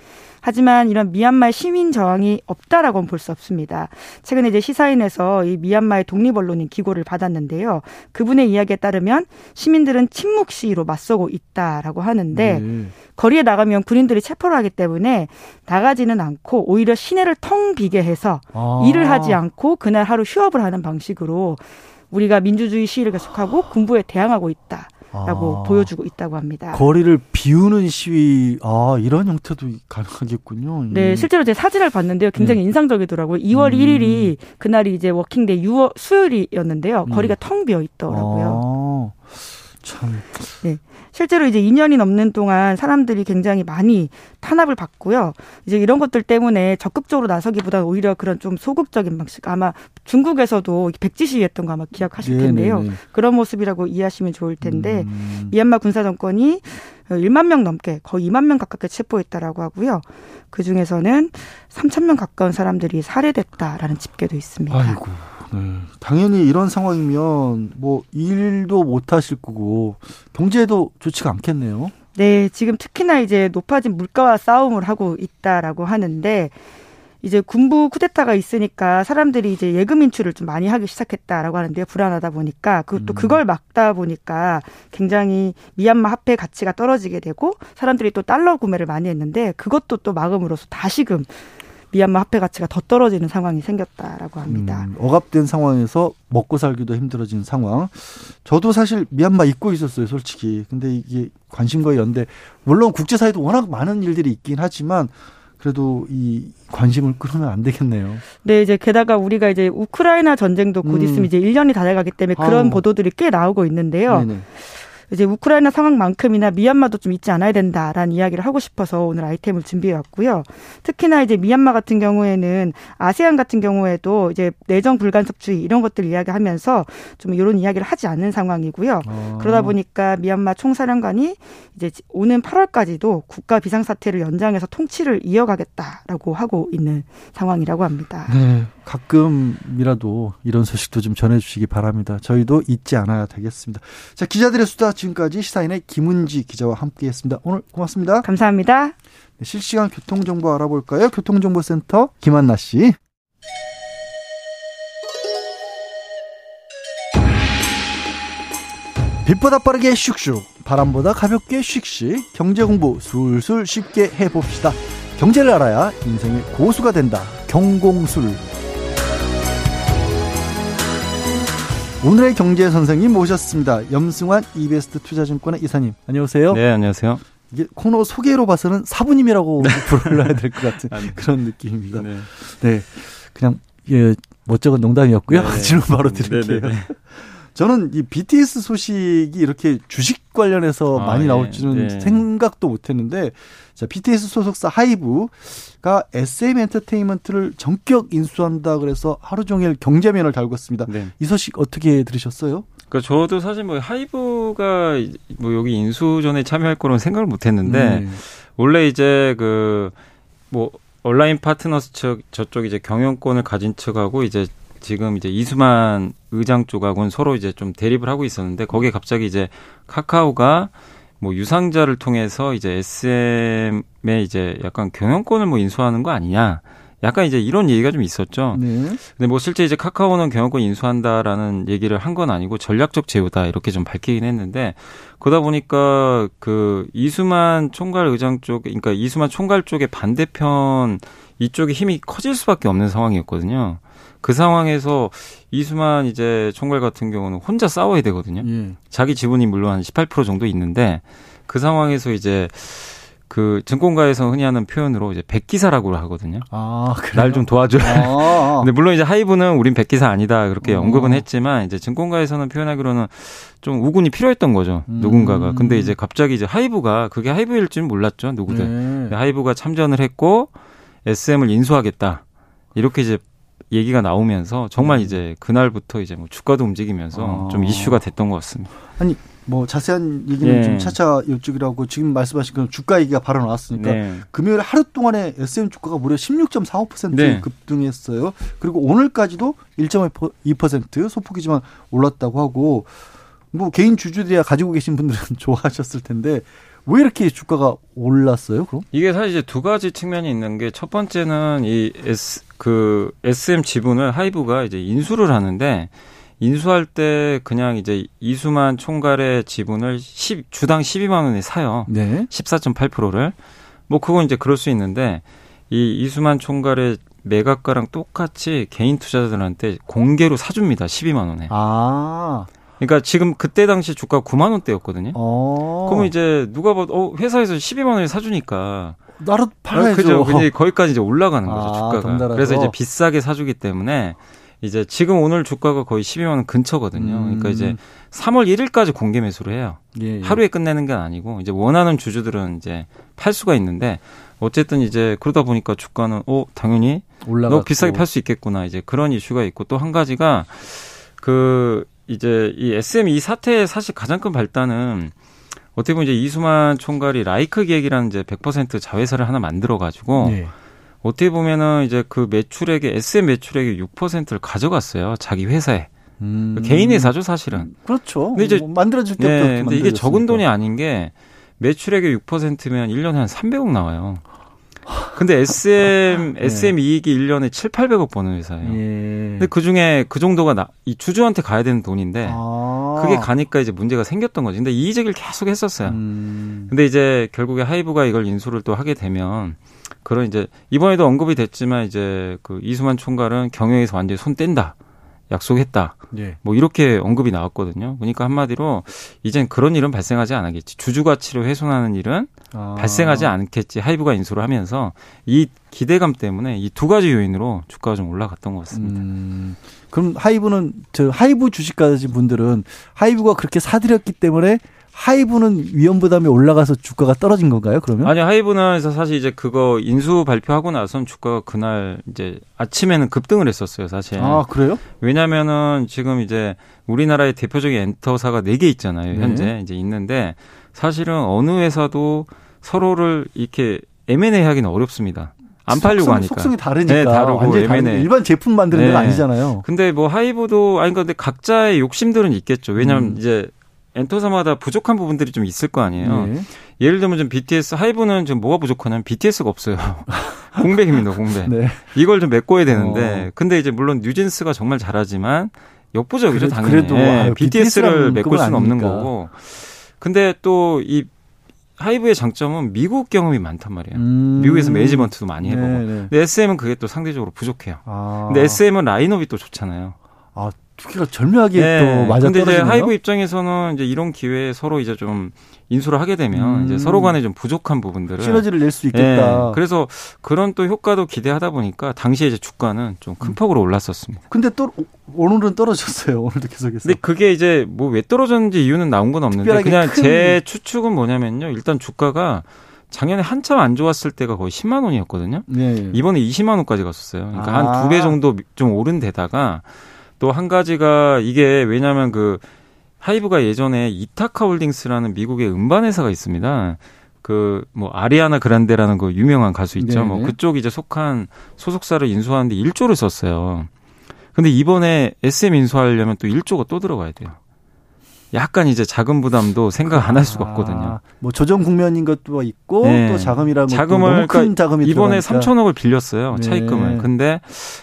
하지만 이런 미얀마의 시민 저항이 없다라고는 볼 수 없습니다. 최근에 이제 시사인에서 이 미얀마의 독립 언론인 기고를 받았는데요. 그분의 이야기에 따르면 시민들은 침묵 시위로 맞서고 있다라고 하는데 네. 거리에 나가면 군인들이 체포를 하기 때문에 나가지는 않고 오히려 시내를 텅 비게 해서 아. 일을 하지 않고 그날 하루 휴업을 하는 방식으로 우리가 민주주의 시위를 계속하고 군부에 대항하고 있다 라고 아. 보여주고 있다고 합니다. 거리를 비우는 시위 아 이런 형태도 가능하겠군요. 네, 예. 실제로 제 사진을 봤는데요. 굉장히 네. 인상적이더라고요. 2월 음. 1일이 그날이 이제 working day 6월 수요일이었는데요. 음. 거리가 텅 비어 있더라고요. 아, 참 실제로 이제 2년이 넘는 동안 사람들이 굉장히 많이 탄압을 받고요. 이제 이런 것들 때문에 적극적으로 나서기보다 오히려 그런 좀 소극적인 방식 아마 중국에서도 백지 시위했던 거 아마 기억하실 텐데요. 네네네. 그런 모습이라고 이해하시면 좋을 텐데 음. 미얀마 군사 정권이 1만 명 넘게 거의 2만 명 가깝게 체포했다라고 하고요. 그 중에서는 3천 명 가까운 사람들이 살해됐다라는 집계도 있습니다. 아이고. 네. 당연히 이런 상황이면 뭐 일도 못 하실 거고 경제도 좋지가 않겠네요. 네, 지금 특히나 이제 높아진 물가와 싸움을 하고 있다라고 하는데 이제 군부 쿠데타가 있으니까 사람들이 이제 예금 인출을 좀 많이 하기 시작했다라고 하는데요. 불안하다 보니까 그또 음. 그걸 막다 보니까 굉장히 미얀마 화폐 가치가 떨어지게 되고 사람들이 또 달러 구매를 많이 했는데 그것도 또 막음으로써 다시금 미얀마 화폐 가치가 더 떨어지는 상황이 생겼다라고 합니다. 음, 억압된 상황에서 먹고 살기도 힘들어진 상황. 저도 사실 미얀마 잊고 있었어요, 솔직히. 근데 이게 관심과 연대 물론 국제사회도 워낙 많은 일들이 있긴 하지만 그래도 이 관심을 끌으면 안 되겠네요. 네, 이제 게다가 우리가 이제 우크라이나 전쟁도 곧 음. 있으면 이제 1년이 다 돼가기 때문에 그런 아우. 보도들이 꽤 나오고 있는데요. 네네. 이제 우크라이나 상황만큼이나 미얀마도 좀 잊지 않아야 된다라는 이야기를 하고 싶어서 오늘 아이템을 준비해 왔고요. 특히나 이제 미얀마 같은 경우에는 아세안 같은 경우에도 이제 내정 불간섭주의 이런 것들 이야기하면서 좀 이런 이야기를 하지 않는 상황이고요. 아. 그러다 보니까 미얀마 총사령관이 이제 오는 8월까지도 국가 비상사태를 연장해서 통치를 이어가겠다라고 하고 있는 상황이라고 합니다. 네, 가끔이라도 이런 소식도 좀 전해주시기 바랍니다. 저희도 잊지 않아야 되겠습니다. 자, 기자들의 수다 지금까지 시사인의 김은지 기자와 함께했습니다. 오늘 고맙습니다. 감사합니다. 네, 실시간 교통정보 알아볼까요? 교통정보센터 김한나 씨. 빛보다 빠르게 슉슉, 바람보다 가볍게 슉슉, 경제 공부 술술 쉽게 해봅시다. 경제를 알아야 인생의 고수가 된다. 경공술. 오늘의 경제 선생님 모셨습니다. 염승환 이베스트 투자증권의 이사님. 안녕하세요. 네, 안녕하세요. 이게 코너 소개로 봐서는 사부님이라고 [LAUGHS] 불러야 될 것 같은 그런 느낌입니다. 네. 네. 그냥 예, 멋쩍은 농담이었고요. 네. [LAUGHS] 질문 바로 드릴게요. 네, 네, 저는 이 BTS 소식이 이렇게 주식 관련해서 아, 많이 예. 나올 줄은 네. 생각도 못 했는데, 자, BTS 소속사 하이브가 SM 엔터테인먼트를 전격 인수한다 그래서 하루 종일 경제면을 달고 있습니다. 네. 이 소식 어떻게 들으셨어요? 그러니까 저도 사실 뭐 하이브가 뭐 여기 인수전에 참여할 거로는 생각을 못 했는데 네. 원래 이제 그 뭐 온라인 파트너스 측 저쪽 이제 경영권을 가진 측하고 이제 지금 이제 이수만 의장 쪽하고는 서로 이제 좀 대립을 하고 있었는데 거기에 갑자기 이제 카카오가 뭐 유상자를 통해서 이제 SM의 이제 약간 경영권을 뭐 인수하는 거 아니냐. 약간 이제 이런 얘기가 좀 있었죠. 네. 근데 뭐 실제 이제 카카오는 경영권 인수한다라는 얘기를 한 건 아니고 전략적 제휴다 이렇게 좀 밝히긴 했는데 그러다 보니까 그 이수만 총괄 의장 쪽 그러니까 이수만 총괄 쪽의 반대편 이쪽에 힘이 커질 수밖에 없는 상황이었거든요. 그 상황에서 이수만 이제 총괄 같은 경우는 혼자 싸워야 되거든요. 예. 자기 지분이 물론 한 18% 정도 있는데 그 상황에서 이제 그 증권가에서 흔히 하는 표현으로 이제 백기사라고 하거든요. 아? 날 좀 도와줘. 아, 근데 물론 이제 하이브는 우린 백기사 아니다 그렇게 어. 언급은 했지만 이제 증권가에서는 표현하기로는 좀 우군이 필요했던 거죠 음. 누군가가. 근데 이제 갑자기 이제 하이브가 그게 하이브일 줄 몰랐죠 누구도. 네. 하이브가 참전을 했고 SM을 인수하겠다 이렇게 이제 얘기가 나오면서 정말 이제 그날부터 이제 뭐 주가도 움직이면서 음. 어. 좀 이슈가 됐던 것 같습니다. 뭐 자세한 얘기는 예. 좀 차차 여쭙기로 하고 지금 말씀하신 그 주가 얘기가 바로 나왔으니까 네. 금요일 하루 동안에 SM 주가가 무려 16.45% 네. 급등했어요. 그리고 오늘까지도 1.2% 소폭이지만 올랐다고 하고 뭐 개인 주주들이야 가지고 계신 분들은 [LAUGHS] 좋아하셨을 텐데 왜 이렇게 주가가 올랐어요? 그럼? 이게 사실 이제 두 가지 측면이 있는 게 첫 번째는 이 S 그 SM 지분을 하이브가 이제 인수를 하는데 인수할 때 그냥 이제 이수만 총괄의 지분을 10 주당 12만 원에 사요. 네. 14.8%를. 뭐 그건 이제 그럴 수 있는데 이 이수만 총괄의 매각가랑 똑같이 개인 투자자들한테 공개로 사줍니다. 12만 원에. 아. 그러니까 지금 그때 당시 주가 9만 원대였거든요. 어. 그러면 이제 누가 봐도 어, 회사에서 12만 원에 사주니까 나도 팔아야죠. 아, 그죠. 근데 [LAUGHS] 거기까지 이제 올라가는 거죠, 아, 주가가. 덩달아서. 그래서 이제 비싸게 사주기 때문에 이제 지금 오늘 주가가 거의 12만 원 근처거든요. 음. 그러니까 이제 3월 1일까지 공개 매수를 해요. 예, 예. 하루에 끝내는 게 아니고 이제 원하는 주주들은 이제 팔 수가 있는데 어쨌든 이제 그러다 보니까 주가는 어 당연히 올라갔고. 너 비싸게 팔 수 있겠구나 이제 그런 이슈가 있고 또 한 가지가 그 이제 이 SM 이 사태의 사실 가장 큰 발단은 어떻게 보면 이제 이수만 총괄이 라이크 기획이라는 이제 100% 자회사를 하나 만들어 가지고 예. 어떻게 보면은 이제 그 매출액의 SM 매출액의 6%를 가져갔어요 자기 회사에 음. 개인 회사죠 사실은. 그렇죠. 근데 이제- 뭐 만들어줄 때부터 네, 근데 이게 적은. 돈이 아닌 게 매출액의 6%면 1년에 한 300억 나와요. 근데 SM [LAUGHS] 네. SM 이익이 1년에 7, 800억 버는 회사예요. 예. 근데 그 중에 그 정도가 나, 이 주주한테 가야 되는 돈인데 아. 그게 가니까 이제 문제가 생겼던 거지. 근데 이의제기를 계속 했었어요. 음. 근데 이제 결국에 하이브가 이걸 인수를 또 하게 되면 그런 이제 이번에도 언급이 됐지만 이제 그 이수만 총괄은 경영에서 완전히 손 뗀다. 약속했다. 예. 뭐 이렇게 언급이 나왔거든요. 그러니까 한마디로 이젠 그런 일은 발생하지 않겠지. 주주 가치를 훼손하는 일은 아. 발생하지 않겠지. 하이브가 인수를 하면서 이 기대감 때문에 이 두 가지 요인으로 주가가 좀 올라갔던 것 같습니다. 음, 그럼 하이브는 저 하이브 주식 가진 분들은 하이브가 그렇게 사들였기 때문에 하이브는 위험 부담이 올라가서 주가가 떨어진 건가요? 그러면? 아니 하이브는 그래서 사실 이제 그거 인수 발표하고 나선 주가가 그날 이제 아침에는 급등을 했었어요, 사실. 아, 그래요? 왜냐면은 지금 이제 우리나라의 대표적인 엔터사가 네개 있잖아요, 네. 현재 이제 있는데 사실은 어느 회사도 서로를 이렇게 M&A 하기는 어렵습니다. 안 팔려고 속성, 하니까. 속성이 다르니까. 네, 다르고 완전히 다른. 일반 제품 만드는 네. 아니잖아요. 근데 뭐 하이브도 아니 근데 각자의 욕심들은 있겠죠. 왜냐하면 음. 이제 엔터사마다 부족한 부분들이 좀 있을 거 아니에요. 네. 예를 들면 좀 BTS 하이브는 좀 뭐가 부족하냐면 BTS가 없어요. [LAUGHS] 공백입니다, 공백. 네. 이걸 좀 메꿔야 되는데 어. 근데 이제 물론 뉴진스가 정말 잘하지만 역부족이죠, 그래- 당연히. 그래도 예, 아유, BTS를 BTS 메꿀 수는 없는. 거고. 근데 또 이 하이브의 장점은 미국 경험이 많단 말이에요. 음. 미국에서 매니지먼트도 많이 해보고. 네, 네. 근데 SM은 그게 또 상대적으로 부족해요. 아. 근데 SM은 라인업이 또 좋잖아요. 아, 두 개가 절묘하게 네. 또 맞아 근데 이제. 하이브 입장에서는 이제 이런 기회에 서로 이제 좀 인수를 하게 되면 음. 이제 서로 간에 좀 부족한 부분들을 시너지를 낼수 예, 있겠다. 그래서 그런 또 효과도 기대하다 보니까 당시에 이제 주가는 좀 음. 큰 폭으로 올랐었습니다. 근데 또 오늘은 떨어졌어요. 오늘도 계속해서. 근데 그게 이제 뭐 왜 떨어졌는지 이유는 나온 건 없는데 그냥 큰- 제 추측은 뭐냐면요. 일단 주가가 작년에 한참 안 좋았을 때가 거의 10만 원이었거든요. 네. 이번에 20만 원까지 갔었어요. 그러니까 아. 한두 배 정도 좀 오른 데다가 또 한 가지가 이게 왜냐하면 그 하이브가 예전에 이타카 홀딩스라는 미국의 음반 회사가 있습니다. 그 뭐 아리아나 그란데라는 그 유명한 가수 있죠. 네네. 뭐 그쪽 이제 속한 소속사를 인수하는데 1조를 썼어요. 근데 이번에 SM 인수하려면 또 1조가 또 들어가야 돼요. 약간 이제 자금 부담도 생각 안 할 수가 없거든요. 아, 뭐 조정 국면인 것도 있고 네. 또 자금이라는 자금을 너무 큰 그러니까 자금이 이번에 들어가니까. 3천억을 빌렸어요 네. 차입금을. 근데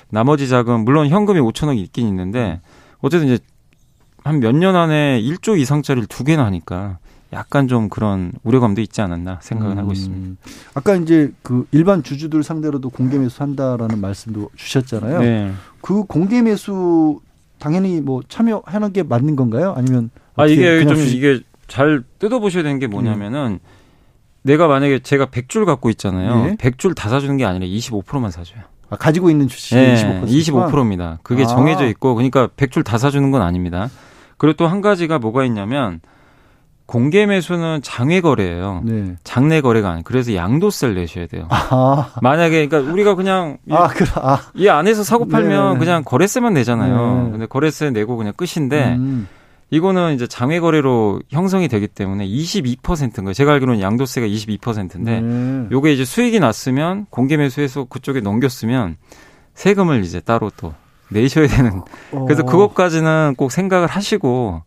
나머지 자금 물론 현금이 5천억이 있긴 있는데 어쨌든 이제 한 몇 년 안에 1조 이상짜리를 두 개나 하니까 약간 좀 그런 우려감도 있지 않았나 생각을 하고 있습니다. 음. 아까 이제 그 일반 주주들 상대로도 공개 매수 한다라는 말씀도 주셨잖아요. 네. 그 공개 매수 당연히 뭐 참여하는 게 맞는 건가요? 아니면 아 이게 좀 이게 잘 뜯어보셔야 되는 게 뭐냐면은 내가 만약에 제가 100줄 갖고 있잖아요. 네. 100줄 다 사주는 게 아니라 25%만 사줘요. 아, 가지고 있는 주식 네, 25%. 25%입니다. 그게 아. 정해져 있고, 그러니까 100줄 다 사주는 건 아닙니다. 그리고 또 한 가지가 뭐가 있냐면, 공개 매수는 장외 거래예요. 네. 장내 거래가 아니에요. 그래서 양도세를 내셔야 돼요. 아, 만약에, 그러니까 우리가 그냥 이, 아, 그, 아, 이 안에서 사고 팔면 네. 그냥 거래세만 내잖아요. 네. 근데 거래세 내고 그냥 끝인데, 음. 이거는 이제 장외 거래로 형성이 되기 때문에 22%인 거예요. 제가 알기로는 양도세가 22%인데, 네. 요게 이제 수익이 났으면 공개 매수해서 그쪽에 넘겼으면 세금을 이제 따로 또 내셔야 되는. 그래서 어. 그것까지는 꼭 생각을 하시고.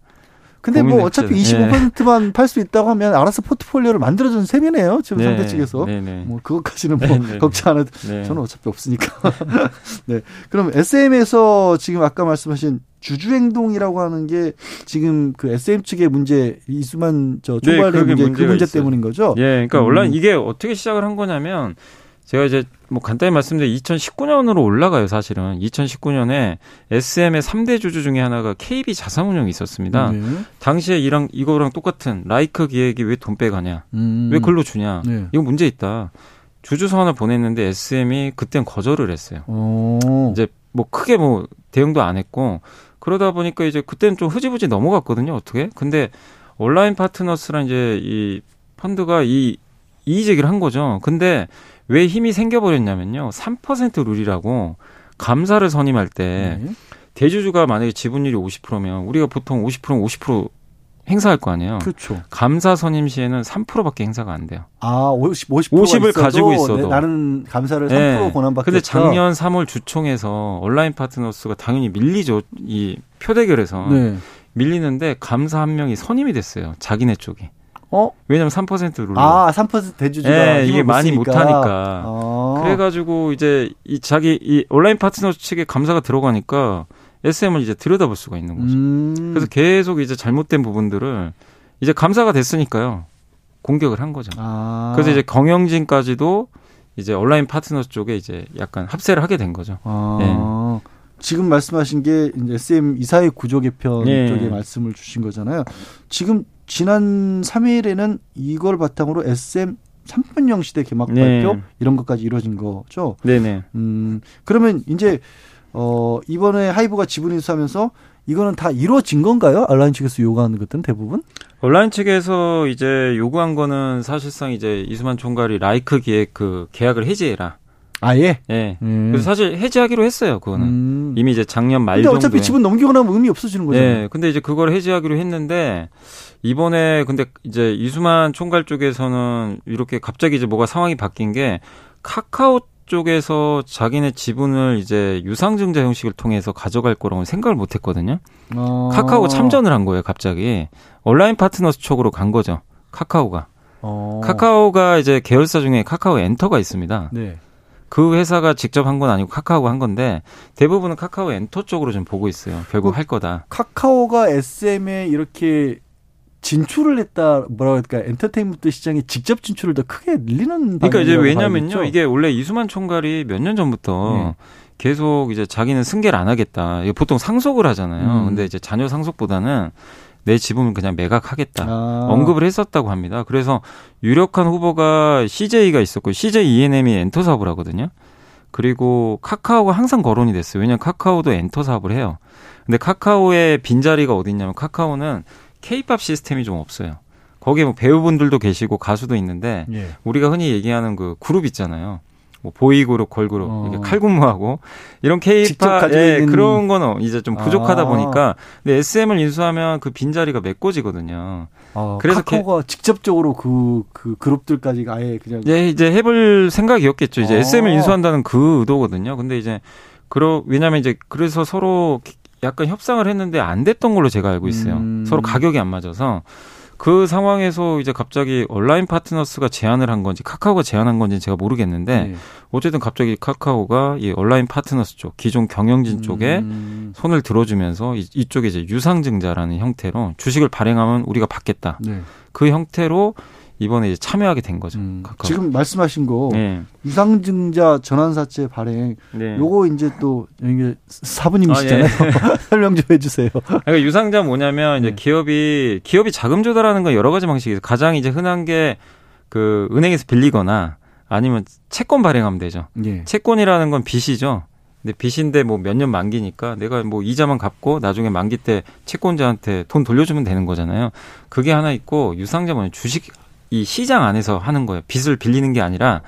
근데 뭐 어차피 했어요. 25%만 팔수 있다고 하면 알아서 포트폴리오를 만들어주는 셈이네요. 지금 네, 상대 측에서. 네네. 뭐 그것까지는 뭐 네, 네. 걱정 안 해도 네. 저는 어차피 없으니까. [LAUGHS] 네. 그럼 SM에서 지금 아까 말씀하신 주주 행동이라고 하는 게 지금 그 SM 측의 문제 이수만 저 네, 총괄의 문제 그 문제 있어요. 때문인 거죠. 예, 그러니까 음. 온라인 이게 어떻게 시작을 한 거냐면 제가 이제 뭐 간단히 말씀드리면 2019년으로 올라가요, 사실은. 2019년에 SM의 3대 주주 중에 하나가 KB 자산운용이 있었습니다. 네. 당시에 이랑 이거랑 똑같은 라이크 기획이 왜 돈 빼가냐? 음. 왜 글로 주냐? 네. 이거 문제 있다. 주주서 하나 보냈는데 SM이 그땐 거절을 했어요. 어. 이제 뭐 크게 뭐 대응도 안 했고 그러다 보니까 이제 그때는 좀 흐지부지 넘어갔거든요. 어떻게? 근데 온라인 파트너스랑 이제 이 펀드가 이 이의 제기를 한 거죠. 근데 왜 힘이 생겨버렸냐면요. 3% 룰이라고 감사를 선임할 때 네. 대주주가 만약에 지분율이 50%면 우리가 보통 50%는 50% 행사할 거 아니에요. 그렇죠. 감사 선임 시에는 3%밖에 행사가 안 돼요. 아, 50, 50%가 50을 있어도 가지고 있어도. 네, 나는 감사를 3% 네. 권한받게 근데. 작년 3월 주총에서 온라인 파트너스가 당연히 밀리죠. 이 표대결에서 네. 밀리는데 감사 한 명이 선임이 됐어요. 자기네 쪽이. 어? 왜냐면 3% 룰로. 아, 3% 대주주가 예, 힘을 이게 못 많이 쓰니까. 못하니까. 아. 그래 가지고 이제 이 자기 이 온라인 파트너 측에 감사가 들어가니까 SM을 이제 들여다볼 수가 있는 거죠. 음. 그래서 계속 이제 잘못된 부분들을 이제 감사가 됐으니까요. 공격을 한 거죠. 아. 그래서 이제 경영진까지도 이제 온라인 파트너 쪽에 이제 약간 합세를 하게 된 거죠. 아. 지금 말씀하신 게 이제 SM 이사회 구조 개편 예. 쪽에 말씀을 주신 거잖아요. 지금 지난 3일에는 이걸 바탕으로 SM 3분형 시대 개막 네. 발표 이런 것까지 이루어진 거죠. 네네. 음, 그러면 이제 어 이번에 하이브가 지분 인수하면서 이거는 다 이루어진 건가요? 알라인 측에서 요구하는 것들은 대부분? 온라인 측에서 이제 요구한 거는 사실상 이제 이수만 총괄이 라이크 기획 그 계약을 해지해라. 아예. 예. 음. 그래서 사실 해지하기로 했어요. 그거는 음. 이미 이제 작년 말 근데 정도에. 어차피 지분 넘기고 나면 의미 없어지는 거잖아요. 네. 근데 이제 그걸 해지하기로 했는데 이번에 근데 이제 이수만 총괄 쪽에서는 이렇게 갑자기 이제 뭐가 상황이 바뀐 게 카카오 쪽에서 자기네 지분을 이제 유상증자 형식을 통해서 가져갈 거라고 생각을 못 했거든요. 어. 카카오가 참전을 한 거예요, 갑자기. 온라인 파트너스 쪽으로 간 거죠. 카카오가. 어. 카카오가 이제 계열사 중에 카카오 엔터가 있습니다. 네. 그 회사가 직접 한 건 아니고 카카오가 한 건데 대부분은 카카오 엔터 쪽으로 좀 보고 있어요. 결국 그- 할 거다. 카카오가 SM에 이렇게 진출을 했다 뭐라 그럴까 엔터테인먼트 시장에 직접 진출을 더 크게 늘리는 그러니까 이제 왜냐면요? 이게 원래 이수만 총괄이 몇 년 전부터 네. 계속 이제 자기는 승계를 안 하겠다. 보통 상속을 하잖아요. 음. 근데 이제 자녀 상속보다는 내 지분을 그냥 매각하겠다. 아. 언급을 했었다고 합니다. 그래서 유력한 후보가 CJ가 있었고 CJ E&M이 엔터 사업을 하거든요. 그리고 카카오가 항상 거론이 됐어요. 왜냐하면 카카오도 엔터 사업을 해요. 근데 카카오의 빈자리가 어디 있냐면 카카오는 케이팝 시스템이 좀 없어요. 거기에 뭐 배우분들도 계시고 가수도 있는데 예. 우리가 흔히 얘기하는 그 그룹 있잖아요. 뭐 보이그룹, 걸그룹 어. 이렇게 칼군무하고 이런 케이팝 예, 있는- 그런 거는 이제 좀 부족하다 아. 보니까 근데 SM을 인수하면 그 빈자리가 메꿔지거든요. 아, 그래서 카카오가 직접적으로 그, 그 그룹들까지 아예 그냥 예, 이제 해볼 생각이었겠죠. 이제 아. SM을 인수한다는 그 의도거든요. 근데 이제 그러 왜냐면 이제 그래서 서로 약간 협상을 했는데 안 됐던 걸로 제가 알고 있어요. 음. 서로 가격이 안 맞아서 그 상황에서 이제 갑자기 온라인 파트너스가 제안을 한 건지 카카오가 제안한 건지 제가 모르겠는데 예. 어쨌든 갑자기 카카오가 이 온라인 파트너스 쪽 기존 경영진 쪽에 음. 손을 들어주면서 이- 이쪽에 이제 유상증자라는 형태로 주식을 발행하면 우리가 받겠다. 네. 그 형태로 이번에 이제 참여하게 된 거죠. 음. 지금 말씀하신 거 네. 유상증자 전환사채 발행 네. 요거 이제 또 이게 사부님이시잖아요. 아, 예. [LAUGHS] 설명 좀 해주세요. 그러니까 유상자 뭐냐면 이제 네. 기업이 기업이 자금 조달하는 건 여러 가지 방식이 있어요. 가장 이제 흔한 게 그 은행에서 빌리거나 아니면 채권 발행하면 되죠. 예. 채권이라는 건 빚이죠. 근데 빚인데 뭐 몇 년 만기니까 내가 뭐 이자만 갚고 나중에 만기 때 채권자한테 돈 돌려주면 되는 거잖아요. 그게 하나 있고 유상자 뭐냐 주식 이 시장 안에서 하는 거예요. 빚을 빌리는 게 아니라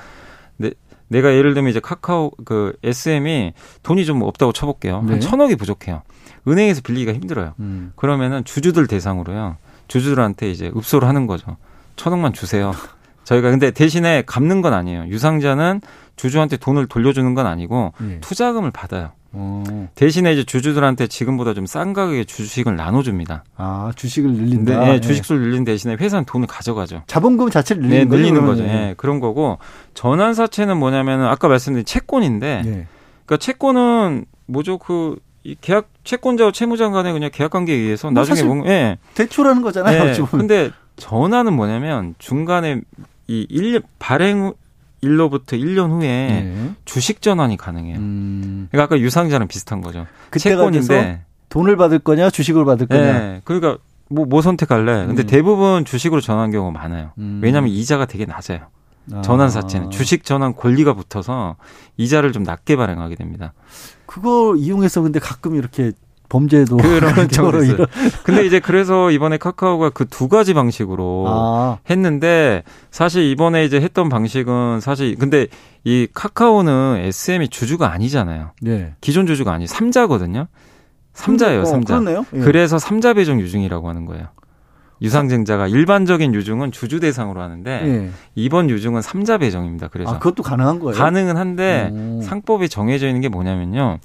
내, 내가 예를 들면 이제 카카오 그 SM이 돈이 좀 없다고 쳐볼게요. 네. 한 천억이 부족해요. 은행에서 빌리기가 힘들어요. 음. 그러면은 주주들 대상으로요. 주주들한테 이제 읍소를 하는 거죠. 천억만 주세요. [LAUGHS] 저희가 근데 대신에 갚는 건 아니에요. 유상자는 주주한테 돈을 돌려주는 건 아니고 예. 투자금을 받아요. 어. 대신에 이제 주주들한테 지금보다 좀 싼 가격에 주식을 나눠줍니다. 아 주식을 늘린다. 예, 예. 주식수를 늘린 대신에 회사는 돈을 가져가죠. 자본금 자체를 늘리는 네, 거죠. 늘리는? 거죠. 예, 그런 거고 전환사채는 뭐냐면은 아까 말씀드린 채권인데, 예. 그러니까 채권은 뭐죠? 그이 계약 채권자와 채무자 간의 그냥 계약 관계에 의해서 뭐 나중에 사실 뭔 예. 대출하는 거잖아요. 네. 지금. 근데 전환은 뭐냐면 중간에 이 1년 발행 후- 일로부터 1년 후에 예. 주식 전환이 가능해요. 음. 그러니까 아까 유상자랑 비슷한 거죠. 채권인데. 돈을 받을 거냐 주식을 받을 거냐. 예. 그러니까 뭐, 뭐 선택할래? 근데 음. 대부분 주식으로 전환 경우가 많아요. 음. 왜냐하면 이자가 되게 낮아요. 아. 전환 자체는 주식 전환 권리가 붙어서 이자를 좀 낮게 발행하게 됩니다. 그걸 이용해서 근데 가끔 이렇게 범죄도 그런 [LAUGHS] 쪽으로. 이런 근데 이제 그래서 이번에 카카오가 그 두 가지 방식으로 아, 했는데 사실 이번에 이제 했던 방식은 사실 근데 이 카카오는 SM이 주주가 아니잖아요. 네. 기존 주주가 아니 삼자거든요 삼자예요 어, 삼자 그렇네요. 예. 그래서 삼자 배정 유증이라고 하는 거예요. 유상증자가 일반적인 유증은 주주 대상으로 하는데 예. 이번 유증은 삼자 배정입니다. 그래서 아, 그것도 가능한 거예요? 가능은 한데 오. 상법에 정해져 있는 게 뭐냐면요.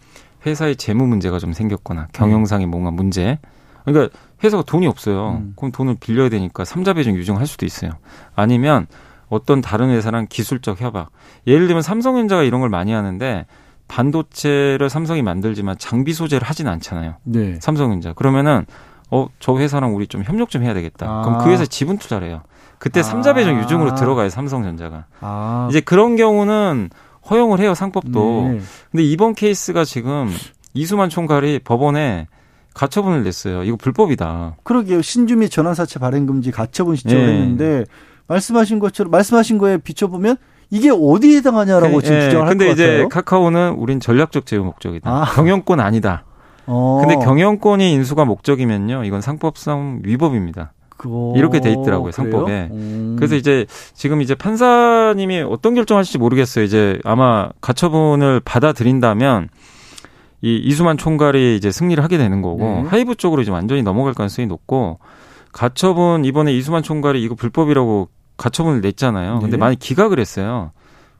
회사의 재무 문제가 좀 생겼거나 경영상의 뭔가 문제. 그러니까 회사가 돈이 없어요. 음. 그럼 돈을 빌려야 되니까 삼자 배정 유증할 수도 있어요. 아니면 어떤 다른 회사랑 기술적 협약. 예를 들면 삼성전자가 이런 걸 많이 하는데 반도체를 삼성이 만들지만 장비 소재를 하진 않잖아요. 네. 삼성전자. 그러면은 어, 저 회사랑 우리 좀 협력 좀 해야 되겠다. 아. 그럼 그 회사에 지분 투자를 해요. 그때 아. 삼자 배정 유증으로 들어가요, 삼성전자가. 아, 이제 그런 경우는 허용을 해요, 상법도. 네. 근데 이번 케이스가 지금 이수만 총괄이 법원에 가처분을 냈어요. 이거 불법이다. 그러게요. 신주미 전환사채 발행 금지 가처분 신청을 예. 했는데 말씀하신 것처럼 말씀하신 거에 비춰보면 이게 어디에 해당하냐라고 지금 예, 규정을 할것 근데 같아요. 이제 카카오는 우린 전략적 제휴 목적이다. 아. 경영권 아니다. 어, 근데 경영권이 인수가 목적이면요. 이건 상법상 위법입니다. 이렇게 돼 있더라고요, 그래요? 상법에. 음. 그래서 이제 지금 이제 판사님이 어떤 결정하실지 모르겠어요. 이제 아마 가처분을 받아들인다면 이 이수만 총괄이 이제 승리를 하게 되는 거고 네. 하이브 쪽으로 이제 완전히 넘어갈 가능성이 높고 가처분 이번에 이수만 총괄이 이거 불법이라고 가처분을 냈잖아요. 근데 네. 만약 기각을 했어요.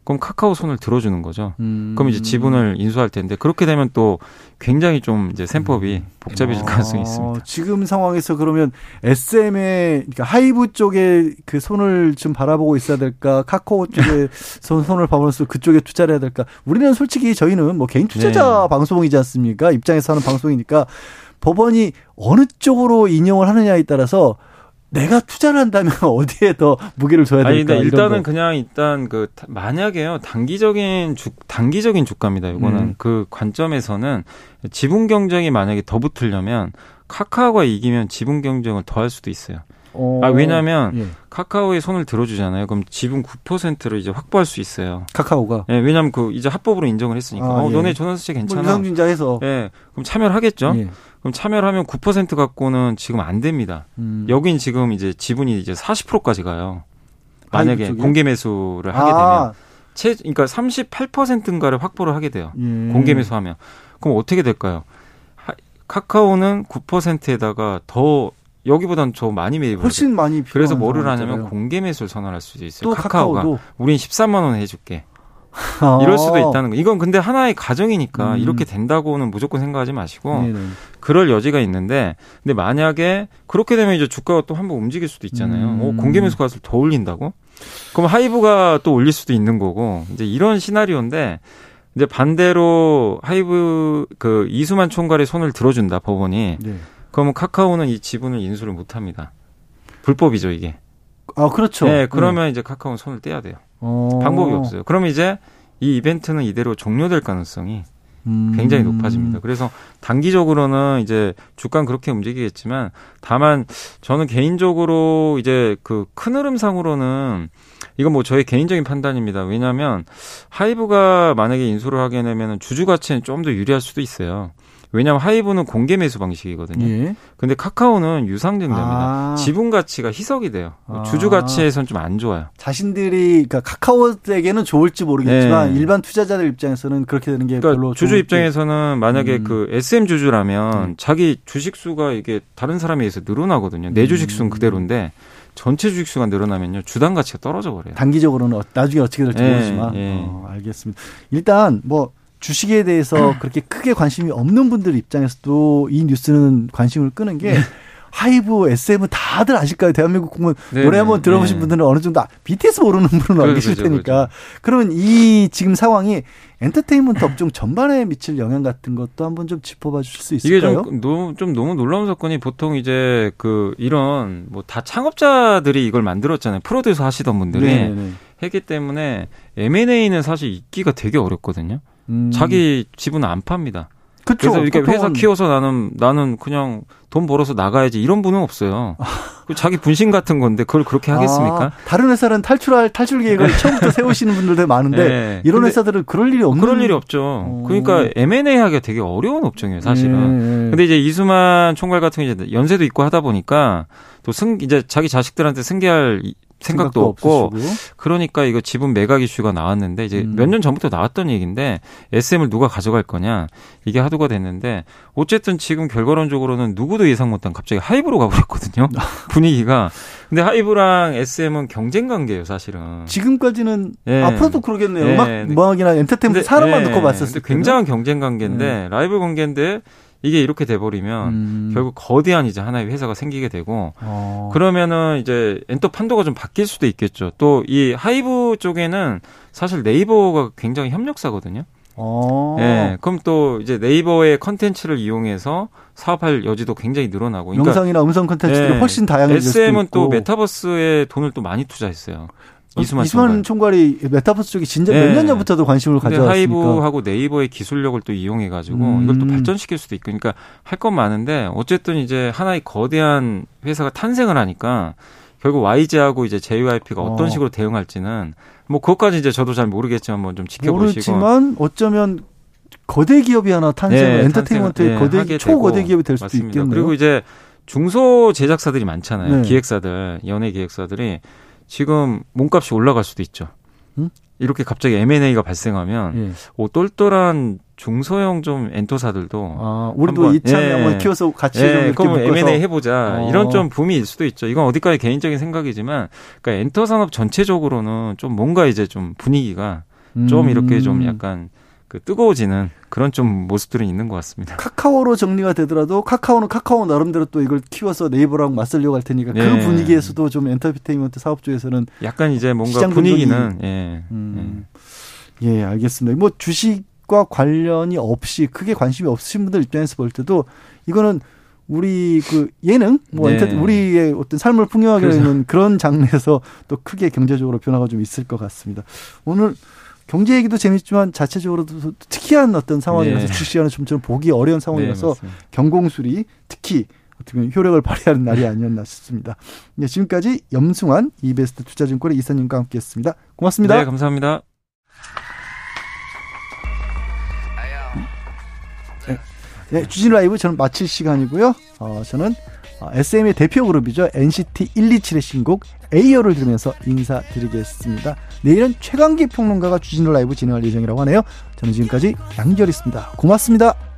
그럼 카카오 손을 들어주는 거죠. 음. 그럼 이제 지분을 인수할 텐데 그렇게 되면 또 굉장히 좀 이제 셈법이 복잡해질 아, 가능성이 있습니다. 지금 상황에서 그러면 SM의 그러니까 하이브 쪽에 그 손을 좀 바라보고 있어야 될까? 카카오 쪽에 [LAUGHS] 손, 손을 바라보면서 그쪽에 투자를 해야 될까? 우리는 솔직히 저희는 뭐 개인 투자자 네. 방송이지 않습니까? 입장에서 하는 방송이니까 법원이 어느 쪽으로 인용을 하느냐에 따라서 내가 투자를 한다면 [LAUGHS] 어디에 더 무게를 둬야 될까? 아니, 일단은 거. 그냥 일단 그 타- 만약에요 단기적인 주 단기적인 주가입니다. 이거는 음. 그 관점에서는 지분 경쟁이 만약에 더 붙으려면 카카오가 이기면 지분 경쟁을 더 할 수도 있어요. 어, 아 왜냐하면 예. 카카오에 손을 들어주잖아요. 그럼 지분 9%를 이제 확보할 수 있어요. 카카오가 예, 왜냐하면 그 이제 합법으로 인정을 했으니까. 아, 어, 예. 너네 전환수채 뭐 괜찮아. 유상증자 해서 예, 그럼 참여를 하겠죠. 예. 그럼 참여를 하면 9% 갖고는 지금 안 됩니다. 음. 여긴 지금 이제 지분이 이제 40%까지 가요. 만약에 쪽이요? 공개 매수를 하게 되면 아, 최 그러니까 38%인가를 확보를 하게 돼요. 예. 공개 매수하면. 그럼 어떻게 될까요? 하- 카카오는 9%에다가 더 여기보단 더 많이 매입을 훨씬 많이. 그래서 뭐를. 하냐면 공개 매수를 선언할 수도 있어요. 또 카카오가 우린 13만 원 해줄게. 아. 이럴 수도 있다는 거. 이건 근데 하나의 가정이니까 음. 이렇게 된다고는 무조건 생각하지 마시고 네네. 그럴 여지가 있는데 근데 만약에 그렇게 되면 이제 주가가 또 한번 움직일 수도 있잖아요. 음. 어, 공개 매수 가격을 더 올린다고? 그럼 하이브가 또 올릴 수도 있는 거고 이제 이런 시나리오인데 이제 반대로 하이브 그 이수만 총괄의 손을 들어준다 법원이 네. 그러면 카카오는 이 지분을 인수를 못 합니다. 불법이죠 이게. 아 그렇죠. 네, 그러면 이제 카카오는 손을 떼야 돼요. 어. 방법이 없어요. 그러면 이제 이 이벤트는 이대로 종료될 가능성이 음. 굉장히 높아집니다. 그래서 단기적으로는 이제 주가는 그렇게 움직이겠지만 다만 저는 개인적으로 이제 그 큰 흐름상으로는 이건 뭐 저의 개인적인 판단입니다. 왜냐하면 하이브가 만약에 인수를 하게 되면 주주 가치는 좀 더 유리할 수도 있어요. 왜냐하면 하이브는 공개 매수 방식이거든요. 예. 근데 카카오는 유상증자입니다. 아. 지분 가치가 희석이 돼요. 아. 주주 가치에선 좀 안 좋아요. 자신들이 그러니까 카카오에게는 좋을지 모르겠지만 네. 일반 투자자들 입장에서는 그렇게 되는 게 그러니까 별로 주주 입장에서는 만약에 음. 그 SM 주주라면 음. 자기 주식 수가 이게 다른 사람에 의해서 늘어나거든요. 내 주식 수는 음. 그대로인데 전체 주식 수가 늘어나면요 주당 가치가 떨어져 버려요. 단기적으로는 어- 나중에 어떻게 될지 예, 모르지만 예. 어, 알겠습니다. 일단 뭐 주식에 대해서 [CLEARS THROAT] 그렇게 크게 관심이 없는 분들 입장에서도 이 뉴스는 관심을 끄는 게 하이브, SM은 다들 아실 까요? 대한민국 국민 네, 노래 네, 한번 들어보신 네. 분들은 어느 정도 아- BTS 모르는 분은 안 그렇죠, 계실 그렇죠, 테니까. 그러면이 지금 상황이 엔터테인먼트 업종 전반에 미칠 영향 같은 것도 한번 좀 짚어봐 주실 수 이게 있을까요? 좀 너무 좀 너무 놀라운 사건이 보통 이제 그 이런 뭐 다 창업자들이 이걸 만들었잖아요. 프로듀서 하시던 분들이 네네네. 했기 때문에 M&A는 사실 있기가 되게 어렵거든요. 음. 자기 지분은 안 팝니다. 그쵸. 그래서 이렇게 회사 보통은 키워서 나는 나는 그냥 돈 벌어서 나가야지 이런 분은 없어요. [LAUGHS] 그 자기 분신 같은 건데 그걸 그렇게 하겠습니까? 아, 다른 회사는 탈출할 탈출 계획을 처음부터 세우시는 분들도 많은데 [LAUGHS] 네. 이런 회사들은 그럴 일이 없는 그럴 일이 없죠. 그러니까 M&A 하기가 되게 어려운 업종이에요, 사실은. 네, 네. 근데 이제 이수만 총괄 같은 이제 연세도 있고 하다 보니까 또 승 이제 자기 자식들한테 승계할 이- 생각도, 없고 없으시고. 그러니까 이거 지분 매각 이슈가 나왔는데 이제 음. 몇년 전부터 나왔던 얘기인데 SM을 누가 가져갈 거냐 이게 하도가 됐는데 어쨌든 지금 결과론적으로는 누구도 예상 못한 갑자기 하이브로 가버렸거든요 [LAUGHS] [LAUGHS] 분위기가 근데 하이브랑 SM은 경쟁 관계예요 사실은 지금까지는 예. 앞으로도 그러겠네요. 예. 음악 음악이나 엔터테인먼트 근데- 산업만 예, 두고 봤었을 때 굉장한 경쟁 관계인데 라이벌 관계인데 이게 이렇게 돼버리면 음. 결국 거대한 이제 하나의 회사가 생기게 되고 어. 그러면은 이제 엔터 판도가 좀 바뀔 수도 있겠죠. 또 이 하이브 쪽에는 사실 네이버가 굉장히 협력사거든요. 어. 예. 그럼 또 이제 네이버의 컨텐츠를 이용해서 사업할 여지도 굉장히 늘어나고. 그러니까 영상이나 음성 콘텐츠들이 예. 훨씬 다양해질 SM은. 또 메타버스에 돈을 또 많이 투자했어요. 이수만, 이수만 총괄. 총괄이 메타버스 쪽에 진짜 예. 몇년 전부터도 관심을 가져왔으니까. 하이브하고 네이버의 기술력을 또 이용해 가지고 음. 이걸 또 발전시킬 수도 있고, 그러니까 할 건 많은데 어쨌든 이제 하나의 거대한 회사가 탄생을 하니까 결국 YG하고 이제 JYP가 어떤 어. 식으로 대응할지는 뭐 그것까지 이제 저도 잘 모르겠지만 뭐좀 지켜보시고. 모르지만 어쩌면 거대 기업이 하나 탄생, 예, 엔터테인먼트의 예, 거대 초거대. 기업이 될 수도 맞습니다. 있겠네요. 그리고 이제 중소 제작사들이 많잖아요. 네. 기획사들, 연예 기획사들이 지금 몸값이 올라갈 수도 있죠. 음? 이렇게 갑자기 M&A가 발생하면 예. 오 똘똘한 중소형 좀 엔터사들도 아, 우리도 이참에 예. 한번 키워서 같이 좀 예, 이렇게 그럼 묶어서 M&A 해보자 어. 이런 좀 붐일 수도 있죠. 이건 어디까지 개인적인 생각이지만, 그러니까 엔터 산업 전체적으로는 좀 뭔가 이제 좀 분위기가 좀 이렇게 좀 음. 약간 그 뜨거워지는 그런 좀 모습들은 있는 것 같습니다. 카카오로 정리가 되더라도 카카오는 카카오 나름대로 또 이걸 키워서 네이버랑 맞설려고 할 테니까 네. 그 분위기에서도 좀 엔터테인먼트 사업 쪽에서는 약간 이제 뭔가 분위기는 예. 음. 예, 알겠습니다. 뭐 주식과 관련이 없이 크게 관심이 없으신 분들 입장에서 볼 때도 이거는 우리 그 예능, 뭐 네. 엔터- 우리의 어떤 삶을 풍요하게 그래서- 하는 그런 장르에서 또 크게 경제적으로 변화가 좀 있을 것 같습니다. 오늘 경제 얘기도 재밌지만 자체적으로도 특이한 어떤 상황이라서 네. 주시하는 좀처럼 보기 어려운 상황이라서 네. 경공술이 특히 어떻게 보면 효력을 발휘하는 날이 아니었나 싶습니다. 네, 지금까지 염승환 이베스트 투자증권의 이사님과 함께했습니다. 고맙습니다. 네, 감사합니다. 네, 주진우 라이브 저는 마칠 시간이고요. 어, 저는 SM의 대표 그룹이죠. NCT 127의 신곡 Ay-Yo를 들으면서 인사드리겠습니다. 내일은 최강기 평론가가 주진우 라이브 진행할 예정이라고 하네요. 저는 지금까지 양결이었습니다. 고맙습니다.